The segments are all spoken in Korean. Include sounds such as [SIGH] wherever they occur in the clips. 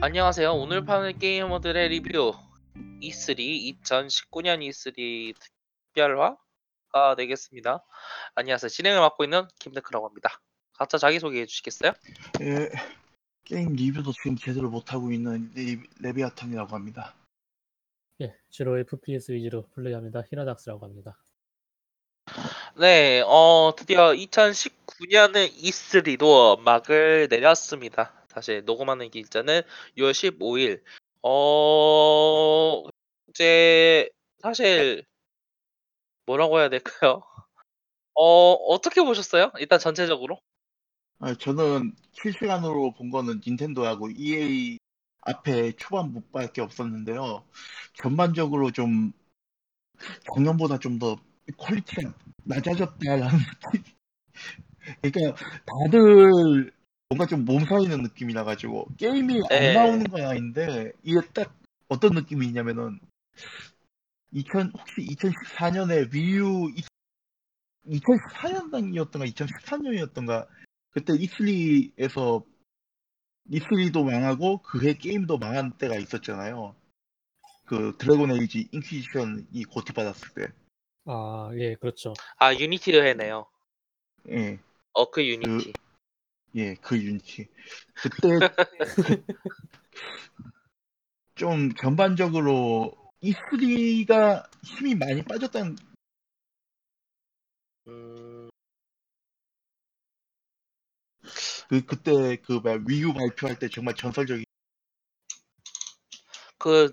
안녕하세요. 오늘 파는 게이머들의 리뷰 E3 2019년 E3 특별화가 되겠습니다. 안녕하세요. 진행을 맡고 있는 김데크라고 합니다. 각자 자기 소개해 주시겠어요? 예, 게임 리뷰도 지금 제대로 못하고 있는 레, 레비아탄이라고 합니다. 예, 주로 FPS 위주로 플레이합니다. 히라닥스라고 합니다. 네, 어 드디어 2019년의 E3도 막을 내렸습니다. 사실 녹음하는 기일자는 6월 15일. 어 이제 사실 뭐라고 해야 될까요? [LAUGHS] 어 어떻게 보셨어요? 일단 전체적으로? 아, 저는 실시간으로 본 거는 닌텐도하고 EA 앞에 초반부밖에 없었는데요. 전반적으로 좀 작년보다 좀 더 quality가 낮아졌다라는. [LAUGHS] 그러니까 다들 뭔가 좀 몸살이는 느낌이 나가지고 게임이 네. 안 나오는 건 아닌데 이게 딱 어떤 느낌이 있냐면은 2000 혹시 2014년에 위유 2014년이었던가 2013년이었던가 그때 E3에서 E3도 망하고 그 해 게임도 망한 때가 있었잖아요. 그 드래곤 에이지 인퀴지션이 고티받았을 때. 아, 예, 그렇죠. 아 Unity도 해네요. 예, 어그 Unity. 예, 그 Unity. 그때 [LAUGHS] 좀 전반적으로 E3가 힘이 많이 빠졌다는 음, 그 그때 그 Wii U 발표할 때 정말 전설적인 그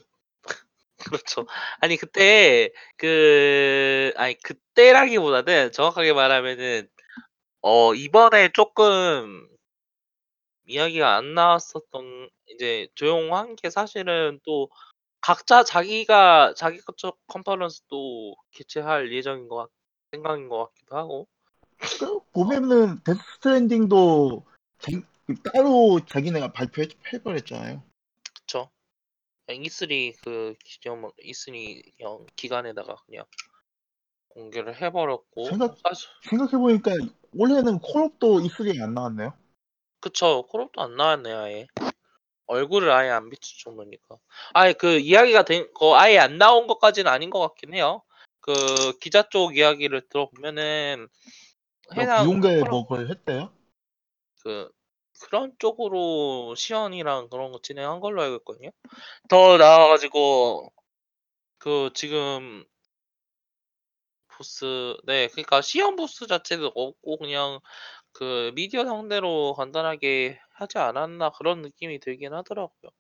그렇죠. 아니 그때 그 아니 그때라기보다는 정확하게 말하면은 어 이번에 조금 이야기가 안 나왔었던 이제 조용한 게 사실은 또 각자 자기가 자기 것 컨퍼런스도 개최할 예정인 것 같, 생각인 것 같기도 하고 그 보면은 Death Stranding도 자- 그 따로 자기네가 발표해버렸잖아요. 그쵸? E3 그 기념 E3 영 기간에다가 그냥 공개를 해버렸고 생각- 사실 생각해보니까 올해는 콜옵도 E3에 안 나왔네요. 그쵸 콜옵도 안 나왔네요 아예 얼굴을 아예 안 비출 정도니까 아예 그 이야기가 된 거 아예 안 나온 것까지는 아닌 것 같긴 해요 그 기자 쪽 이야기를 들어보면은 해당 비공개 콜옵 뭐 그걸 했대요? 그 그런 쪽으로 시연이랑 그런 거 진행한 걸로 알고 있거든요. 더 나와가지고 그 지금 부스 네 그러니까 시연 부스 자체도 없고 그냥 그 미디어 상대로 간단하게 하지 않았나 그런 느낌이 들긴 하더라고요.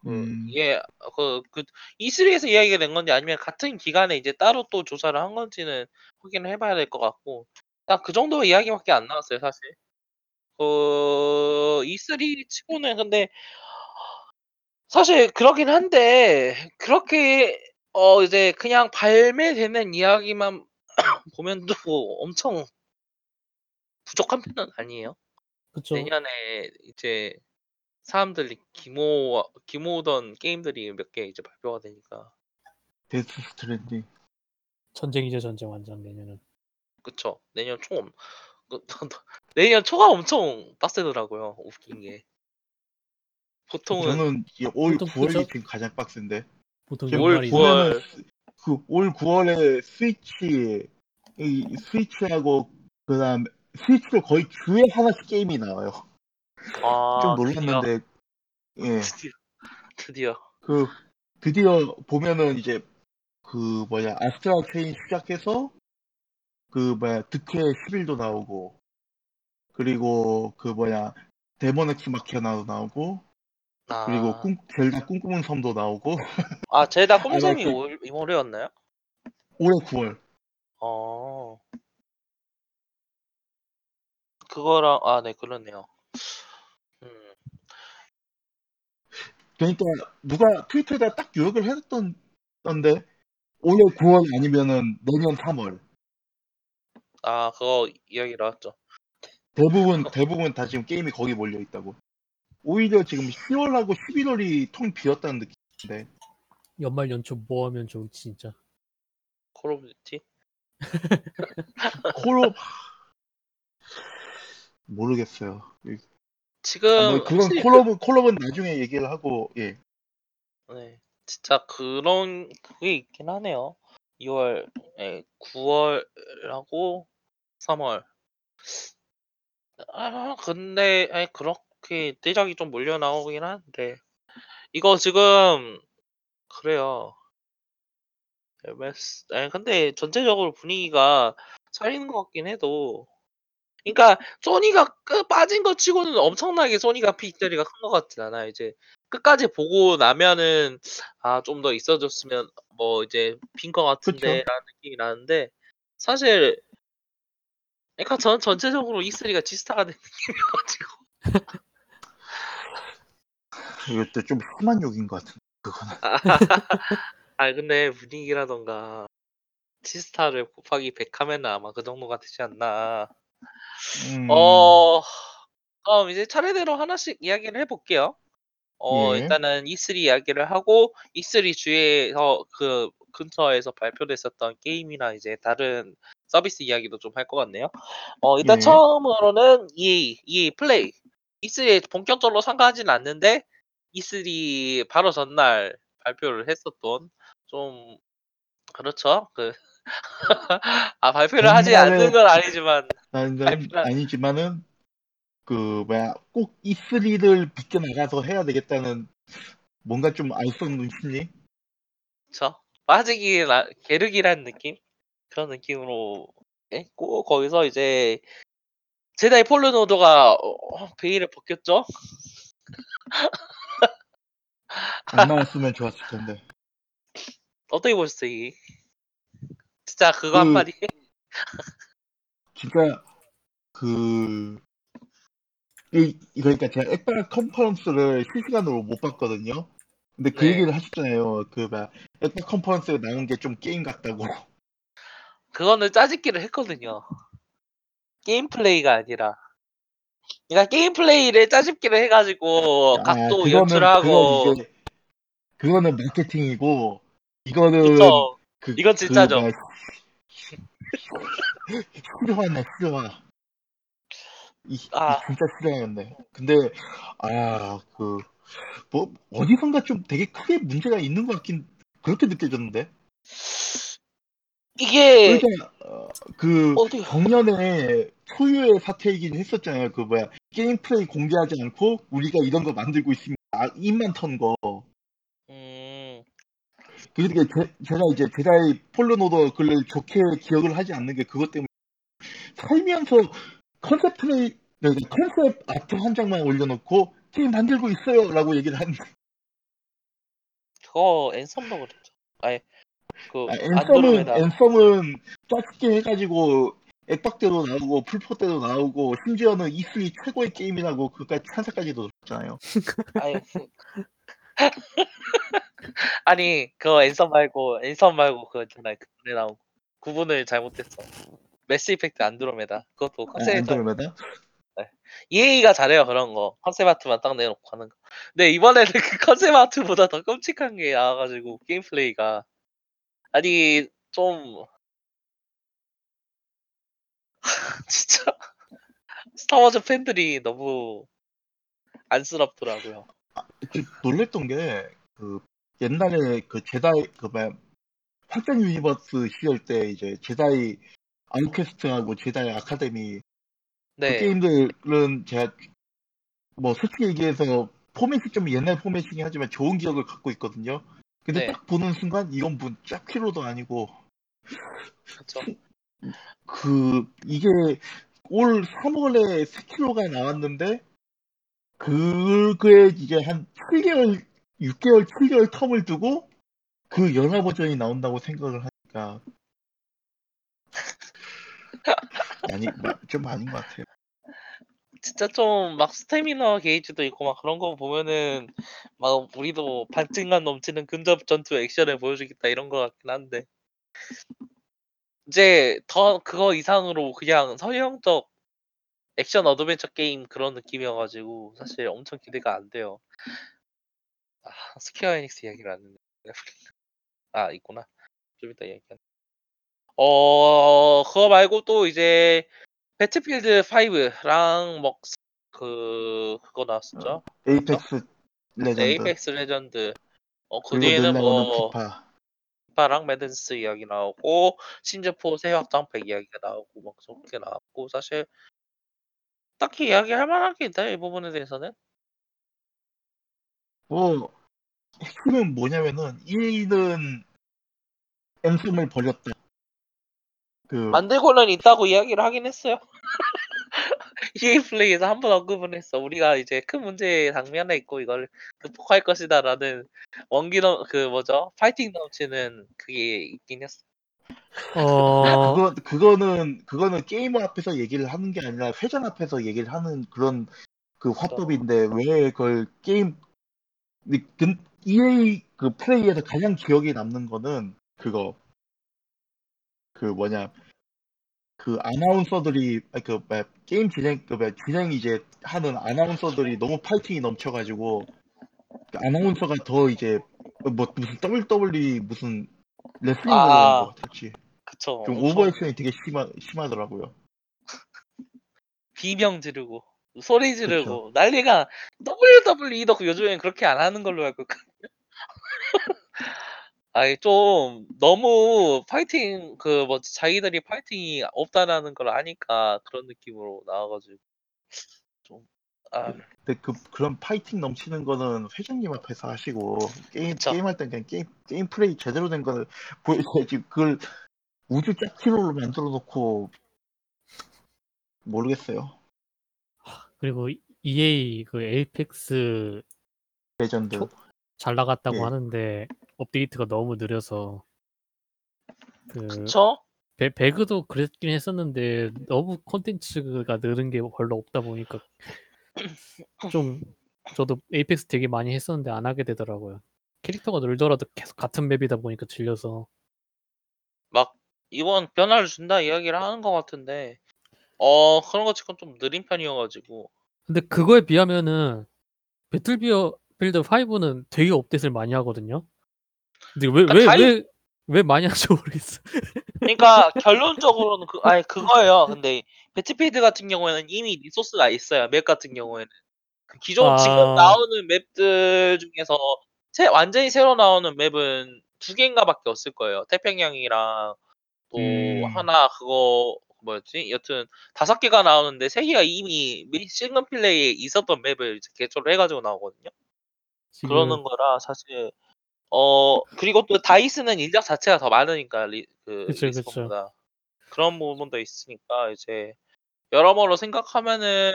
그 음. 이게 그, 그 E3에서 이야기가 된 건지 아니면 같은 기간에 이제 따로 또 조사를 한 건지는 확인을 해봐야 될 것 같고 딱 그 정도 이야기밖에 안 나왔어요 사실. 그 E3 치고는 근데 사실 그러긴 한데 그렇게 어 이제 그냥 발매되는 이야기만 [CLEARS THROAT] 보면 또 엄청 부족한 편은 아니에요. 그쵸. 내년에 이제 사람들이 기모 기모던 게임들이 몇 개 이제 발표가 되니까 Death Stranding. 전쟁이죠, 전쟁 완전 내년은. 그쵸 내년 초 엄- 그, 내년 초가 엄청 빡세더라고요 웃긴 게 보통은 저는 이올 보통 9월이 그죠? 지금 가장 빡센데. 보통 올 연말이 9월. 보면은 그올 9월에 스위치 이 스위치하고 그다음 스위치로 거의 주에 하나씩 게임이 나와요. 아 좀 놀랐는데 예. 드디어 드디어 그 드디어 보면은 이제 그 뭐냐 Astral Chain 시작해서 그 뭐야 드퀘 11도 나오고 그리고 그 뭐냐 Daemon X Machina도 나오고 그리고 아, 꿈 젤다 꿈꾸는 섬도 나오고. [LAUGHS] 아 젤다 꿈섬이 그- 올 올해였나요? 올해 9월. 어. 그거랑 아 네 그렇네요. 음. 그러니까 누가 트위터에다 딱 요약을 해놨던 던데 올해 9월 아니면은 내년 3월. 아 그거 이야기 나왔죠. 대부분 대부분 다 지금 게임이 거기 몰려 있다고 오히려 지금 10월하고 11월이 통 비었다는 느낌인데 연말 연초 뭐 하면 좋을지 진짜. Call of Duty? 콜옵 모르겠어요 지금 아, 뭐 그건 확실히 그 콜옵은 콜옵은 나중에 얘기를 하고 예. 네. 진짜 그런 그게 있긴 하네요. 2월 예 9월하고 3월. 아 근데 아이 그렇 게 대작이 좀 몰려 나오긴 하는데 이거 지금 그래요. MS 아니 근데 전체적으로 분위기가 살리는 것 같긴 해도 그러니까 소니가 끄 빠진 거 치고는 엄청나게 소니가 픽자리가 큰 것 같진 않아요. 이제 끝까지 보고 나면은 '아 좀 더 있어줬으면 뭐 이제 빈 것. 같은데.'라는 느낌이 나는데 사실 그러니까 저는 전체적으로 E3가 지스타가 된 [LAUGHS] 느낌이어 가지고 이것도 좀 심한 욕인 것 같은데 그거는. 아 [LAUGHS] 근데 분위기라던가 지스타를 곱하기 100 하면은 아마 그 정도가 되지 않나. 음. 어 그럼 이제 차례대로 하나씩 이야기를 해 볼게요. 어 예. 일단은 E3 이야기를 하고 E3 주에서 그 근처에서 발표됐었던 게임이나 이제 다른 서비스 이야기도 좀 할 것 같네요. 어 일단 예. 처음으로는 EA, EA 플레이. E3에 본격적으로 참가하진 않는데 E3 바로 전날 발표를 했었던 좀 그렇죠. 그 [LAUGHS] 아 발표를 하지 않는 건 아니지만 나는 아니지만은 그 뭐야 꼭 E3를 비껴 나가서 해야 되겠다는 뭔가 좀 알 수 없는 심리? 그쵸. 빠지기라 게르기라는 느낌? 그런 느낌으로 했고 거기서 이제 제다이 폴른 오더가 어 베일을 벗겼죠. [LAUGHS] 안 [LAUGHS] 나왔으면 좋았을 텐데. 어떻게 보셨어요, 이 진짜 그거 그 한 마디? [LAUGHS] 진짜 그 이 그러니까 제가 엑박 컨퍼런스를 실시간으로 못 봤거든요. 근데 그 네. 얘기를 하셨잖아요. 그막 엑박 컨퍼런스에 나온 게 좀 게임 같다고. 그거는 짜집기를 했거든요. 게임 플레이가 아니라. 그러니까 게임 플레이를 짜집기를 해 가지고 아 각도 그거는 그건 연출하고 이제 그거는 마케팅이고 이거는 그쵸. 그 이건 그 진짜죠. 뭐야 실화네 실화. 이, 이 아. 진짜 실화였네. 근데 아그 뭐 어디선가 좀 되게 크게 문제가 있는 것 같긴 그렇게 느껴졌는데. 이게 그러니까 어, 그 어떻게 작년에 초유의 사태이긴 했었잖아요. 그 뭐야 게임 플레이 공개하지 않고 우리가 이런 거 만들고 있습니다. 아, 입만 턴 거. 음. 그게 제, 제가 이제 Jedi Fallen Order를 좋게 기억을 하지 않는 게 그것 때문에 살면서 컨셉 플레이 그러니까 컨셉 아트 한 장만 올려놓고 게임 만들고 있어요라고 얘기를 하는데 그거 Anthem도 그랬죠. 아니 그 아, Anthem은. Anthem은 짧게 해가지고 엑박 때도 나오고 플포 때도 나오고 심지어는 E3 최고의 게임이라고 그까지 찬사까지도. [LAUGHS] 아니 그 [LAUGHS] 아니 그거 Anthem 말고 Anthem 말고 그거 있잖아요. 그에 나온 구분을 잘못했어. Mass Effect Andromeda. 그것도 아, 컨셉 Andromeda? 네. EA가 잘해요 그런 거. 컨셉 아트만 딱 내놓고 하는 거. 근데 이번에는 그 컨셉 아트보다 더 끔찍한 게 나와 가지고 게임 플레이가 아니 좀 [LAUGHS] 진짜 Star Wars 팬들이 너무 안쓰럽더라고요. 그 놀랬던 게 그 옛날에 그 Jedi 그 뭐야 확장 유니버스 시절 때 이제 Jedi Outcast하고 Jedi Academy 그 네. 게임들은 제가 뭐 솔직히 얘기해서 포맷이 좀 옛날 포맷이긴 하지만 좋은 기억을 갖고 있거든요. 근데 네. 딱 보는 순간 이건 뭐 짝키로도 아니고 그쵸. 그 이게 올 3월에 4kg가 나왔는데 그게 이제 한 7개월, 6개월, 7개월 텀을 두고 그 연화 버전이 나온다고 생각을 하니까 [LAUGHS] 아니 마- 좀 아닌 것 같아요. 진짜 좀 막 스태미너 게이지도 있고 막 그런 거 보면은 막 우리도 박진감 넘치는 근접 전투 액션을 보여주겠다 이런 거 같긴 한데 이제 더 그거 이상으로 그냥 전형적 액션 어드벤처 게임 그런 느낌이어가지고 사실 엄청 기대가 안 돼요. 아 Square Enix 이야기를 안 했네. 아 있구나. 좀 이따 이야기한. 어 그거 말고 또 이제 Battlefield 5랑 뭐그 그거 나왔었죠. Apex Legends Apex Legends. 어, 그 그리고 뒤에는 뭐 FIFA FIFA랑 Madden스 이야기 나오고 Sims 4 새 확장팩 이야기가 나오고 막 그렇게 나왔고 사실 딱히 이야기할 만한 게 있다 이 부분에 대해서는 뭐 핵심은 뭐냐면은 1위는 엠썸을 벌였다 그 만들고는 있다고 이야기를 하긴 했어요. EA 플레이에서 한번 언급은 했어. 우리가 이제 큰 문제 당면에 있고 이걸 극복할 것이다라는 원기 넘, 그 뭐죠? 파이팅 넘치는 그게 있긴 했어. 어, [LAUGHS] 그거 그거는 그거는 게이머 앞에서 얘기를 하는 게 아니라 회전 앞에서 얘기를 하는 그런 그 화법인데 왜 그걸 게임 근데 근- EA 그 플레이에서 가장 기억에 남는 거는 그거 그 뭐냐 그 아나운서들이 아니, 그 뭐야, 게임 진행 그 뭐야, 진행 이제 하는 아나운서들이 너무 파이팅이 넘쳐가지고 그 아나운서가 더 이제 뭐 무슨 WWE 무슨 레슬링 아. 걸려는 것 같았지. 그쵸. 좀 엄청 오버액션이 되게 심하, 심하더라고요. [LAUGHS] 비명 지르고 소리 지르고 난리가 WWE도 요즘엔 그렇게 안 하는 걸로 알고 있거든요. [LAUGHS] 아니 좀 너무 파이팅 그뭐 자기들이 파이팅이 없다라는 걸 아니까 그런 느낌으로 나와 가지고 좀 아 근데 그 그런 파이팅 넘치는 거는 회장님 앞에서 하시고 게임 그쵸. 게임 할 땐 그냥 게임 게임 플레이 제대로 된 거를 보여줘야지 그걸 우주 짝키로로 만들어 놓고 모르겠어요. 그리고 EA 그 Apex Legends. 초- 잘 나갔다고 예. 하는데 업데이트가 너무 느려서 그 그쵸? 배, 배그도 그랬긴 했었는데 너무 콘텐츠가 늘은 게 별로 없다 보니까 [CLEARS THROAT] 좀 저도 Apex 되게 많이 했었는데 안 하게 되더라고요. 캐릭터가 늘더라도 계속 같은 map이다 보니까 질려서 막 이번 변화를 준다 이야기를 하는 것 같은데 어 그런 거 치곤 좀 느린 편이어가지고 근데 그거에 비하면은 Battlefield 5는 되게 업데이트를 많이 하거든요. 근데 왜 왜왜 그러니까 왜 많이 하는지 모르겠어. 그러니까 결론적으로는 그 아니 그거예요. 근데 Battlefield 같은 경우에는 이미 resource가 있어요. map 같은 경우에는 그 기존 아. 지금 나오는 map들 중에서 새, 완전히 새로 나오는 map은 두 개인가밖에 없을 거예요. 태평양이랑 또 음. 하나 그거 뭐였지? 여튼 다섯 개가 나오는데 세 개가 이미 미- single play에 있었던 map을 이제 개조를 해가지고 나오거든요. 지금 그러는 거라 사실 어 그리고 또 DICE는 인력 자체가 더 많으니까 리, 그 그쵸, Respawn보다 그런 부분도 있으니까 이제 여러모로 생각하면은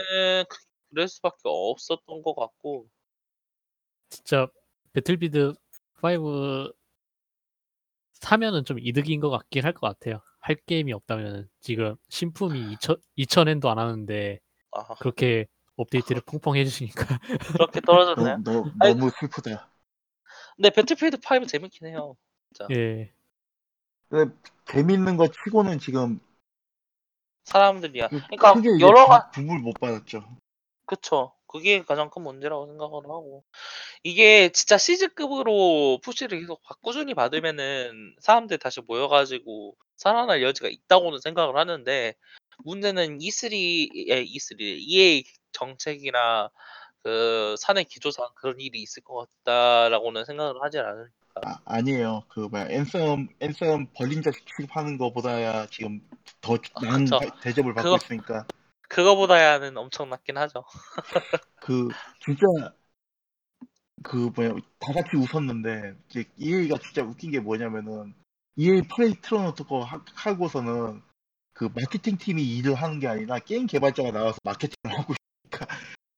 그- 그럴 수밖에 없었던 것 같고 진짜 배틀비드 5 사면은 좀 이득인 것 같긴 할 것 같아요. 할 게임이 없다면은 지금 신품이 2천 2천 엔도 안 하는데 아 그렇게 업데이트를 펑펑 해주시니까 그렇게 너, 떨어졌나요? 너, 너무 슬프다. 근데 배틀필드 5 재밌긴 해요. 예 근데 재밌는 거 치고는 지금 사람들이야. 그 그러니까 크게 이제 여러 가 부- 부을 못 받았죠. 그쵸. 그게 가장 큰 문제라고 생각을 하고 이게 진짜 시즈급으로 푸시를 계속 바- 꾸준히 받으면은 사람들이 다시 모여가지고 살아날 여지가 있다고는 생각을 하는데 문제는 E3에 E3 EA 정책이나 그 사내 기조상 그런 일이 있을 것 같다라고는 생각을 하지 않을. 아, 아니에요. 그 뭐야 앤썸 앤썸 벌린 자식 취급하는 거보다야 지금 더 나은 그쵸. 바- 대접을 받고 그거- 있으니까 그거보다야는 엄청났긴 하죠. [LAUGHS] 그 진짜 그 뭐야 다 같이 웃었는데 이제 EA가 진짜 웃긴 게 뭐냐면은 EA 플레이 틀어놓고 하- 하고서는 그 마케팅 팀이 일을 하는 게 아니라 게임 개발자가 나와서 마케팅을 하고 있으니까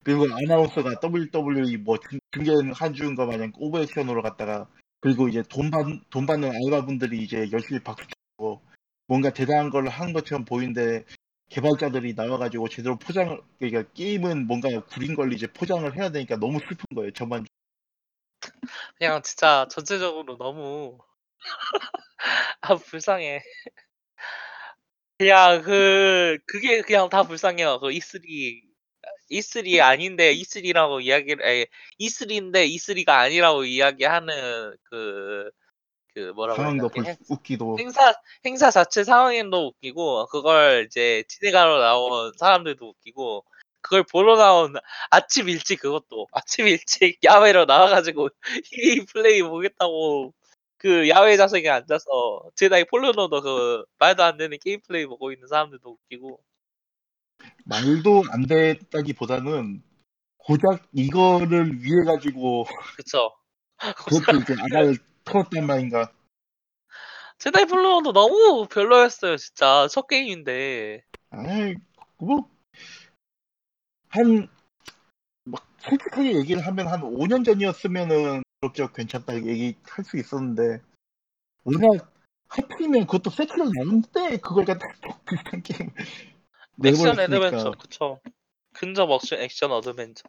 그리고 아나운서가 WWE 뭐 중- 중계한 주인 거 마냥 오버액션으로 갔다가 그리고 이제 돈 받, 돈 받는 알바분들이 이제 열심히 박수 치고 뭔가 대단한 걸 한 것처럼 보이는데 개발자들이 나와가지고 제대로 포장을 그러니까 게임은 뭔가 구린 걸 이제 포장을 해야 되니까 너무 슬픈 거예요 저만 그냥 진짜 전체적으로 너무 [LAUGHS] 아 불쌍해. 그냥 그 그게 그냥 다 불쌍해요. 그 E3 E3 아닌데 E3라고 이야기를 아니, E3인데 E3가 아니라고 이야기하는 그그 뭐라고 상황도 행- 웃기도 행사 행사 자체 상황도 웃기고 그걸 이제 진행하러 나온 사람들도 웃기고 그걸 보러 나온 아침 일찍 그것도 아침 일찍 야외로 나와 가지고 EA [LAUGHS] 플레이 보겠다고 그 야외 좌석에 앉아서 제다이 오더 그 말도 안 되는 게임 플레이 보고 있는 사람들도 웃기고 말도 안 됐다기보다는 고작 이거를 위해 가지고 그쵸. 그것도 이제 아가를 털었단 말인가. 제다이 오더 너무 별로였어요 진짜. 첫 게임인데. 아이, 뭐, 한, 막, 솔직하게 얘기를 하면 한 5년 전이었으면은 그렇게 괜찮다 얘기할 수 있었는데, 워낙 하필이면 그것도 세트로 나오는데, 그걸 갖다 비슷한 게임 액션 내버렸으니까. 어드벤처 그쵸. 근접 액션 액션 어드벤처.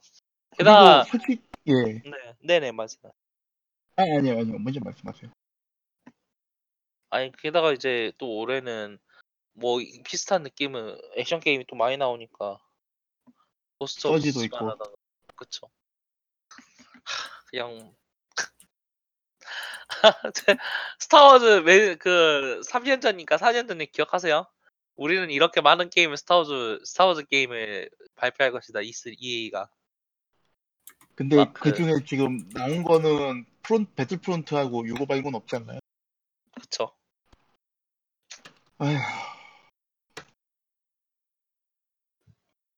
게다가 솔직히, 예. 네 네네 맞아요. 아, 아니요, 아니요. 먼저 말씀하세요. 아니 게다가 이제 또 올해는 뭐 이- 비슷한 느낌은 액션 게임이 또 많이 나오니까 Ghost of Tsushima도 있고. 하다가 그쵸 하, 그냥 제- [LAUGHS] Star Wars 매, 그 3년 전이니까 4년 전에 기억하세요? 우리는 이렇게 많은 게임을 Star Wars Star Wars 게임을 발표할 것이다 E3 EA가 근데 마크. 그 중에 지금 나온 거는 프론, Battlefront하고 유고 말고는 없지 않나요? 그쵸 아휴,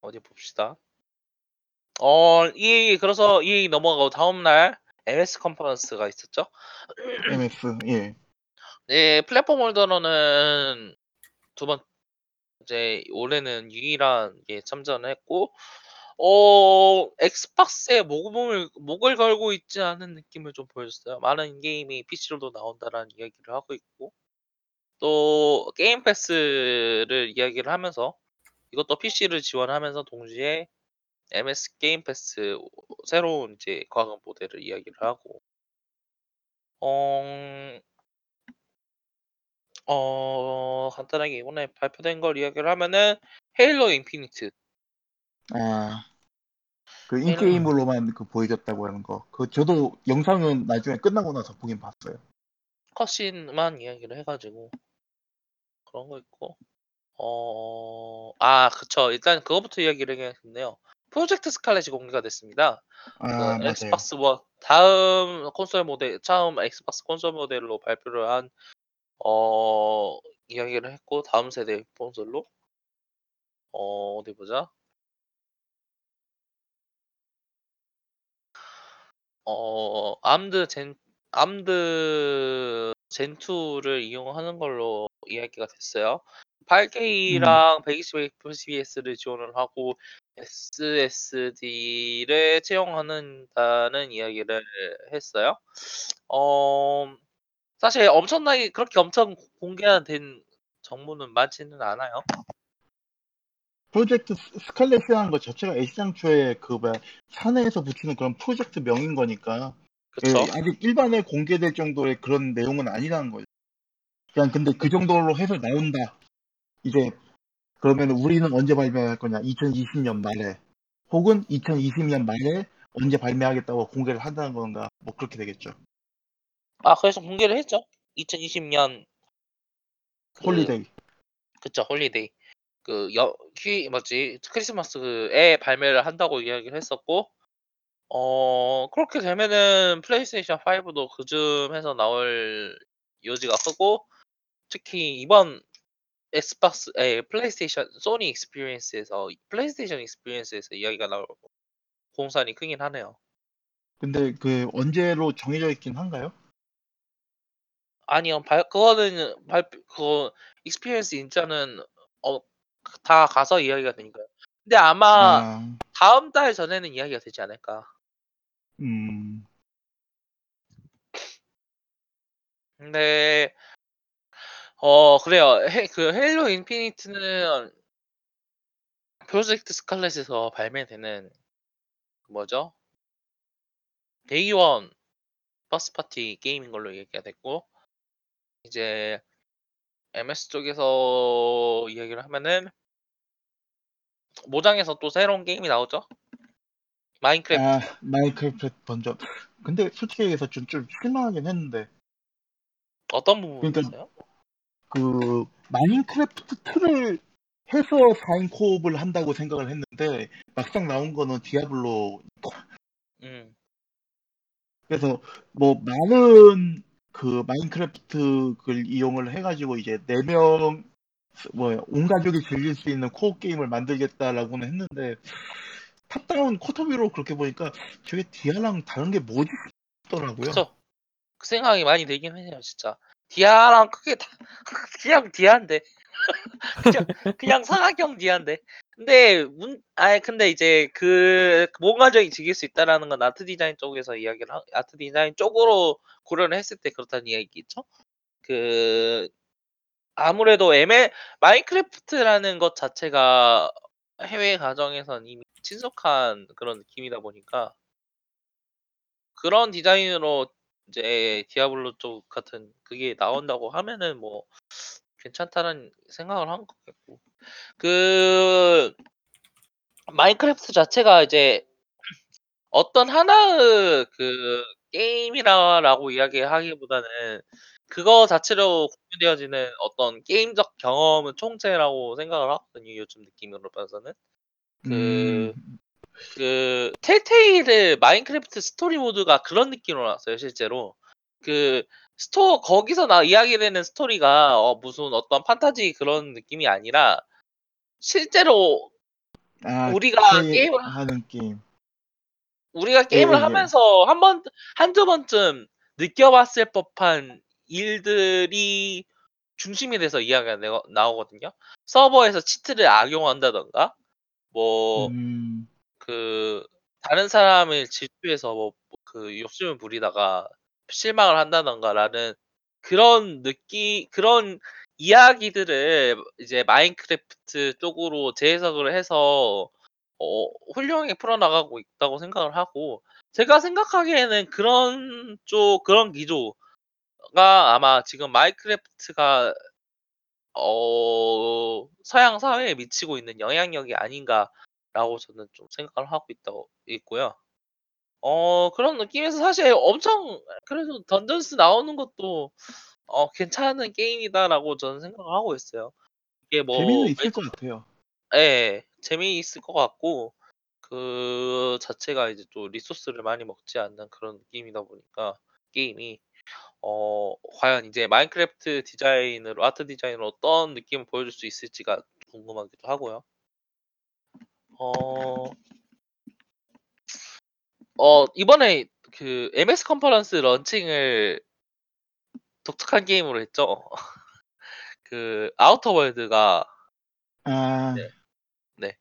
어디 봅시다 어 EA 그래서 EA 넘어가고 다음 날 MS 컨퍼런스가 있었죠 MS, 예. 네, 플랫폼 홀더로는 두 번, 이제 올해는 유일한 게 참전을 했고, 어, 엑스박스에 목을, 목을 걸고 있지 않은 느낌을 좀 보여줬어요. 많은 게임이 PC로도 나온다라는 이야기를 하고 있고, 또 게임 패스를 이야기를 하면서 이것도 PC를 지원하면서 동시에 MS Game Pass 새로운 이제 과금 모델을 이야기를 하고, 어, 어, 간단하게 이번에 발표된 걸 이야기를 하면은 Halo Infinite. 아, 그 in-game으로만 그 보여줬다고 하는 거. 그 저도 영상은 나중에 끝나고 나서 보긴 봤어요. cutscene만 이야기를 해가지고 그런 거 있고 어, 아, 그쵸. 일단 그거부터 이야기를 해야겠네요. 프로젝트 스칼렛이 공개가 됐습니다. 아, 그. Xbox One 다음 콘솔 모델 처음 Xbox 콘솔 모델로 발표를 한 어, 이야기를 했고 다음 세대 콘솔로 어, 어디 보자. 어, AMD Zen AMD Zen 2를 이용하는 걸로 이야기가 됐어요. 8K랑 120fps를 지원을 하고 SSD를 채용하는다는 이야기를 했어요. 어, 사실 엄청나게 그렇게 엄청 공개된 정보는 많지는 않아요. 프로젝트 스- 스칼렛이라는 것 자체가 애시장초에 그 뭐야 사내에서 붙이는 그런 프로젝트 명인 거니까 그쵸? 예, 아직 일반에 공개될 정도의 그런 내용은 아니라는 거죠. 그냥 근데 그 정도로 해서 나온다. 이제 그러면 우리는 언제 발매할 거냐? 2020년 말에 혹은 2020년 말에 언제 발매하겠다고 공개를 한다는 건가? 뭐 그렇게 되겠죠. 아, 그래서 공개를 했죠. 2020년 그- holiday. 그쵸 holiday 그 여, 휴 뭐지 크리스마스에 발매를 한다고 이야기를 했었고 어 그렇게 되면은 플레이스테이션 5도 그쯤에서 나올 여지가 크고 특히 이번 Xbox 에 플레이스테이션 소니 Experience에서 PlayStation Experience에서 이야기가 나올 공산이 크긴 하네요. 근데 그 언제로 정해져 있긴 한가요? 아니요, 발, 그거는 발, 그거 Experience 인자는 어, 다 가서 이야기가 되니까요. 근데 아마 아, 다음 달 전에는 이야기가 되지 않을까. 음, 근데 어 그래요. 헤, 그 헤일로 인피니트는 프로젝트 스칼렛에서 발매되는 그 뭐죠? day one first party 게임인 걸로 얘기가 됐고 이제 MS 쪽에서 이야기를 하면은 Mojang에서 또 새로운 게임이 나오죠. Minecraft. 아, Minecraft 던전. 근데 솔직히 얘기해서 좀, 좀 실망하긴 했는데, 어떤 부분이 그러니까 있어요? 그, Minecraft 2를 해서 4인 co-op을 한다고 생각을 했는데 막상 나온 거는 Diablo 음. 그래서 뭐 많은 그 Minecraft 를 이용을 해가지고 이제 4명 뭐야 온 가족이 즐길 수 있는 co-op 게임을 만들겠다라고는 했는데 top-down quarter view로 그렇게 보니까 저게 디아랑 다른 게 뭐지 싶더라고요. 그쵸. 그 생각이 많이 들긴 해요, 진짜. 디아랑 크게 다, [LAUGHS] 그냥 디아인데. [LAUGHS] 그냥, 그냥 사각형 디아인데. 근데, 문, 아 근데 이제 그, 온 가족이 즐길 수 있다라는 건 아트 디자인 쪽에서 이야기를, 하, 아트 디자인 쪽으로 고려를 했을 때 그렇다는 이야기겠죠? 그, 아무래도 ML, Minecraft라는 것 자체가 해외 가정에선 이미 친숙한 그런 느낌이다 보니까, 그런 디자인으로 이제 Diablo 쪽 같은 그게 나온다고 하면은 뭐 괜찮다는 생각을 한 거겠고. 그 Minecraft 자체가 이제 어떤 하나의 그 게임이라고 이야기하기보다는 그거 자체로 구현되어지는 어떤 게임적 경험은 총체라고 생각을 하거든요 요즘 느낌으로 봐서는. 그 음, 그 Telltale의 Minecraft Story Mode가 그런 느낌으로 나왔어요 실제로. 그 스토어 거기서 나 이야기되는 스토리가 어, 무슨 어떤 판타지 그런 느낌이 아니라 실제로 아, 우리가 플레이 게임 을 하는 게임. 우리가 예, 게임을 예, 예. 하면서 한 번 한두 번쯤 느껴봤을 법한 일들이 중심이 돼서 이야기가 내- 나오거든요. 서버에서 치트를 악용한다던가 뭐 음, 그 다른 사람을 질투해서 뭐 그 욕심을 부리다가 실망을 한다던가라는 그런 느끼 그런 이야기들을 이제 마인크래프트 쪽으로 재해석을 해서 어 훌륭하게 풀어나가고 있다고 생각을 하고 제가 생각하기에는 그런 쪽 그런 기조가 아마 지금 마인크래프트가 어 서양 사회에 미치고 있는 영향력이 아닌가라고 저는 좀 생각을 하고 있다고 있고요. 어 그런 느낌에서 사실 엄청 그래도 던전스 나오는 것도 어 '괜찮은 게임이다.'라고 저는 생각을 하고 있어요. 이게 재미는 뭐 있을 매주 것 같아요. 예. 재미있을 것 같고 그 자체가 이제 또 resource를 많이 먹지 않는 그런 느낌이다 보니까 게임이 어 과연 이제 Minecraft 디자인으로 아트 디자인으로 어떤 느낌을 보여줄 수 있을지가 궁금하기도 하고요. 어 어 이번에 그 MS 컨퍼런스 런칭을 독특한 게임으로 했죠. [LAUGHS] 그 Outer World가 아, 네. 네.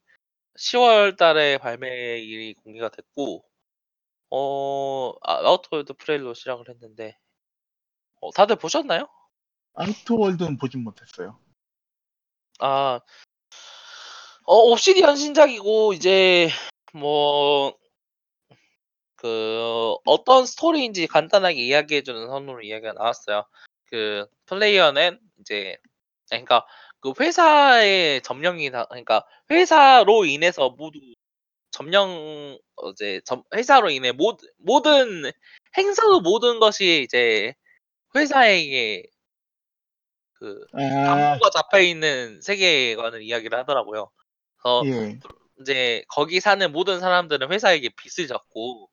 10월 달에 발매일이 공개가 됐고 어 아 Outer World 트레일러로 시작을 했는데 어 다들 보셨나요? Outer World는 보진 못했어요. 아. 어 Obsidian 신작이고 이제 뭐 그 어떤 스토리인지 간단하게 이야기해 주는 선으로 이야기가 나왔어요. 그 플레이어는 이제 그러니까 그 회사의 점령이 다 그러니까 회사로 인해서 모두 점령 어 이제 점 회사로 인해 모든 모든 행성 모든 것이 이제 회사에게 그 아, 담보가 잡혀 있는 세계관을 이야기를 하더라고요. 그래서 예. 인제 거기 사는 모든 사람들은 회사에게 빚을 졌고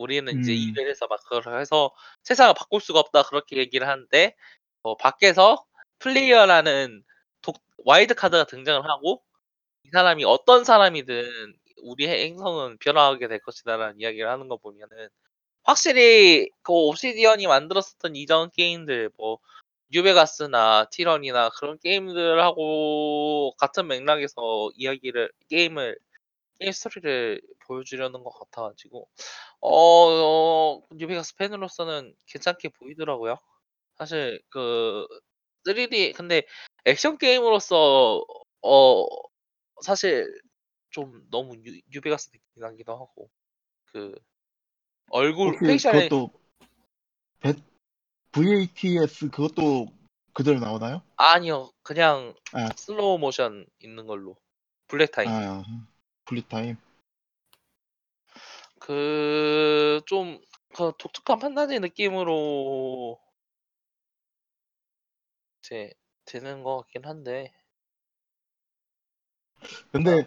우리는 인제 음, 일을 해서 막 그걸 해서 "세상을 바꿀 수가 없다." 그렇게 얘기를 하는데 어 밖에서 플레이어라는 독 wild card가 등장을 하고 이 사람이 어떤 사람이든 "우리의 행성은 변화하게 될 것이다."라는 이야기를 하는 거 보면은 확실히 그 Obsidian이 만들었었던 이전 게임들 뭐 New Vegas나 Tyranny나 그런 게임들하고 같은 맥락에서 이야기를 게임을 게임 스토리를 보여주려는 것 같아 가지고 어 New Vegas 팬으로서는 괜찮게 보이더라고요. 사실 그 3D 근데 액션 게임으로서 어 사실 좀 너무 뉴 New Vegas 느낌이 나기도 하고 그 얼굴 facial 그것도 배- VATS 그것도 그대로 나오나요? 아니요. 그냥 아, 슬로우 모션 있는 걸로. bullet time. 아, bullet time. 그좀 그 독특한 판타지 느낌으로 이제 되는 것 같긴 한데 근데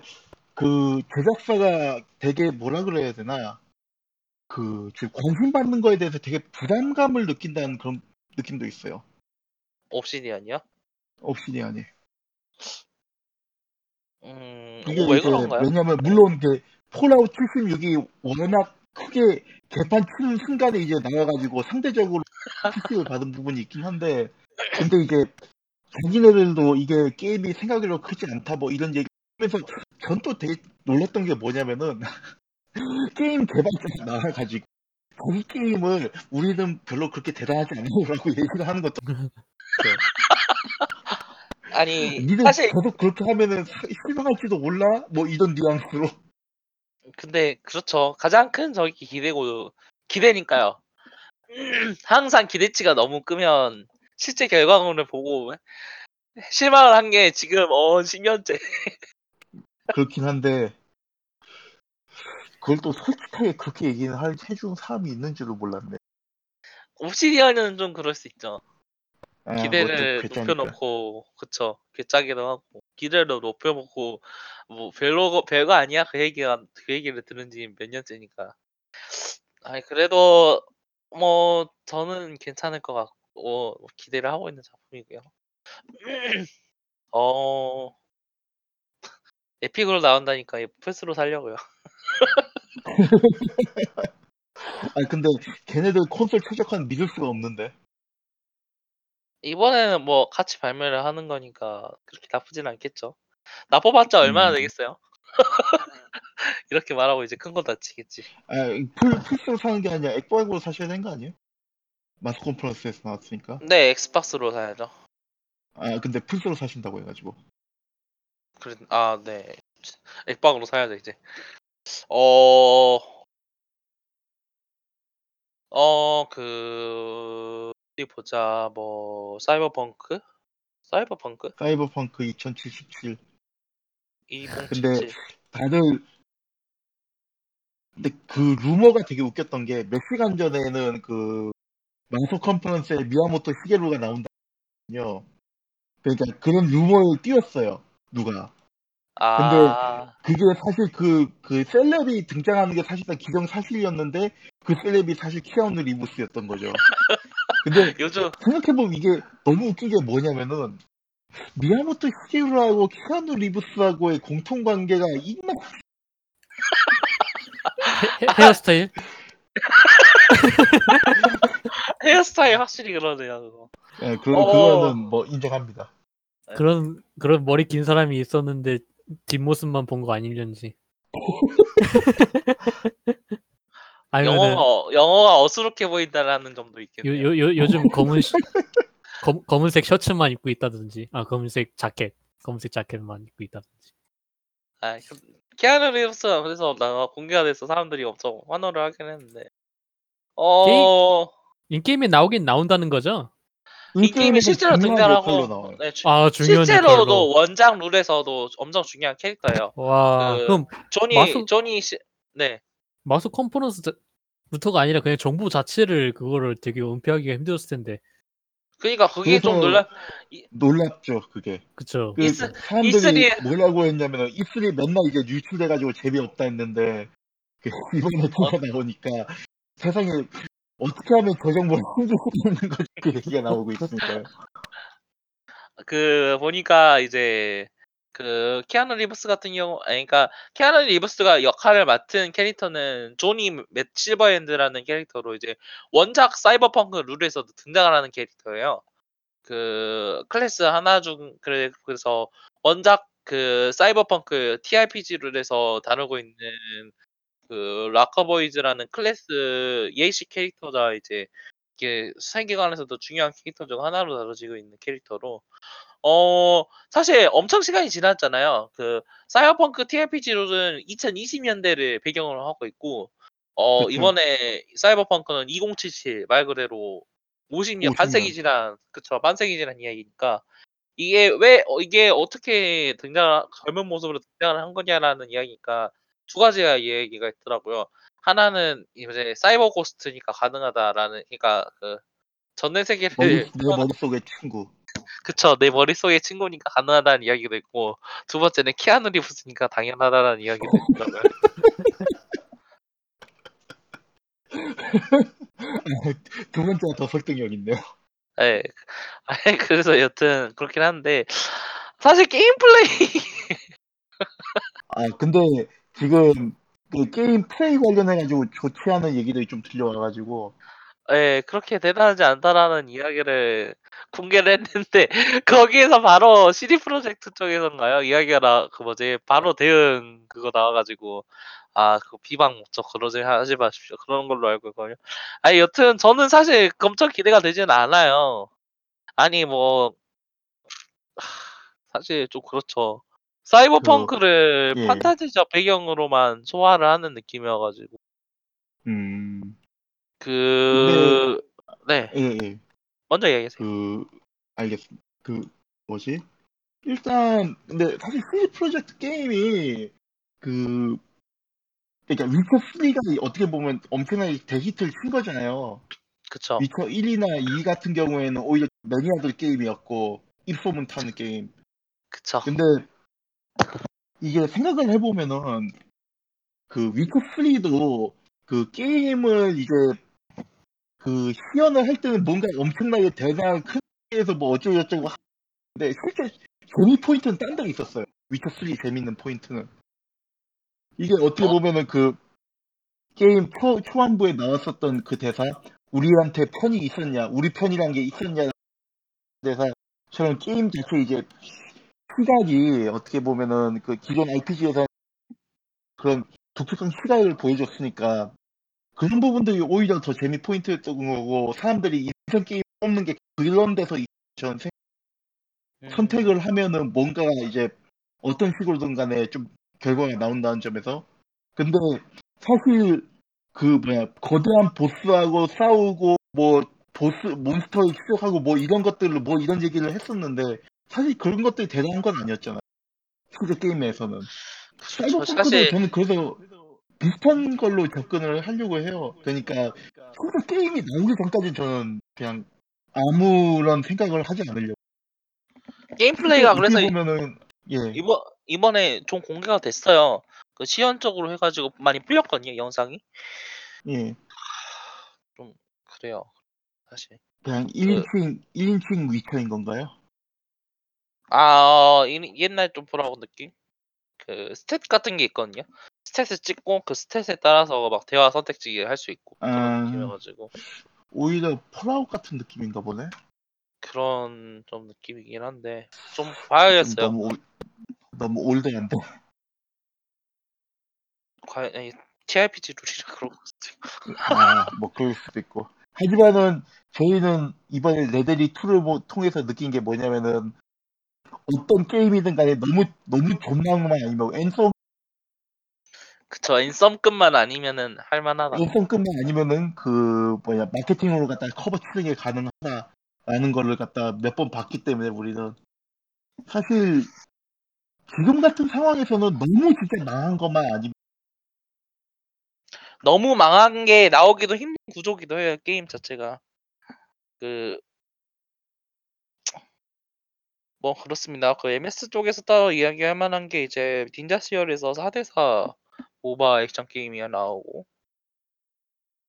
그 제작사가 되게 뭐라 그래야 되나 그 지금 관심 받는 거에 대해서 되게 부담감을 느낀다는 그런 느낌도 있어요. Obsidian이요? Obsidian이. 음, 이게 어, 왜 그런가요? 왜냐면 물론 이제 Fallout 76이 워낙 크게 개판 치는 순간에 이제 나와가지고 상대적으로 빛을 받은 부분이 있긴 한데 근데 이제 자기네들도 이게 게임이 생각으로 크지 않다 뭐 이런 얘기 하면서 전 또 되게 놀랐던 게 뭐냐면은 [LAUGHS] 게임 개발자가 나와가지고 자기 게임을 우리는 별로 그렇게 대단하지 않아요라고 얘기를 하는 것도 아니 니들 사실 계속 그렇게 하면은 사- 실망할지도 몰라? 뭐 이런 뉘앙스로 근데 그렇죠. 가장 큰 저기 기대고 기대니까요. [CLEARS THROAT] 항상 기대치가 너무 끄면 실제 결과물을 보고 실망을 한 게 지금 어 10년째. 그렇긴 한데 그걸 또 솔직하게 그렇게 얘기는 할 해준 사람이 있는 줄을 몰랐네. 옵시디언은 좀 그럴 수 있죠. 아, 기대를 괴짜니까. 높여놓고 그쵸. 괴짜기도 하고 기대를 높여놓고 뭐 별로 별거 아니야? 그 얘기가 그 얘기를 들은 지 몇 년째니까. 아니 그래도 뭐 저는 괜찮을 것 같고 뭐 기대를 하고 있는 작품이고요. [CLEARS THROAT] 어 Epic으로 나온다니까 이 플스로 살려고요. [LAUGHS] 아니 근데 걔네들 콘솔 최적화는 믿을 수가 없는데. 이번에는 뭐 같이 발매를 하는 거니까 그렇게 나쁘진 않겠죠 나빠봤자 얼마나 음. 되겠어요 [LAUGHS] 이렇게 말하고 이제 큰 거 다치겠지 아, 플 플스로 사는 게 아니라 엑박으로 사셔야 되는 거 아니에요? 마소 컨퍼런스에서 나왔으니까. 네 Xbox로 사야죠 아 근데 풀스로 사신다고 해가지고. 그래, 아, 네. 액박으로 사야죠, 이제. 어, 어, 그, 어디 보자, 뭐, 사이버펑크? 사이버펑크? 사이버펑크 2077. 2077. 다들 근데 그 루머가 되게 웃겼던 게 몇 시간 전에는 그 마소 컨퍼런스에 미야모토 시게루가 나온다요. 그러니까 그런 루머를 띄웠어요. 누가. 아, 그게 사실 그, 그 celeb이 등장하는 게 사실상 기정사실이었는데 그 celeb이 사실 키아누 리브스였던 거죠. [LAUGHS] 근데 요즘, 생각해보면 이게 너무 웃긴 게 뭐냐면은 미야모토 시게루하고 키아누 리브스하고의 공통관계가 헤, 헤어스타일? [LAUGHS] 헤어스타일 확실히 그러네요, 그거. 예, 그, 어. 그거는 뭐 인정합니다. 그런 그런 머리 긴 사람이 있었는데 뒷모습만 본 거 아닐는지. [LAUGHS] 아니면은 영어가, 영어가 어수룩해 보인다라는 점도 요, 있겠네요. 요, 요, 요즘 검은 시- [LAUGHS] 검, 검은색 셔츠만 입고 있다든지 아 검은색 자켓 검은색 자켓만 입고 있다든지 아, 그- 키아누 리브스가 그래서 나 공개가 돼서 사람들이 엄청 환호를 하긴 했는데. 어, in-game에 나오긴 나온다는 거죠? 이 게임에 실제로 등장하고. 네, 주- 아 중요한 실제로도 역할로. 원작 룰에서도 엄청 중요한 캐릭터예요. 와 그- 그럼 조니 마수- 조니 시, 네 마소 컨퍼런스부터가 아니라 그냥 정보 자체를 그거를 되게 은폐하기가 힘들었을 텐데 그러니까 그게 좀 놀라 놀랍죠, 그게. 그쵸? 그 이스- 사람들이 E3 뭐라고 했냐면은 E3 맨날 이제 유출돼가지고 재미없다 했는데 그 [LAUGHS] 이번에 뭐가 나오니까 세상에 어떻게 하면 저 정보를 수 있는 거지 그 얘기가 나오고 있으니까요. 그 보니까 이제 그 키아누 리브스 같은 경우 아니 그러니까 키아누 리브스가 역할을 맡은 캐릭터는 조니 맷 실버핸드라는 캐릭터로 이제 원작 사이버펑크 룰에서도 등장을 하는 캐릭터예요. 그 클래스 하나 중 그래 그래서 원작 그 Cyberpunk TRPG 룰에서 다루고 있는 그 Rockerboys라는 클래스 예시 캐릭터가 이제 이게 세계관에서도 중요한 캐릭터 중 하나로 다뤄지고 있는 캐릭터로 어 사실 엄청 시간이 지났잖아요. 그 Cyberpunk TRPG 룰은 2020년대를 배경으로 하고 있고 어. 이번에 사이버펑크는 2077 말 그대로 50년 50년. 반세기 지난 그쵸 반세기 지난 이야기니까 이게 왜 어, 이게 어떻게 등장 젊은 모습으로 등장을 한 거냐라는 이야기니까 두 가지가 이야기가 있더라고요. 하나는 이제 사이버 고스트니까 가능하다라는 그러니까 그 전내 세계를 머리, [LAUGHS] 내 머릿속의 친구. 그쵸. 내 머릿속의 친구니까 가능하다는 이야기도 있고, 두 번째는 키아누 리브스니까 당연하다는 이야기도 있더라고요. [LAUGHS] 두 번째가 더 설득력 있네요. 예. 아니, 그래서 여튼 그렇긴 한데, 사실 게임 플레이, [LAUGHS] 아, 근데 지금 그 게임 플레이 관련해가지고 좋지 않은 얘기들이 좀 들려와가지고, 예, 그렇게 대단하지 않다라는 이야기를 공개를 했는데, [LAUGHS] 거기에서 바로 CD 프로젝트 쪽에서인가요? 이야기가 나, 그 뭐지, 바로 대응 그거 나와가지고, 아, 그 비방 목적 그러지 하지 마십시오. 그런 걸로 알고 있거든요. 아니, 여튼 저는 사실 엄청 기대가 되지는 않아요. 아니, 뭐, 하, 사실 좀 그렇죠. 사이버펑크를 예. 판타지적 배경으로만 소화를 하는 느낌이어가지고, 음, 그, 네, 예, 예. 먼저 얘기하세요. 그 알겠습니다. 그 뭐지? 일단 근데 사실 CD 프로젝트 게임이 그 그러니까 위쳐 3가 어떻게 보면 엄청나게 대히트를 친 거잖아요. 그쵸. 위쳐 1이나 2 같은 경우에는 오히려 매니아들 게임이었고 입소문 타는 게임. 그쵸. 근데 이게 생각을 해보면은 그 위쳐 3도 그 게임을 이제 그 시연을 할 때는 뭔가 엄청나게 대단한 큰 데에서 뭐 어쩌고 저쩌고 하는데 실제 재미 포인트는 딴 데 있었어요. 위쳐 3 재밌는 포인트는 이게 어떻게 어? 보면은 그 게임 초, 초반부에 나왔었던 그 대사 우리한테 편이 있었냐 우리 편이란 게 있었냐 대사처럼 게임 자체 이제 시각이 어떻게 보면은 그 기존 RPG에서 그런 독특한 시각을 보여줬으니까 그런 부분들이 오히려 더 재미 포인트였던 거고 사람들이 인생 게임 꼽는 게 그런 데서 전 음, 선택을 하면은 뭔가 이제 어떤 식으로든 간에 좀 결과가 나온다는 점에서. 근데 사실 그 뭐야 거대한 보스하고 싸우고 뭐 보스 몬스터를 추적하고 뭐 이런 것들을 뭐 이런 얘기를 했었는데 사실 그런 것들이 대단한 건 아니었잖아 실제 게임에서는 사실 저는 그래서 비슷한 걸로 접근을 하려고 해요 그러니까 실제 게임이 나오기 전까지 저는 그냥 아무런 생각을 하지 않으려고 게임 플레이가 그래서 이- 보면은 예 이번 이번에 좀 공개가 됐어요. 그 시연적으로 해가지고 많이 풀렸거든요 영상이. 예. 좀 그래요. 사실. 그냥 1인칭, 1인칭 위쳐인 건가요? 아 어, 이- 옛날 좀 Fallout 느낌. 그 stat 같은 게 있거든요. stat을 찍고 그 stat에 따라서 막 대화 선택지 할 수 있고 그런 아. 느낌이어가지고 오히려 Fallout 같은 느낌인가 보네? 그런 좀 느낌이긴 한데 좀 좀 봐야겠어요. 너무, 올, 너무 old한데. 과연 아니, TRPG 룰이라 그런 거 아, 뭐 그럴 수도 있고. 하지만은 저희는 이번에 레데리 2를 뭐 통해서 느낀 게 뭐냐면은 어떤 게임이든 간에 너무, 너무 존나만 아니면 앤썸, 그쵸 인썸급만 아니면은 할만하다. 앤썸급만 아니면은 그 뭐냐 마케팅으로 갖다 커버 게 가능하다라는 거를 갖다 몇 번 봤기 때문에 우리는. 사실 지금 같은 상황에서는 너무 진짜 망한 것만 아니면. 너무 망한 게 나오기도 힘든 구조기도 해요 게임 자체가. 그 뭐 그렇습니다. 그 MS 쪽에서 따로 이야기할 만한 게 이제 닌자 시얼에서 4대4 모바 액션 게임이 나오고.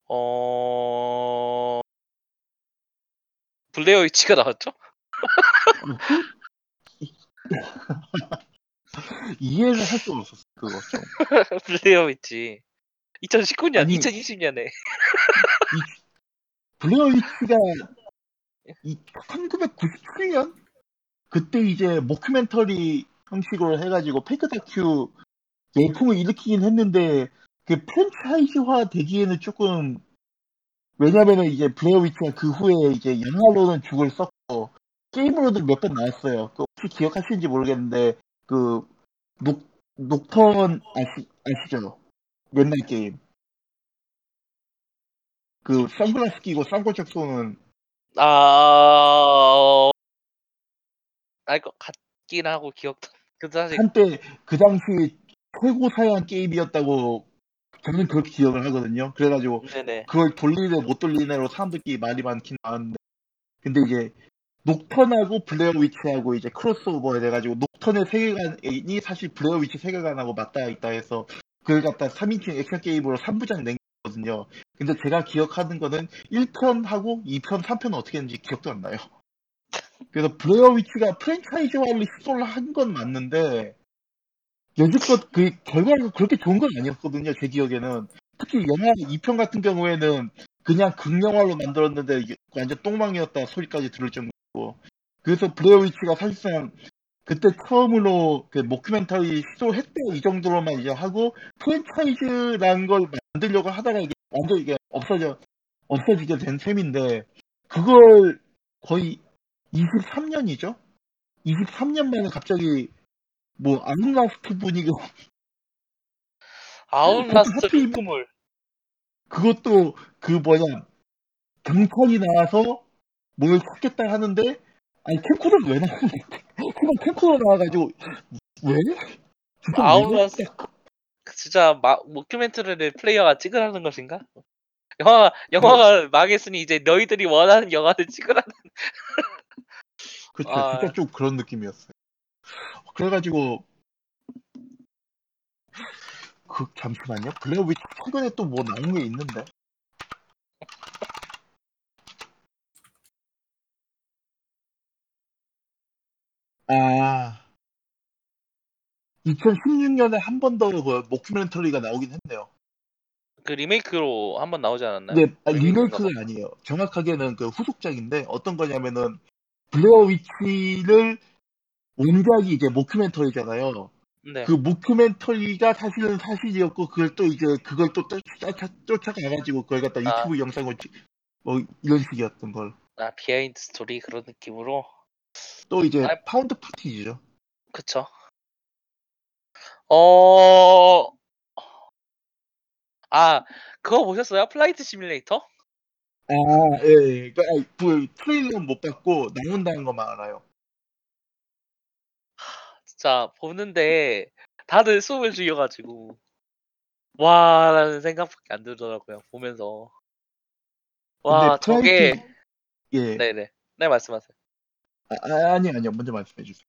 어. 블레어 위치가 나왔죠? [LAUGHS] 이해를 할 수가 없었어 그거 좀. [LAUGHS] 블레어 위치. 2019년 아니, 2020년에. 블레어 위치가 이 1997년 그때 이제 모큐멘터리 형식으로 해가지고 페이크 다큐 열풍을 일으키긴 했는데 그 프랜차이즈화 되기에는 조금 왜냐면은 이제 블레어 위치가 그 후에 이제 영화로는 죽을 썼고 게임으로도 몇 번 나왔어요. 그 혹시 기억하시는지 모르겠는데 그 녹, 녹턴 아시, 아시죠? 옛날 게임. 그 선글라스 끼고 쌍꺼짝 쏘는 아... 알것 같긴 하고 기억도 [LAUGHS] 그 사실 한때 그 당시 최고 사양 게임이었다고 저는 그렇게 기억을 하거든요. 그래가지고 네네 그걸 돌리네 못 돌리네로 사람들끼리 말이 많긴 많은데 근데 이제 녹턴하고 Blair Witch하고 이제 크로스오버 돼가지고 녹턴의 세계관이 사실 Blair Witch 세계관하고 맞닿아 있다 해서 그걸 갖다 3인칭 액션 게임으로 3부작 낸 거거든요. 근데 제가 기억하는 거는 1편하고 2편, 3편은 어떻게 했는지 기억도 안 나요. 그래서 Blair Witch가 프랜차이즈화를 시도를 한 건 맞는데 여지껏 그 결과가 그렇게 좋은 건 아니었거든요. 제 기억에는 특히 영화 2편 같은 경우에는 그냥 극영화로 만들었는데 완전 똥망이었다 소리까지 들을 정도고 그래서 Blair Witch가 사실상 그때 처음으로 그 mockumentary 시도했다 이 정도로만 이제 하고 프랜차이즈라는 걸 만들려고 하다가 이게 완전 이게 없어져 없어지게 된 셈인데 그걸 거의 23년이죠? 23년 만에 갑자기 뭐 Outlast 분위기 [LAUGHS] Outlast 하필- 흑구물. 그것도 그 뭐냐 경찰이 나와서 뭘 찾겠다 하는데 아니 캠코더를 왜 나와? [LAUGHS] 그냥 캠코더 나와가지고 왜 Outlast 그 진짜 마, mockumentary를 플레이어가 찍으라는 것인가? 영화 영화가 망했으니 이제 너희들이 원하는 영화를 찍으라는 [LAUGHS] 그쵸, 아. 진짜 좀 그런 느낌이었어요. 그래가지고, 그, 잠시만요. 위치 최근에 또 뭐 나온 게 있는데. 아, 2016년에 한 번 더 그 모큐멘터리가 나오긴 했네요. 그 리메이크로 한 번 나오지 않았나요? 근데 아, 리메이크가 아니에요. 정확하게는 그 후속작인데 어떤 거냐면은 Blair Witch를 원작이 이제 mockumentary잖아요. 네. 그 mockumentary가 사실은 사실이었고 그걸 또 이제 그걸 또 쫓아, 쫓아가가지고 그걸 갖다 아. 유튜브 영상을 찍- 뭐 이런 식이었던 걸. 아 behind story 그런 느낌으로 또 이제 아. found footage죠. 그쵸. 어. 아 그거 보셨어요? Flight Simulator? 아, 예, 예. 그러니까 아니, 그 트레일러는 못 봤고 나온다는 것만 알아요. 진짜 보는데 다들 숨을 죽여 가지고 와라는 생각밖에 안 들더라고요 보면서 와 근데 저게 예. 네네 네 말씀하세요 아, 아, 아니 아니요. 먼저 말씀해 주세요.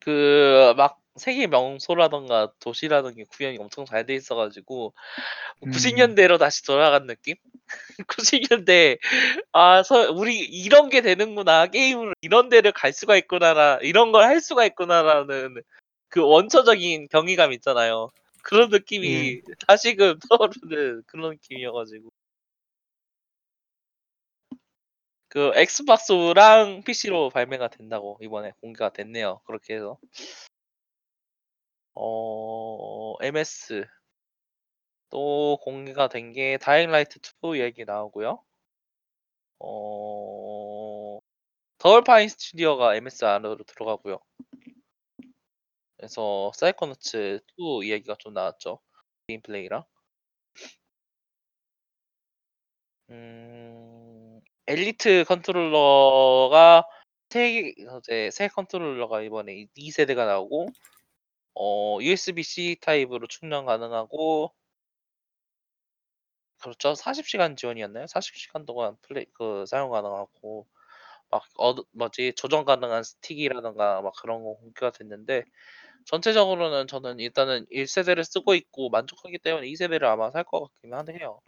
그 막 세계 명소라던가 도시라는 게 구현이 엄청 잘 돼 있어 가지고 음. 90년대로 다시 돌아간 느낌? [LAUGHS] 90년대 아 서, 우리 이런 게 되는구나. 게임으로 이런 데를 갈 수가 있구나라 이런 걸 할 수가 있구나라는 그 원초적인 경이감 있잖아요. 그런 느낌이 다시금 [LAUGHS] 떠오르는 그런 느낌이어 가지고. 그 엑스박스랑 PC로 발매가 된다고 이번에 공개가 됐네요. 그렇게 해서. 어 MS 또 공개가 된 게 Dying Light 2 얘기 나오고요. 어 Double Fine 스튜디오가 MS 안으로 들어가고요. 그래서 Psychonauts 2 이야기가 좀 나왔죠. 게임 플레이랑. 음, 엘리트 컨트롤러가 세, 이제 새 컨트롤러가 이번에 2세대가 나오고, 어, USB-C 타입으로 충전 가능하고, 그렇죠. 40시간 지원이었나요? 40시간 동안 플레이, 그, 사용 가능하고, 막, 어, 뭐지, 조정 가능한 스틱이라던가, 막 그런 거 공개가 됐는데, 전체적으로는 저는 일단은 1 세대를 쓰고 있고 만족하기 때문에 2 세대를 아마 살 것 같긴 하네요.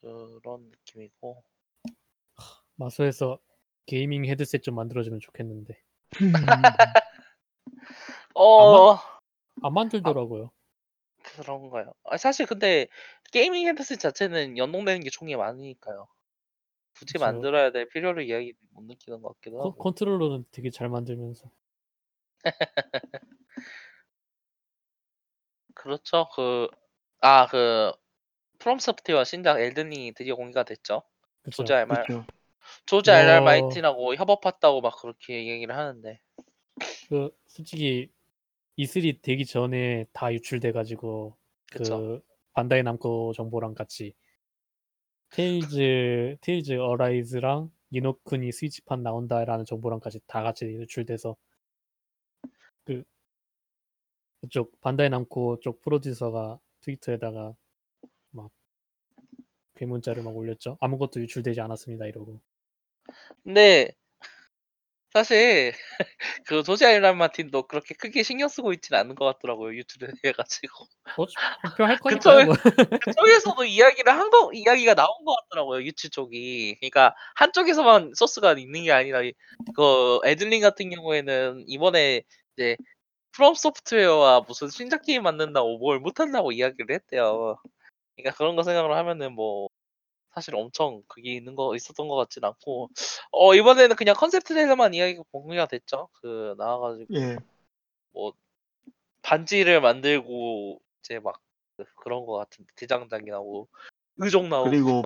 그런 느낌이고. 마소에서 gaming 헤드셋 좀 만들어주면 좋겠는데 [LAUGHS] 어, 안 만들더라고요. 그런가요? 아, 사실 근데 gaming 헤드셋 자체는 연동되는 게 종이 많으니까요. 굳이 그쵸. 만들어야 될 필요를 이야기 못 느끼는 것 같기도 컨- 하고. 컨트롤러는 되게 잘 만들면서 [LAUGHS] 그렇죠. 그, 아, 그, FromSoftware 신작 엘든이 드디어 공개가 됐죠. 그쵸? 조지 알알, 그렇죠. 조지 알알 어. 마틴하고 협업했다고 막 그렇게 얘기를 하는데. 그 솔직히 E3 되기 전에 다 유출돼 가지고 그쵸. 그 반다이 남코 정보랑 같이 Tales Tales Arise랑 니노쿠니 스위치판 나온다라는 정보랑까지 다 같이 유출돼서 그 그쪽 반다이 남코 쪽 프로듀서가 트위터에다가 막 괴문자를 막 올렸죠. 아무것도 유출되지 않았습니다 이러고. 근데 사실 [LAUGHS] 그 조지 알란 마틴도 그렇게 크게 신경 쓰고 있지는 않은 것 같더라고요. 유튜브에 [LAUGHS] 해 가지고. 뭐 발표할 거니까요. 뭐. 그쪽에서도 이야기를 한 거 이야기가 나온 것 같더라고요. 유치 쪽이. 그러니까 한쪽에서만 소스가 있는 게 아니라 이그 애들링 같은 경우에는 이번에 이제 프롬 소프트웨어와 무슨 신작 게임 만든다고 뭘 못한다고 이야기를 했대요. 그러니까 그런 거 생각을 하면은 뭐 사실 엄청 그게 있는 거 있었던 것 같진 않고 어 이번에는 그냥 컨셉트에서만 이야기가 공개가 됐죠. 그 나와 가지고 예. 뭐 반지를 만들고 이제 막그 그런 거 같은데 대장장이 나오고 의족 나오고 그리고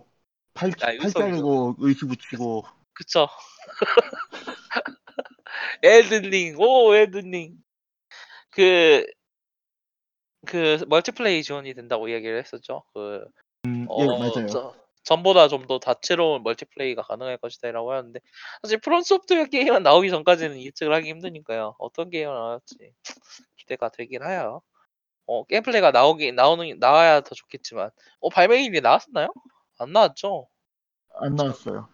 팔, 아, 팔 의석이죠. 자르고 의수 붙이고 그쵸. [LAUGHS] Elden Ring, 오 Elden Ring. 그, 그 multiplay 지원이 된다고 이야기를 했었죠. 그, 음, 어, 예 맞아요. 저, 전보다 좀 더 다채로운 multiplay가 가능할 것이다라고 하는데 사실 FromSoftware 게임은 나오기 전까지는 예측을 하기 힘드니까요. 어떤 게임이 나올지 [LAUGHS] 기대가 되긴 해요. 어, 게임 플레이가 나오기 나오는 나와야 더 좋겠지만, 어 발매일이 나왔나요? 안 나왔죠. 안 나왔어요.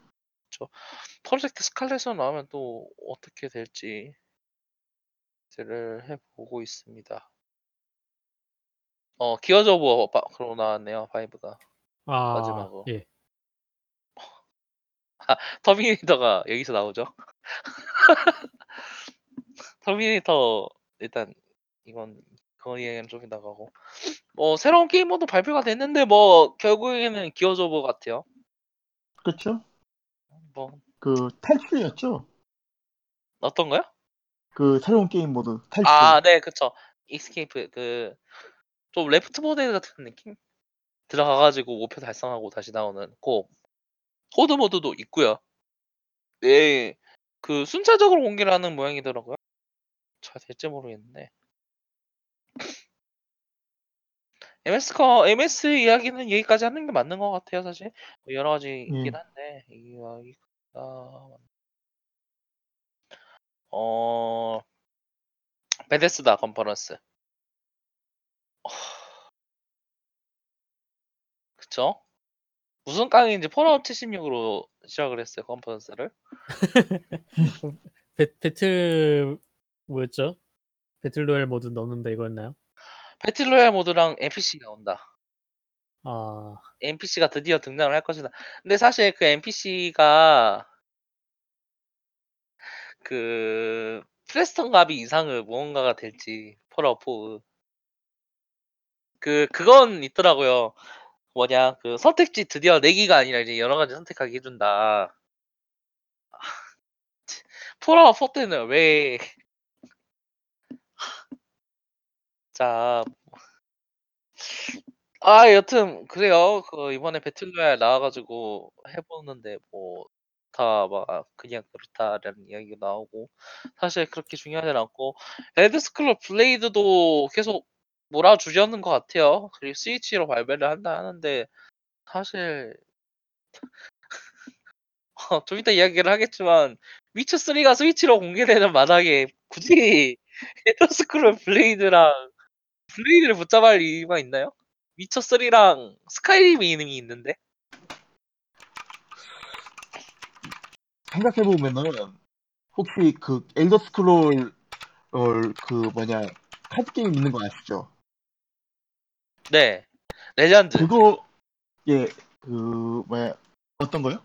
프로젝트 스칼렛으로 나오면 또 어떻게 될지 기대를 해보고 있습니다. 어, Gears of War로 나왔네요, 5가. 아, 마지막으로. 예. [LAUGHS] Terminator가 여기서 나오죠. [LAUGHS] 터미네이터 일단 이건 그거 얘기는 좀 나가고 뭐 새로운 게임 모드 발표가 됐는데 뭐 결국에는 오브 같아요. 그렇죠? 뭐그 탈출이었죠? 어떤 거요? 그 새로운 게임 모드 탈출. 아, 네, 그쵸. 익스케이프 그 좀 레프트 모드 같은 느낌? 들어가가지고 목표 달성하고 다시 나오는 고 코드 모드도 있고요. 네, 그 순차적으로 공개를 하는 모양이더라고요. 잘 될지 모르겠는데. [LAUGHS] MS 거 MS 이야기는 여기까지 하는 게 맞는 것 같아요, 사실. 뭐 여러 가지 있긴 음. 한데 이야기가 어 베데스다 컨퍼런스. 그쵸? 무슨 깡인지 Fallout 76으로 시작을 했어요, 컨퍼런스를. [LAUGHS] 배, 배틀 뭐였죠? battle royale 모드 넣는다 이거였나요? battle royale 모드랑 NPC가 온다. 아, NPC가 드디어 등장을 할 것이다. 근데 사실 그 NPC가 그 프레스턴 가비 이상의 무언가가 될지 Fallout 4. 그 그건 있더라고요. 뭐냐 그 선택지 드디어 4개가 아니라 이제 여러 가지 선택하게 해준다. 폴아웃 4 때는 왜 자, 아 여튼 그래요. 그 이번에 배틀로얄 나와가지고 해보는데 뭐 다 막 그냥 그렇다라는 이야기가 나오고 사실 그렇게 중요하진 않고 엘더 스크롤 블레이드도 계속 몰아주려는 것 같아요. 그리고 스위치로 발매를 한다 하는데 사실 [LAUGHS] 어, 좀 이따 이야기를 하겠지만 위쳐 3가 스위치로 공개되는 마당에 굳이 [LAUGHS] 스크롤 블레이드랑 블레이드를 할 이유가 있나요? 위쳐 3랑 스카이림이 이름이 있는데 생각해 보면은 혹시 그 엘더 스크롤 어, 그 뭐냐 카드 게임 있는 거 아시죠? 네 레전드 그거 예그 뭐야 어떤 거요?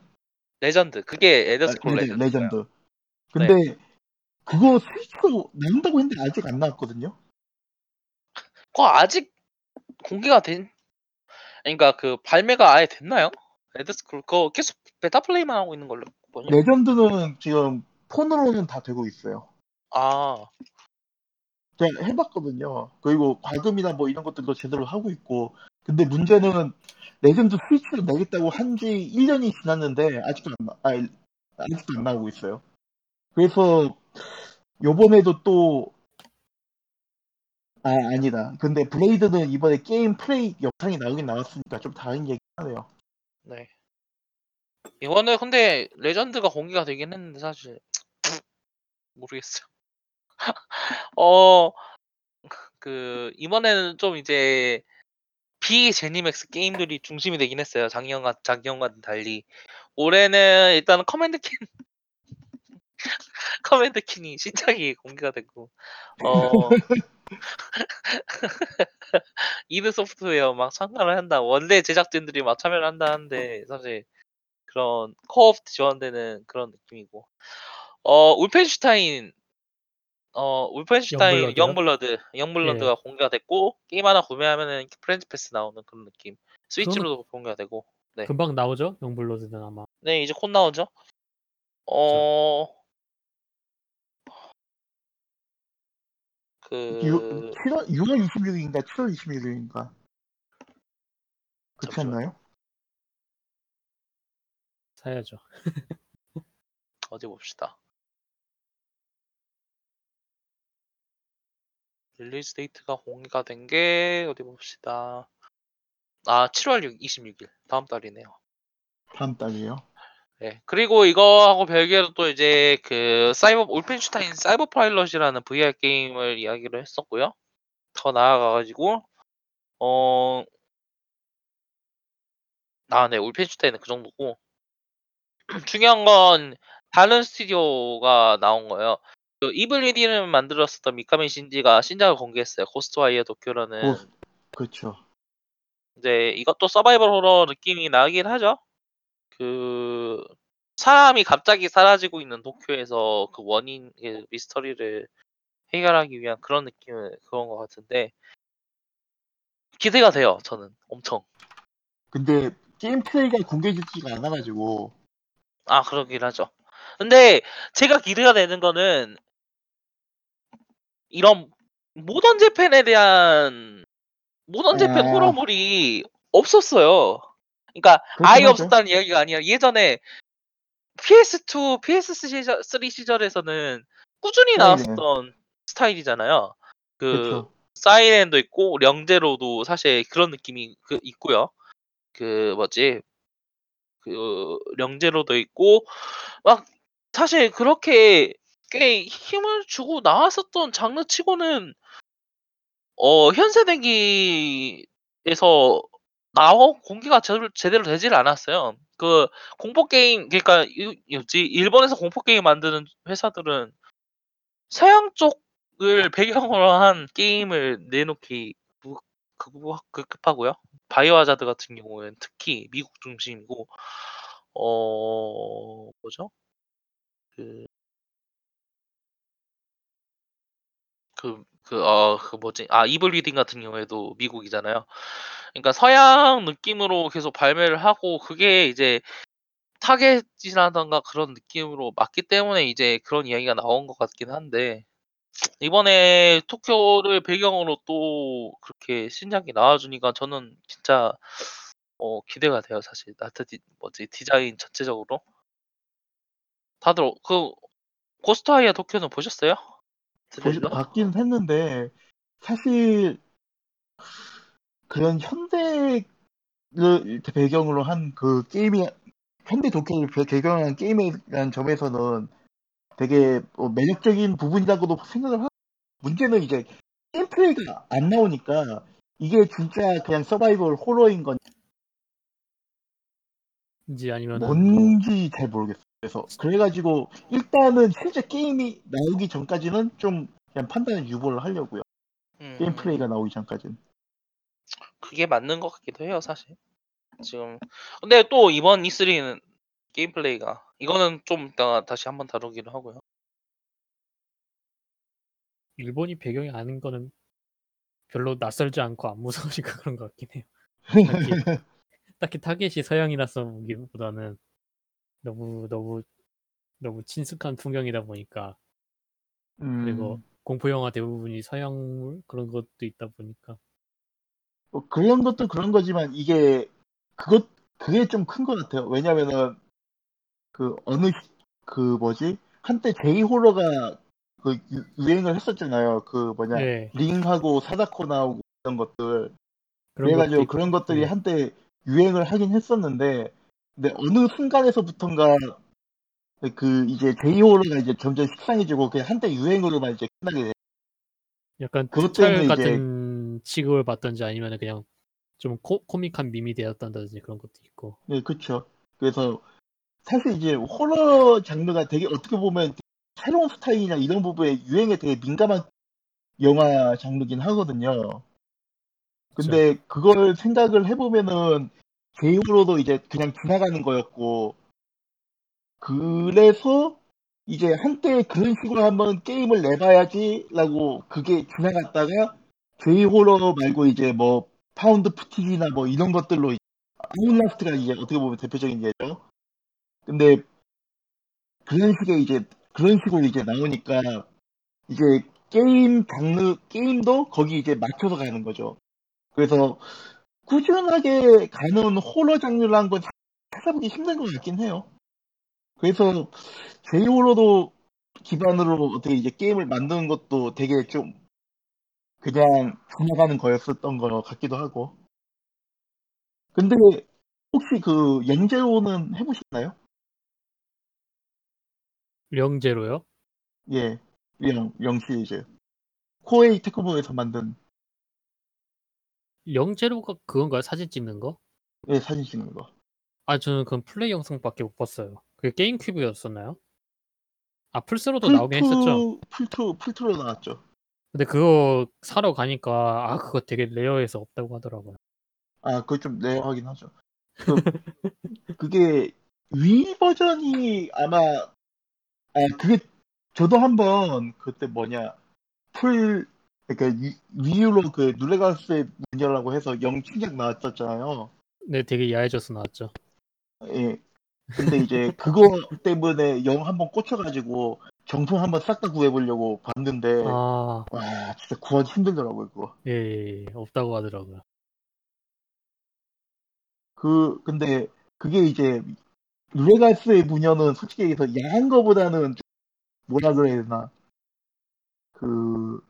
레전드 그게 아, 엘더 스크롤 네, 레전드 레전드. 근데 그거 스위치로 나온다고 했는데 아직 안 나왔거든요. 그거 아직 공개가 된 그러니까 그 발매가 아예 됐나요? 엘더 스크롤 그거 계속 베타 플레이만 하고 있는 걸로 보니 레전드는 지금 폰으로는 다 되고 있어요. 아 제가 해봤거든요. 그리고 과금이나 뭐 이런 것들도 제대로 하고 있고. 근데 문제는 레전드 스위치로 내겠다고 한 지 1년이 지났는데 아직도 안, 나, 아, 아직도 안 나오고 있어요. 그래서 요번에도 또 아, 아니다. 근데 블레이드는 이번에 게임 플레이 영상이 나오긴 나왔으니까 좀 다른 얘기 하네요. 네. 이번에 근데 레전드가 공개가 되긴 했는데 사실 모르겠어요. [LAUGHS] 어, 그 이번에는 좀 이제 비제니맥스 게임들이 중심이 되긴 했어요. 작년과 작년과는 달리 올해는 일단은 커맨더 킨 [LAUGHS] 커맨더 킨이 신작이 공개가 됐고 어 [LAUGHS] 이드 소프트웨어 막 참가를 한다. 원래 제작진들이 막 참여를 한다는데 사실 그런 co-op 지원되는 그런 느낌이고 어 울펜슈타인 어 울펜슈타인 영블러드요? 영블러드 영블러드가 공개가 됐고 게임 하나 구매하면은 friends pass 나오는 그런 느낌. 스위치로도 공개가 되고 네. 금방 나오죠? 영블러드는 아마. 네 이제 곧 나오죠. 어. 그 유, 7월, 6월 26일인가 7월 26일인가 그렇지 잠시만요. 않나요? 사야죠. 어디 봅시다. release date가 공개가 된 게 어디 봅시다. 아 7월 6, 26일 다음 달이네요. 다음 달이에요. 네. 그리고 이거하고 별개로 또 이제 그 사이버 울펜슈타인 사이버 파일럿이라는 VR 게임을 이야기를 했었고요. 더 나아가 가지고 어. 아, 네. 울펜슈타인은 그 정도고. [CLEARS THROAT] 중요한 건 다른 스튜디오가 나온 거예요. 그 이블 위딘을 만들었었던 미카미 신지가 신작을 공개했어요. 고스트와이어 도쿄라는 고, 그렇죠. 이제 이것도 서바이벌 호러 느낌이 나긴 하죠. 그 사람이 갑자기 사라지고 있는 도쿄에서 그 원인 그 미스터리를 해결하기 위한 그런 느낌의 그런 것 같은데 기대가 돼요. 저는 엄청. 근데 게임 플레이가 공개되지가 않아가지고 아 그러긴 하죠. 근데 제가 기대가 되는 거는 이런 모던 재팬에 대한 모던 재팬 아. 호러물이 없었어요. 그러니까 아예 하죠. 없었다는 이야기가 아니라 예전에 PS2, PS3 시절, 3 시절에서는 꾸준히. 나왔었던 스타일이잖아요. 그 그렇죠. 사이렌도 있고 령제로도 사실 그런 느낌이 그 있고요. 그 뭐지? 그 령제로도 있고 막 사실 그렇게 꽤 힘을 주고 나왔었던 장르치고는 어 현세대기에서 나오 공개가 제대로, 제대로 되질 않았어요. 그 공포 게임 그러니까 일본에서 공포 게임 만드는 회사들은 서양 쪽을 배경으로 한 게임을 내놓기 무 그거 급하고요. 바이오하자드 같은 경우에는 특히 미국 중심이고 어 뭐죠? 그 그 그 어 그 뭐지? 아 이블 위딘 같은 경우에도 미국이잖아요. 그러니까 서양 느낌으로 계속 발매를 하고 그게 이제 타겟이라든가 그런 느낌으로 맞기 때문에 이제 그런 이야기가 나온 것 같긴 한데 이번에 도쿄를 배경으로 또 그렇게 신작이 나와 주니까 저는 진짜 어 기대가 돼요 사실. 아트 디 뭐지 디자인 전체적으로. 다들 어그 고스트와이어 도쿄는 보셨어요? 보시, 트레일러? 봤긴 했는데 사실 그런 현대를 배경으로 한 그 게임이 현대 도쿄를 배- 배경한 게임이라는 점에서는 되게 뭐 매력적인 부분이라고도 생각을 하고 문제는 이제 게임 플레이가 안 나오니까 이게 진짜 그냥 서바이벌 호러인 건지 뭐 뭔지 잘 모르겠어요. 그래서 그래가지고 일단은 실제 게임이 나오기 전까지는 좀 그냥 판단을 유보를 하려고요. 게임 음. 플레이가 나오기 전까지는. 그게 맞는 것 같기도 해요, 사실. 지금 근데 또 이번 E3는 게임 플레이가 이거는 좀 이따가 다시 한번 다루기로 하고요. 일본이 배경이 아닌 거는 별로 낯설지 않고 안 무서우니까 [LAUGHS] 그런 것 같긴 해요. [LAUGHS] 딱히, 딱히 타겟이 서양이라서 보기보다는 너무 너무 너무 친숙한 풍경이다 보니까 그리고 음, 공포 영화 대부분이 서양물 그런 것도 있다 보니까 뭐 그런 것도 그런 거지만 이게 그것 그게 좀 큰 것 같아요. 왜냐면은 그 어느 시- 그 뭐지 한때 제이 호러가 그 유- 유행을 했었잖아요. 그 뭐냐 네 링하고 사다코 나오고 이런 것들. 그래가지고 그런 것들이 네. 한때 유행을 하긴 했었는데, 근데 어느 순간에서부턴가 그 이제 제이호르가 이제 점점 식상해지고 그냥 한때 유행으로만 이제 끝나게 돼. 약간 그것 때문에 이제- 같은 취급을 받던지 아니면 그냥 좀 코, 코믹한 밈이 되었던지 그런 것도 있고 네, 그렇죠. 그래서 사실 이제 호러 장르가 되게 어떻게 보면 새로운 스타일이나 이런 부분에 유행에 되게 민감한 영화 장르긴 하거든요. 근데 그걸 생각을 해보면은 개인으로도 이제 그냥 지나가는 거였고 그래서 이제 한때 그런 식으로 한번 게임을 내봐야지라고 그게 지나갔다가 J-horror 말고 이제 뭐 found footage나 뭐 이런 것들로 아웃라스트가 이제 어떻게 보면 대표적인 예죠. 근데 그런 식의 이제 그런 식으로 이제 나오니까 이제 게임 장르 게임도 거기 이제 맞춰서 가는 거죠. 그래서 꾸준하게 가는 호러 장르란 건 찾아보기 힘든 것 같긴 해요. 그래서 제이호러도 기반으로 어떻게 이제 게임을 만드는 것도 되게 좀 그냥 지나가는 거였었던 것 같기도 하고. 근데 혹시 그 영재로는 해보셨나요? 영제로요? 예, 영, 영 시리즈. 코에이 테크모에서 만든 영제로가 그건가요? 사진 찍는 거? 예, 사진 찍는 거. 아 저는 그건 플레이 영상밖에 못 봤어요. 그게 게임 큐브였었나요? 아 플스로도 나오긴 했었죠. 플투, 플투로 나왔죠. 근데 그거 사러 가니까 아 그거 되게 레어해서 없다고 하더라고요. 아, 그거 좀 레어하긴 하죠. 그, [LAUGHS] 그게 위 버전이 아마 아 그게 저도 한번 그때 뭐냐 풀 그러니까 위- 위유로 그 누레가스의 문이라고 해서 영 충격 나왔었잖아요. 네, 되게 야해져서 나왔죠. 예. 근데 이제 그거 [LAUGHS] 때문에 영 한번 꽂혀가지고 정품 한번 싹 다 구해보려고 봤는데 아, 와 진짜 구하기 힘들더라고요 그거. 예, 예, 예, 없다고 하더라고요. 그 근데 그게 이제 누레가스의 문여는 솔직히 얘기해서 야한 거보다는 좀 뭐라 그래야 되나 그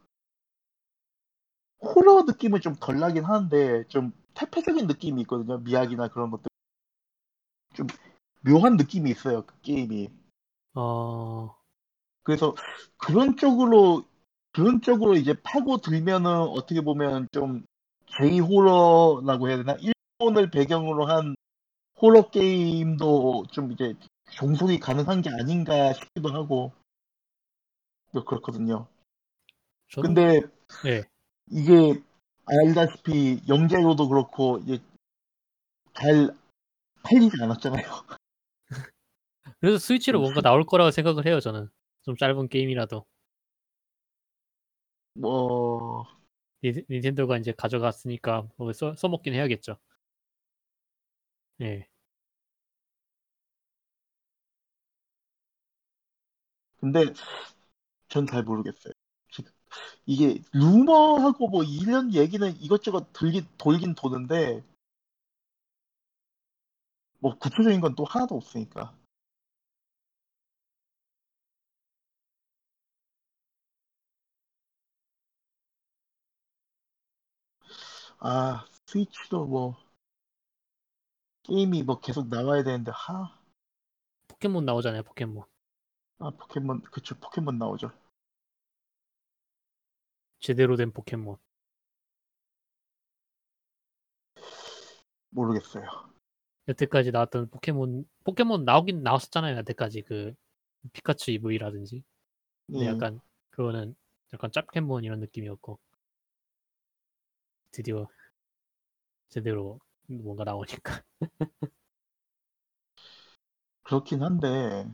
호러 느낌은 좀 덜 나긴 하는데 좀 태폐적인 느낌이 있거든요. 미학이나 그런 것들. 좀 묘한 느낌이 있어요 그 게임이. 아, 그래서 그런 쪽으로 그런 쪽으로 이제 파고 들면은 어떻게 보면 좀 제이 호러라고 해야 되나? 일본을 배경으로 한 호러 게임도 좀 이제 종속이 가능한 게 아닌가 싶기도 하고. 뭐 그렇거든요. 저는, 근데 예, 이게 알다시피 영재로도 그렇고 잘 팔리지 않았잖아요. [LAUGHS] 그래서 스위치로 뭔가 나올 거라고 생각을 해요, 저는. 좀 짧은 게임이라도. 뭐 니, 닌텐도가 이제 가져갔으니까 뭐 써, 써먹긴 해야겠죠. 예. 근데 전 잘 모르겠어요. 이게 루머하고 뭐 이런 얘기는 이것저것 들긴 돌긴 도는데 뭐 구체적인 건 또 하나도 없으니까. 아 스위치도 뭐 게임이 뭐 계속 나와야 되는데 하. 포켓몬 나오잖아요, 포켓몬. 아 포켓몬 그쵸 포켓몬 나오죠. 제대로 된 포켓몬. 모르겠어요. 여태까지 나왔던 포켓몬, 포켓몬 나오긴 나왔었잖아요, 여태까지. 그, 피카츄 EV라든지. 근데 예. 약간, 그거는 약간 짭캐몬 이런 느낌이었고. 드디어, 제대로 뭔가 나오니까. [LAUGHS] 그렇긴 한데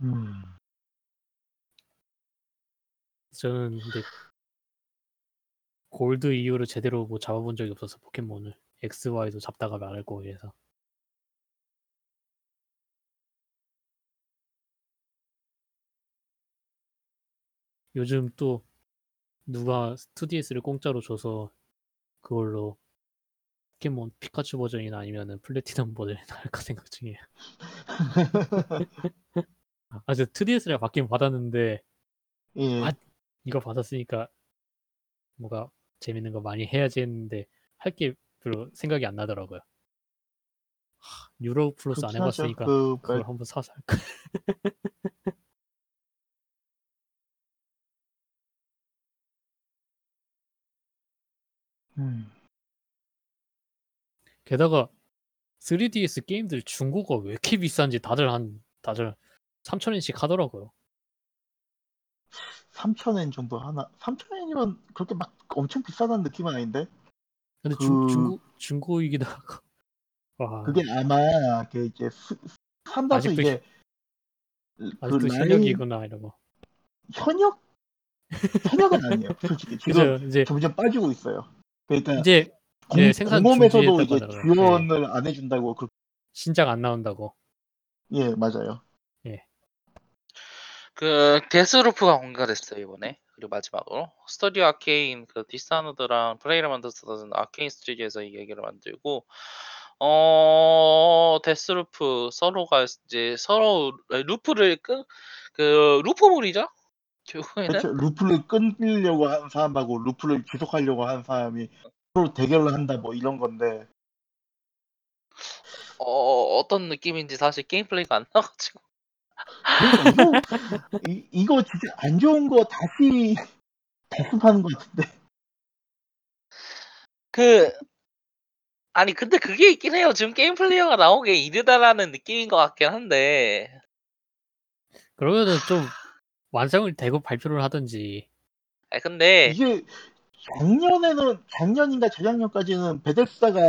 음 저는 근데 골드 이후로 제대로 뭐 잡아본 적이 없어서 포켓몬을 X, Y도 잡다가 말고 이래서 요즘 또 누가 2DS를 공짜로 줘서 그걸로 포켓몬 피카츄 버전이나 아니면은 플래티넘 버전이나 [LAUGHS] 할까 생각 중이에요. [LAUGHS] 아, 저 2DS를 받긴 받았는데 예. 아, 이거 받았으니까 뭐가 재밌는 거 많이 해야지 했는데 할 게 별로 생각이 안 나더라고요. 하, 유로 플러스 안. 해봤으니까 그 그걸 말- 한번 사서 할까. [LAUGHS] 음. 게다가 3DS 게임들 중고가 왜 이렇게 비싼지 다들 한 다들 3,000원씩 하더라고요. 3,000엔 정도 하나? 3,000엔이면 그렇게 막 엄청 비싸다는 느낌은 아닌데? 근데 그- 중, 중고 중고이기도 하고. 와. 그게 아마 그 이제 스- 산다서 아직도 이제 아직도 그 현역이구나 이러고. 현역 현역은 아니에요. [LAUGHS] 솔직히 지금 그죠 이제 점점 빠지고 있어요. 그러니까 이제 공, 네, 생산 공홈에서도 이제 하더라고요. 지원을 안 해준다고 그, 신작 안 나온다고. 예 맞아요. 그 Deathloop이 공개가 됐어요 이번에. 그리고 마지막으로. 스터디 Arkane 그 Dishonored랑 Prey를 만들었던 Arkane 스튜디오에서 이 얘기를 만들고 어 Deathloop 서로가 이제 서로 루프를 끊는 루프물이죠? 결국에는 그렇죠. 루프를 끊으려고 하는 사람하고 루프를 지속하려고 하는 사람이 서로 대결을 한다 뭐 이런 건데. 어 어떤 느낌인지 사실 게임 플레이가 안 나가지고 이거 이, 이거 진짜 안 좋은 거 다시 답습하는 것 같은데 그 아니 근데 그게 있긴 해요 지금 게임 플레이가 나온 게 이르다라는 느낌인 것 같긴 한데 그러면은 좀 완성을 대고 발표를 하든지. 아니 근데 이게 작년에는 작년인가 재작년까지는 베데스다가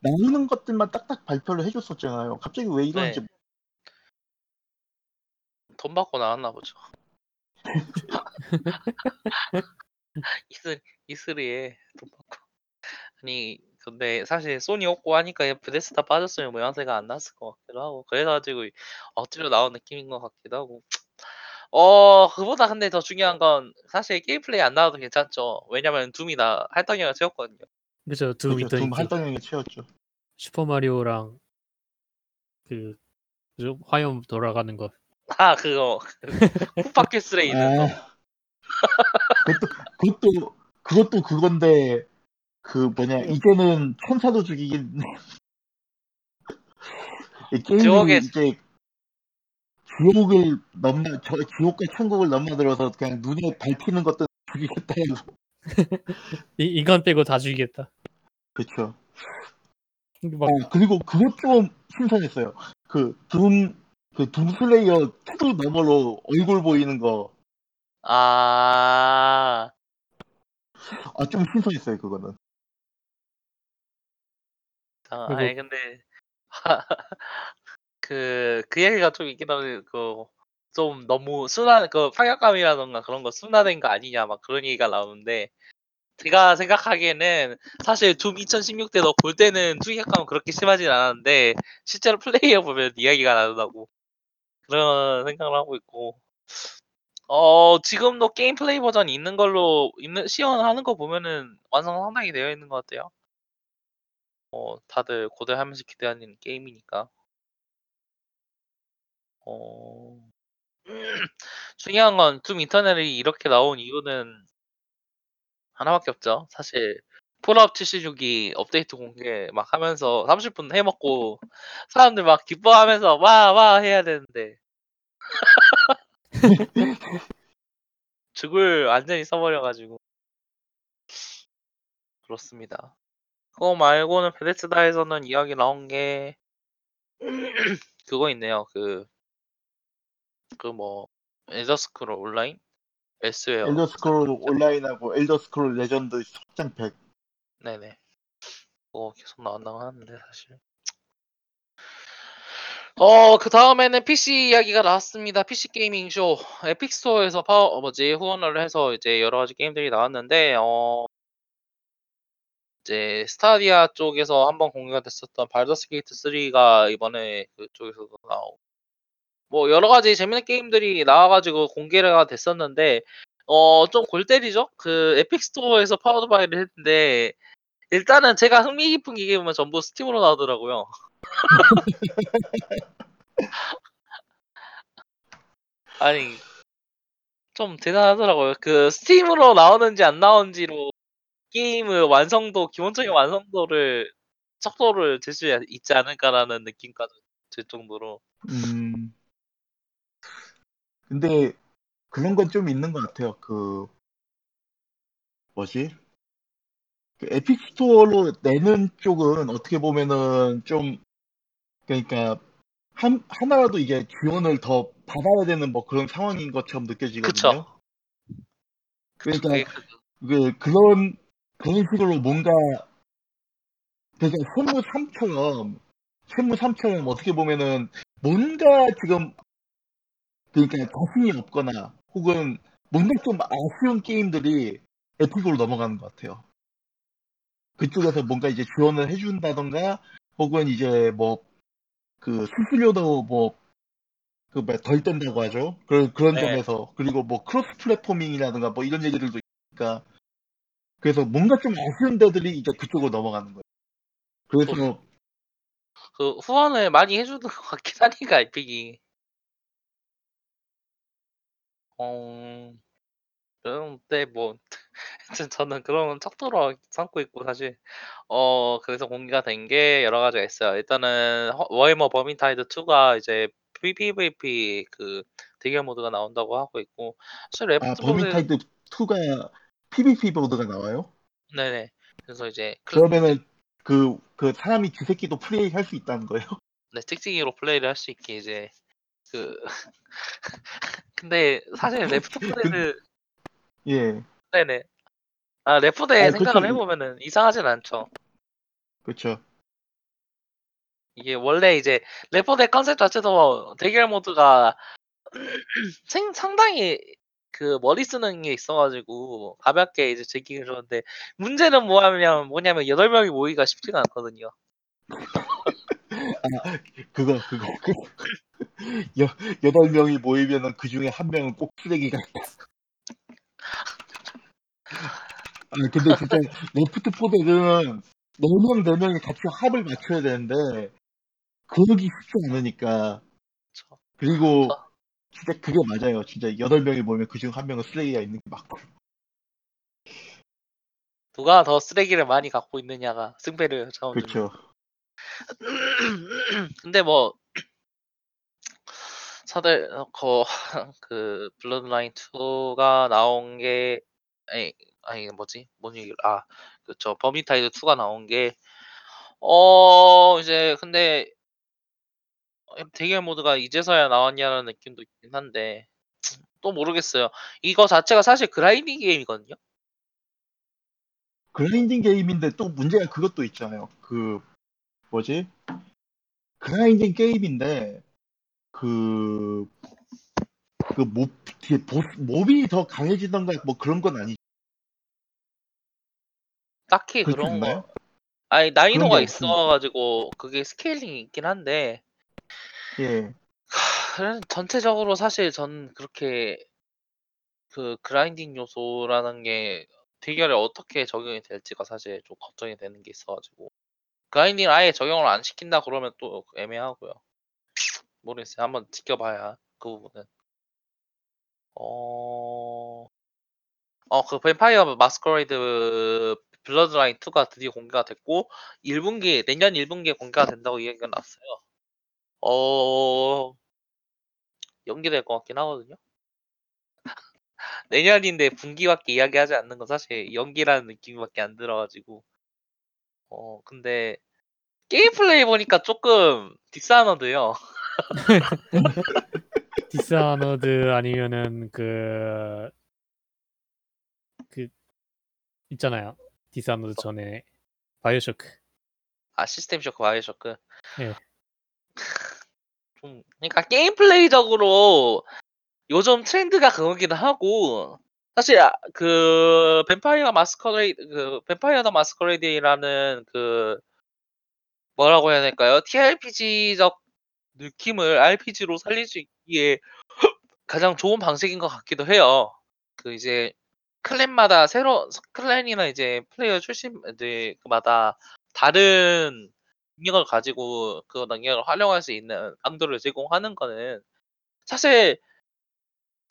나오는 것들만 딱딱 발표를 해줬었잖아요. 갑자기 왜 이런지 네. 돈 받고 나왔나 보죠. [LAUGHS] 이슬 이슬이에 돈 받고. 아니 근데 사실 소니 없고 하니까 베데스다 빠졌으면 모양새가 안 났을 것 같기도 하고 그래가지고 억지로 나온 느낌인 것 같기도 하고. 어 그보다 근데 더 중요한 건 사실 게임 플레이 안 나와도 괜찮죠. 왜냐면 둠이 나 할당량을 채웠거든요. 그죠 두 그렇죠. 둠 한덩이에 채웠죠. 슈퍼 마리오랑 그? 화염 돌아가는 거. 아 그거 푸파켓스레 있는 거. 아, 그것도 그것도 그것도 그건데 그 뭐냐 이제는 천사도 죽이긴 이 게임이 지옥에- 이제 지옥을 넘나 저 지옥과 천국을 넘나들어서 그냥 눈에 밟히는 것도 죽이겠다 해서 이 이건 빼고 다 죽이겠다. 그렇죠. 막 어, 그리고 그것 좀 신선했어요. 그 둠, 그 둠슬레이어 투도 너머로 얼굴 보이는 거, 아. 아, 좀 신선했어요, 그거는. 아, 그리고- 아니 근데 [LAUGHS] 그, 그 얘기가 좀 있긴 한데 그 좀 너무 순한 그 파격감이라던가 그런 거 순화된 거 아니냐 막 그런 얘기가 나오는데 제가 생각하기에는 사실 둠 2016 때 너 볼 때는 투격감은 그렇게 심하진 않았는데 실제로 플레이해 보면 이야기가 나온다고 그런 생각을 하고 있고 어 지금도 게임 플레이 버전이 있는 걸로 있는 시연하는 거 보면은 완성 상당히 되어 있는 것 같아요. 어, 다들 고대하면서 기대하는 게임이니까. 어, [CLEARS THROAT] 중요한 건둠 이터널이 이렇게 나온 이유는 하나밖에 없죠. 사실 폴아웃 76이 업데이트 공개 막 하면서 30분 해먹고 사람들 막 기뻐하면서 와 와 해야 되는데 [LAUGHS] 죽을 완전히 써버려가지고 그렇습니다. 그거 말고는 Bethesda에서는 이야기 나온 게 그거 있네요. 그 그 뭐 Elder Scrolls Online Elsweyr Elder Scrolls Online하고 Elder Scrolls Legends 확장 팩. 네네. 그거 계속 나온다고 하는데 사실. 어, 그 다음에는 PC 이야기가 나왔습니다. PC Gaming Show. Epic Store에서 파워, 어, 뭐지, 후원을 해서 이제 여러 가지 게임들이 나왔는데, 어, 이제 Stadia 쪽에서 한번 공개가 됐었던 Baldur's Gate 3가 이번에 그쪽에서도 나오고, 뭐 여러 가지 재밌는 게임들이 나와가지고 공개가 됐었는데, 어, 좀 골 때리죠? 그 Epic Store에서 powered by를 했는데, 일단은 제가 흥미 깊은 게임은 전부 Steam으로 나오더라고요. [LAUGHS] 아니, 좀 대단하더라고요. 그 Steam으로 나오는지 안 나오는지로 게임의 완성도, 기본적인 완성도를, 척도를 잴수 있지 않을까라는 느낌까지 들 정도로. 음. 근데 그런 건 좀 있는 것 같아요. 그 뭐지? 그 Epic Store로 내는 쪽은 어떻게 보면은 좀 그러니까 한 하나라도 이게 지원을 더 받아야 되는 뭐 그런 상황인 것처럼 느껴지거든요. 그쵸. 그러니까 그그 그런 그런 식으로 뭔가 그러니까 세무 3처럼 세무 3처럼 어떻게 보면은 뭔가 지금 그러니까 자신이 없거나 혹은 뭔가 좀 아쉬운 게임들이 에픽으로 넘어가는 것 같아요. 그쪽에서 뭔가 이제 지원을 해준다던가 혹은 이제 뭐 그 수수료도 뭐 그덜 뗀다고 하죠. 그런 그런 네. 점에서 그리고 뭐 cross platforming이라든가 뭐 이런 얘기들도 있으니까 그래서 뭔가 좀 아쉬운 데들이 이제 그쪽으로 넘어가는 거예요. 그래서 그 후원을 많이 해주는 것 같긴 하니까 에픽이. 어, 그런데 뭐 [LAUGHS] 하여튼 저는 그런 척도로 삼고 있고 사실 어 그래서 공개가 된 게 여러 가지가 있어요. 일단은 허- Warhammer Vermintide 2가 이제 PVP 그 대결 모드가 나온다고 하고 있고 사실 아 레프트 보드 버민타이드 2가 PVP 보드가 나와요? 네네 그래서 이제 클- 그러면은 그, 그 사람이 그 새끼도 플레이 할 수 있다는 거예요? 네, 특징으로 플레이를 할 수 있게 이제 그 [LAUGHS] 근데 사실 레프트 포데드 예, 네네 아 레프트 아, 생각을 그쵸. 해보면은 이상하진 않죠. 그렇죠. 이게 원래 이제 레포대 컨셉 자체도 대결 모드가 생, 상당히 그 머리 쓰는 게 있어가지고 가볍게 이제 즐기기 좋은데 문제는 뭐하면 뭐냐면 여덟 명이 모이기가 쉽지가 않거든요. [LAUGHS] 그거, 그거, 그, 여, 여덟 명이 모이면은 그 중에 한 명은 꼭 쓰레기가 있다. 아, 근데 진짜 레프트 포드는 네 명, 네 명이 같이 합을 맞춰야 되는데, 그러기 쉽지 않으니까. 그리고 저- 진짜 그게 맞아요. 진짜 여덟 명이 모이면 그 중 한 명은 쓰레기가 있는 게 맞고. 누가 더 쓰레기를 많이 갖고 있느냐가 승패를 정하는 그렇죠. [CLEARS THROAT] 근데 뭐 사들 [LAUGHS] 그, 그 Bloodlines 2가 나온 게 아니 아니 뭐지 뭔 얘기 아 그쵸 Vermintide 2가 나온 게 어 이제 근데 대결 모드가 이제서야 나왔냐는 느낌도 있긴 한데 또 모르겠어요. 이거 자체가 사실 grinding 게임이거든요. grinding 게임인데 또 문제가 그것도 있잖아요. 그, 뭐지? grinding 게임인데, 그, 그 몹, 보스, 몹이 더 강해지던가 뭐 그런 건 아니죠. 딱히 그런? 거 아니 난이도가. 있어가지고 그게 scaling이 있긴 한데 예. 그래도 전체적으로 사실 전 그렇게 그 grinding 요소라는 게 대결에 어떻게 적용이 될지가 사실 좀 걱정이 되는 게 있어가지고 그라인딩을 아예 적용을 안 시킨다 그러면 또 애매하고요. 모르겠어요. 한번 지켜봐야 그 부분은. 어, 어, 그 뱀파이어 마스커레이드 블러드라인 2가 드디어 공개가 됐고 1분기 내년 1분기에 공개가 된다고 이야기가 났어요. 어, 연기될 것 같긴 하거든요. 내년인데 분기밖에 이야기하지 않는 건 사실 연기라는 느낌밖에 안 들어가지고. 어, 근데 게임 플레이 보니까 조금 Dishonored요. [LAUGHS] Dishonored 아니면은 그, 그, 있잖아요. Dishonored 전에 BioShock. 아 System Shock BioShock. 예. [LAUGHS] 좀 그러니까 게임 플레이적으로 요즘 트렌드가 그거기도 하고 사실 아, 그 뱀파이어 마스커레이드 그 뱀파이어 더 마스커레이드라는 그 뭐라고 해야 될까요? TRPG적 느낌을 RPG로 살릴 수 있기에 가장 좋은 방식인 것 같기도 해요. 그 이제 클랜마다 새로 클랜이나 이제 플레이어 출신들마다 다른 능력을 가지고 그 능력을 활용할 수 있는 방도를 제공하는 거는 사실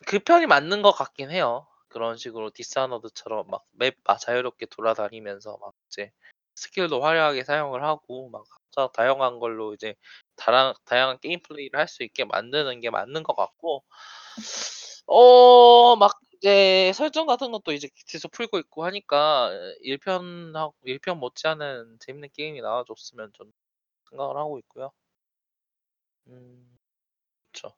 그 편이 맞는 것 같긴 해요. 그런 식으로 Dishonored처럼 막 맵 자유롭게 돌아다니면서 막 이제 스킬도 화려하게 사용을 하고 막 각자 다양한 걸로 이제 다양 다양한 게임 플레이를 할 수 있게 만드는 게 맞는 것 같고 어 막 이제 설정 같은 것도 이제 계속 풀고 있고 하니까 1편하고 1편 못지않은 재밌는 게임이 나와줬으면 저는 생각을 하고 있고요. 음 그쵸.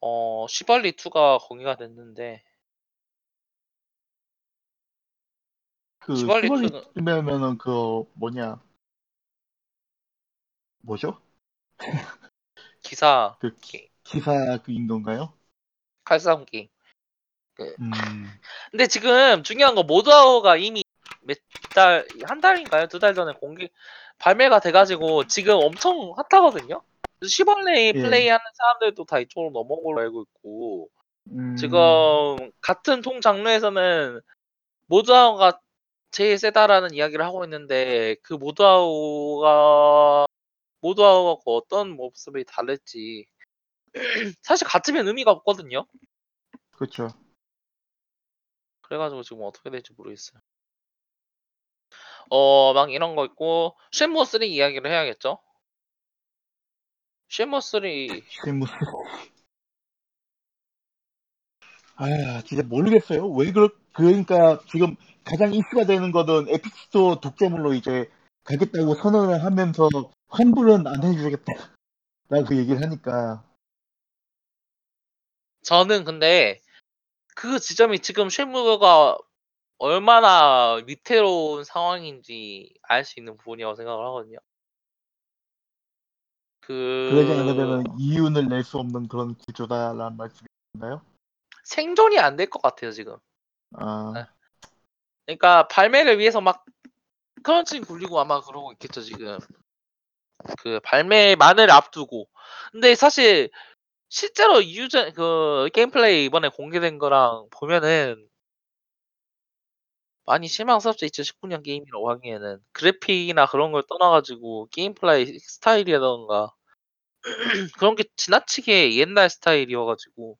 어 시벌리 2가 공개가 됐는데 그 시벌리 시벌리 2는 쯤이면은 그 뭐냐 뭐죠? 기사 그 기- 기사 그인 건가요? 칼싸움 게임. 음, [LAUGHS] 근데 지금 중요한 건 모드아워가 이미 몇 달, 한 달인가요? 두 달 전에 공개, 발매가 돼가지고 지금 엄청 핫하거든요? 시벌레이 예. 플레이하는 사람들도 다 이쪽으로 넘어온 걸로 알고 있고, 음, 지금 같은 통 장르에서는 모드아워가 제일 세다라는 이야기를 하고 있는데, 그 모드아워가 그 어떤 모습이 다를지, [CLEARS THROAT] 사실 같으면 의미가 없거든요? 그렇죠. 그래가지고 지금 어떻게 될지 모르겠어요. 어, 막 이런 거 있고, Shenmue 3 이야기를 해야겠죠? Shenmue 3, Shenmue 아, 진짜 모르겠어요. 왜 그렇, 그러니까 지금 가장 이슈가 되는 거는 Epic Store 독점으로 이제 가겠다고 선언을 하면서 환불은 안 해주겠다. 라고 얘기를 하니까. 저는 근데 그 지점이 지금 쉐무가 얼마나 위태로운 상황인지 알 수 있는 부분이라고 생각을 하거든요. 그러지 그, 않으면 이윤을 낼 수 없는 그런 구조다라는 말씀인가요? 생존이 안 될 것 같아요, 지금. 아, 네. 그러니까 발매를 위해서 막 crunch 굴리고 아마 그러고 있겠죠, 지금. 그 발매만을 앞두고. 근데 사실 실제로 유저 그 게임 플레이 이번에 공개된 거랑 보면은 많이 실망스럽죠. 2019년 게임이라고 하기에는 그래픽이나 그런 걸 떠나가지고 게임 플레이 스타일이라던가 [CLEARS THROAT] 그런 게 지나치게 옛날 스타일이어가지고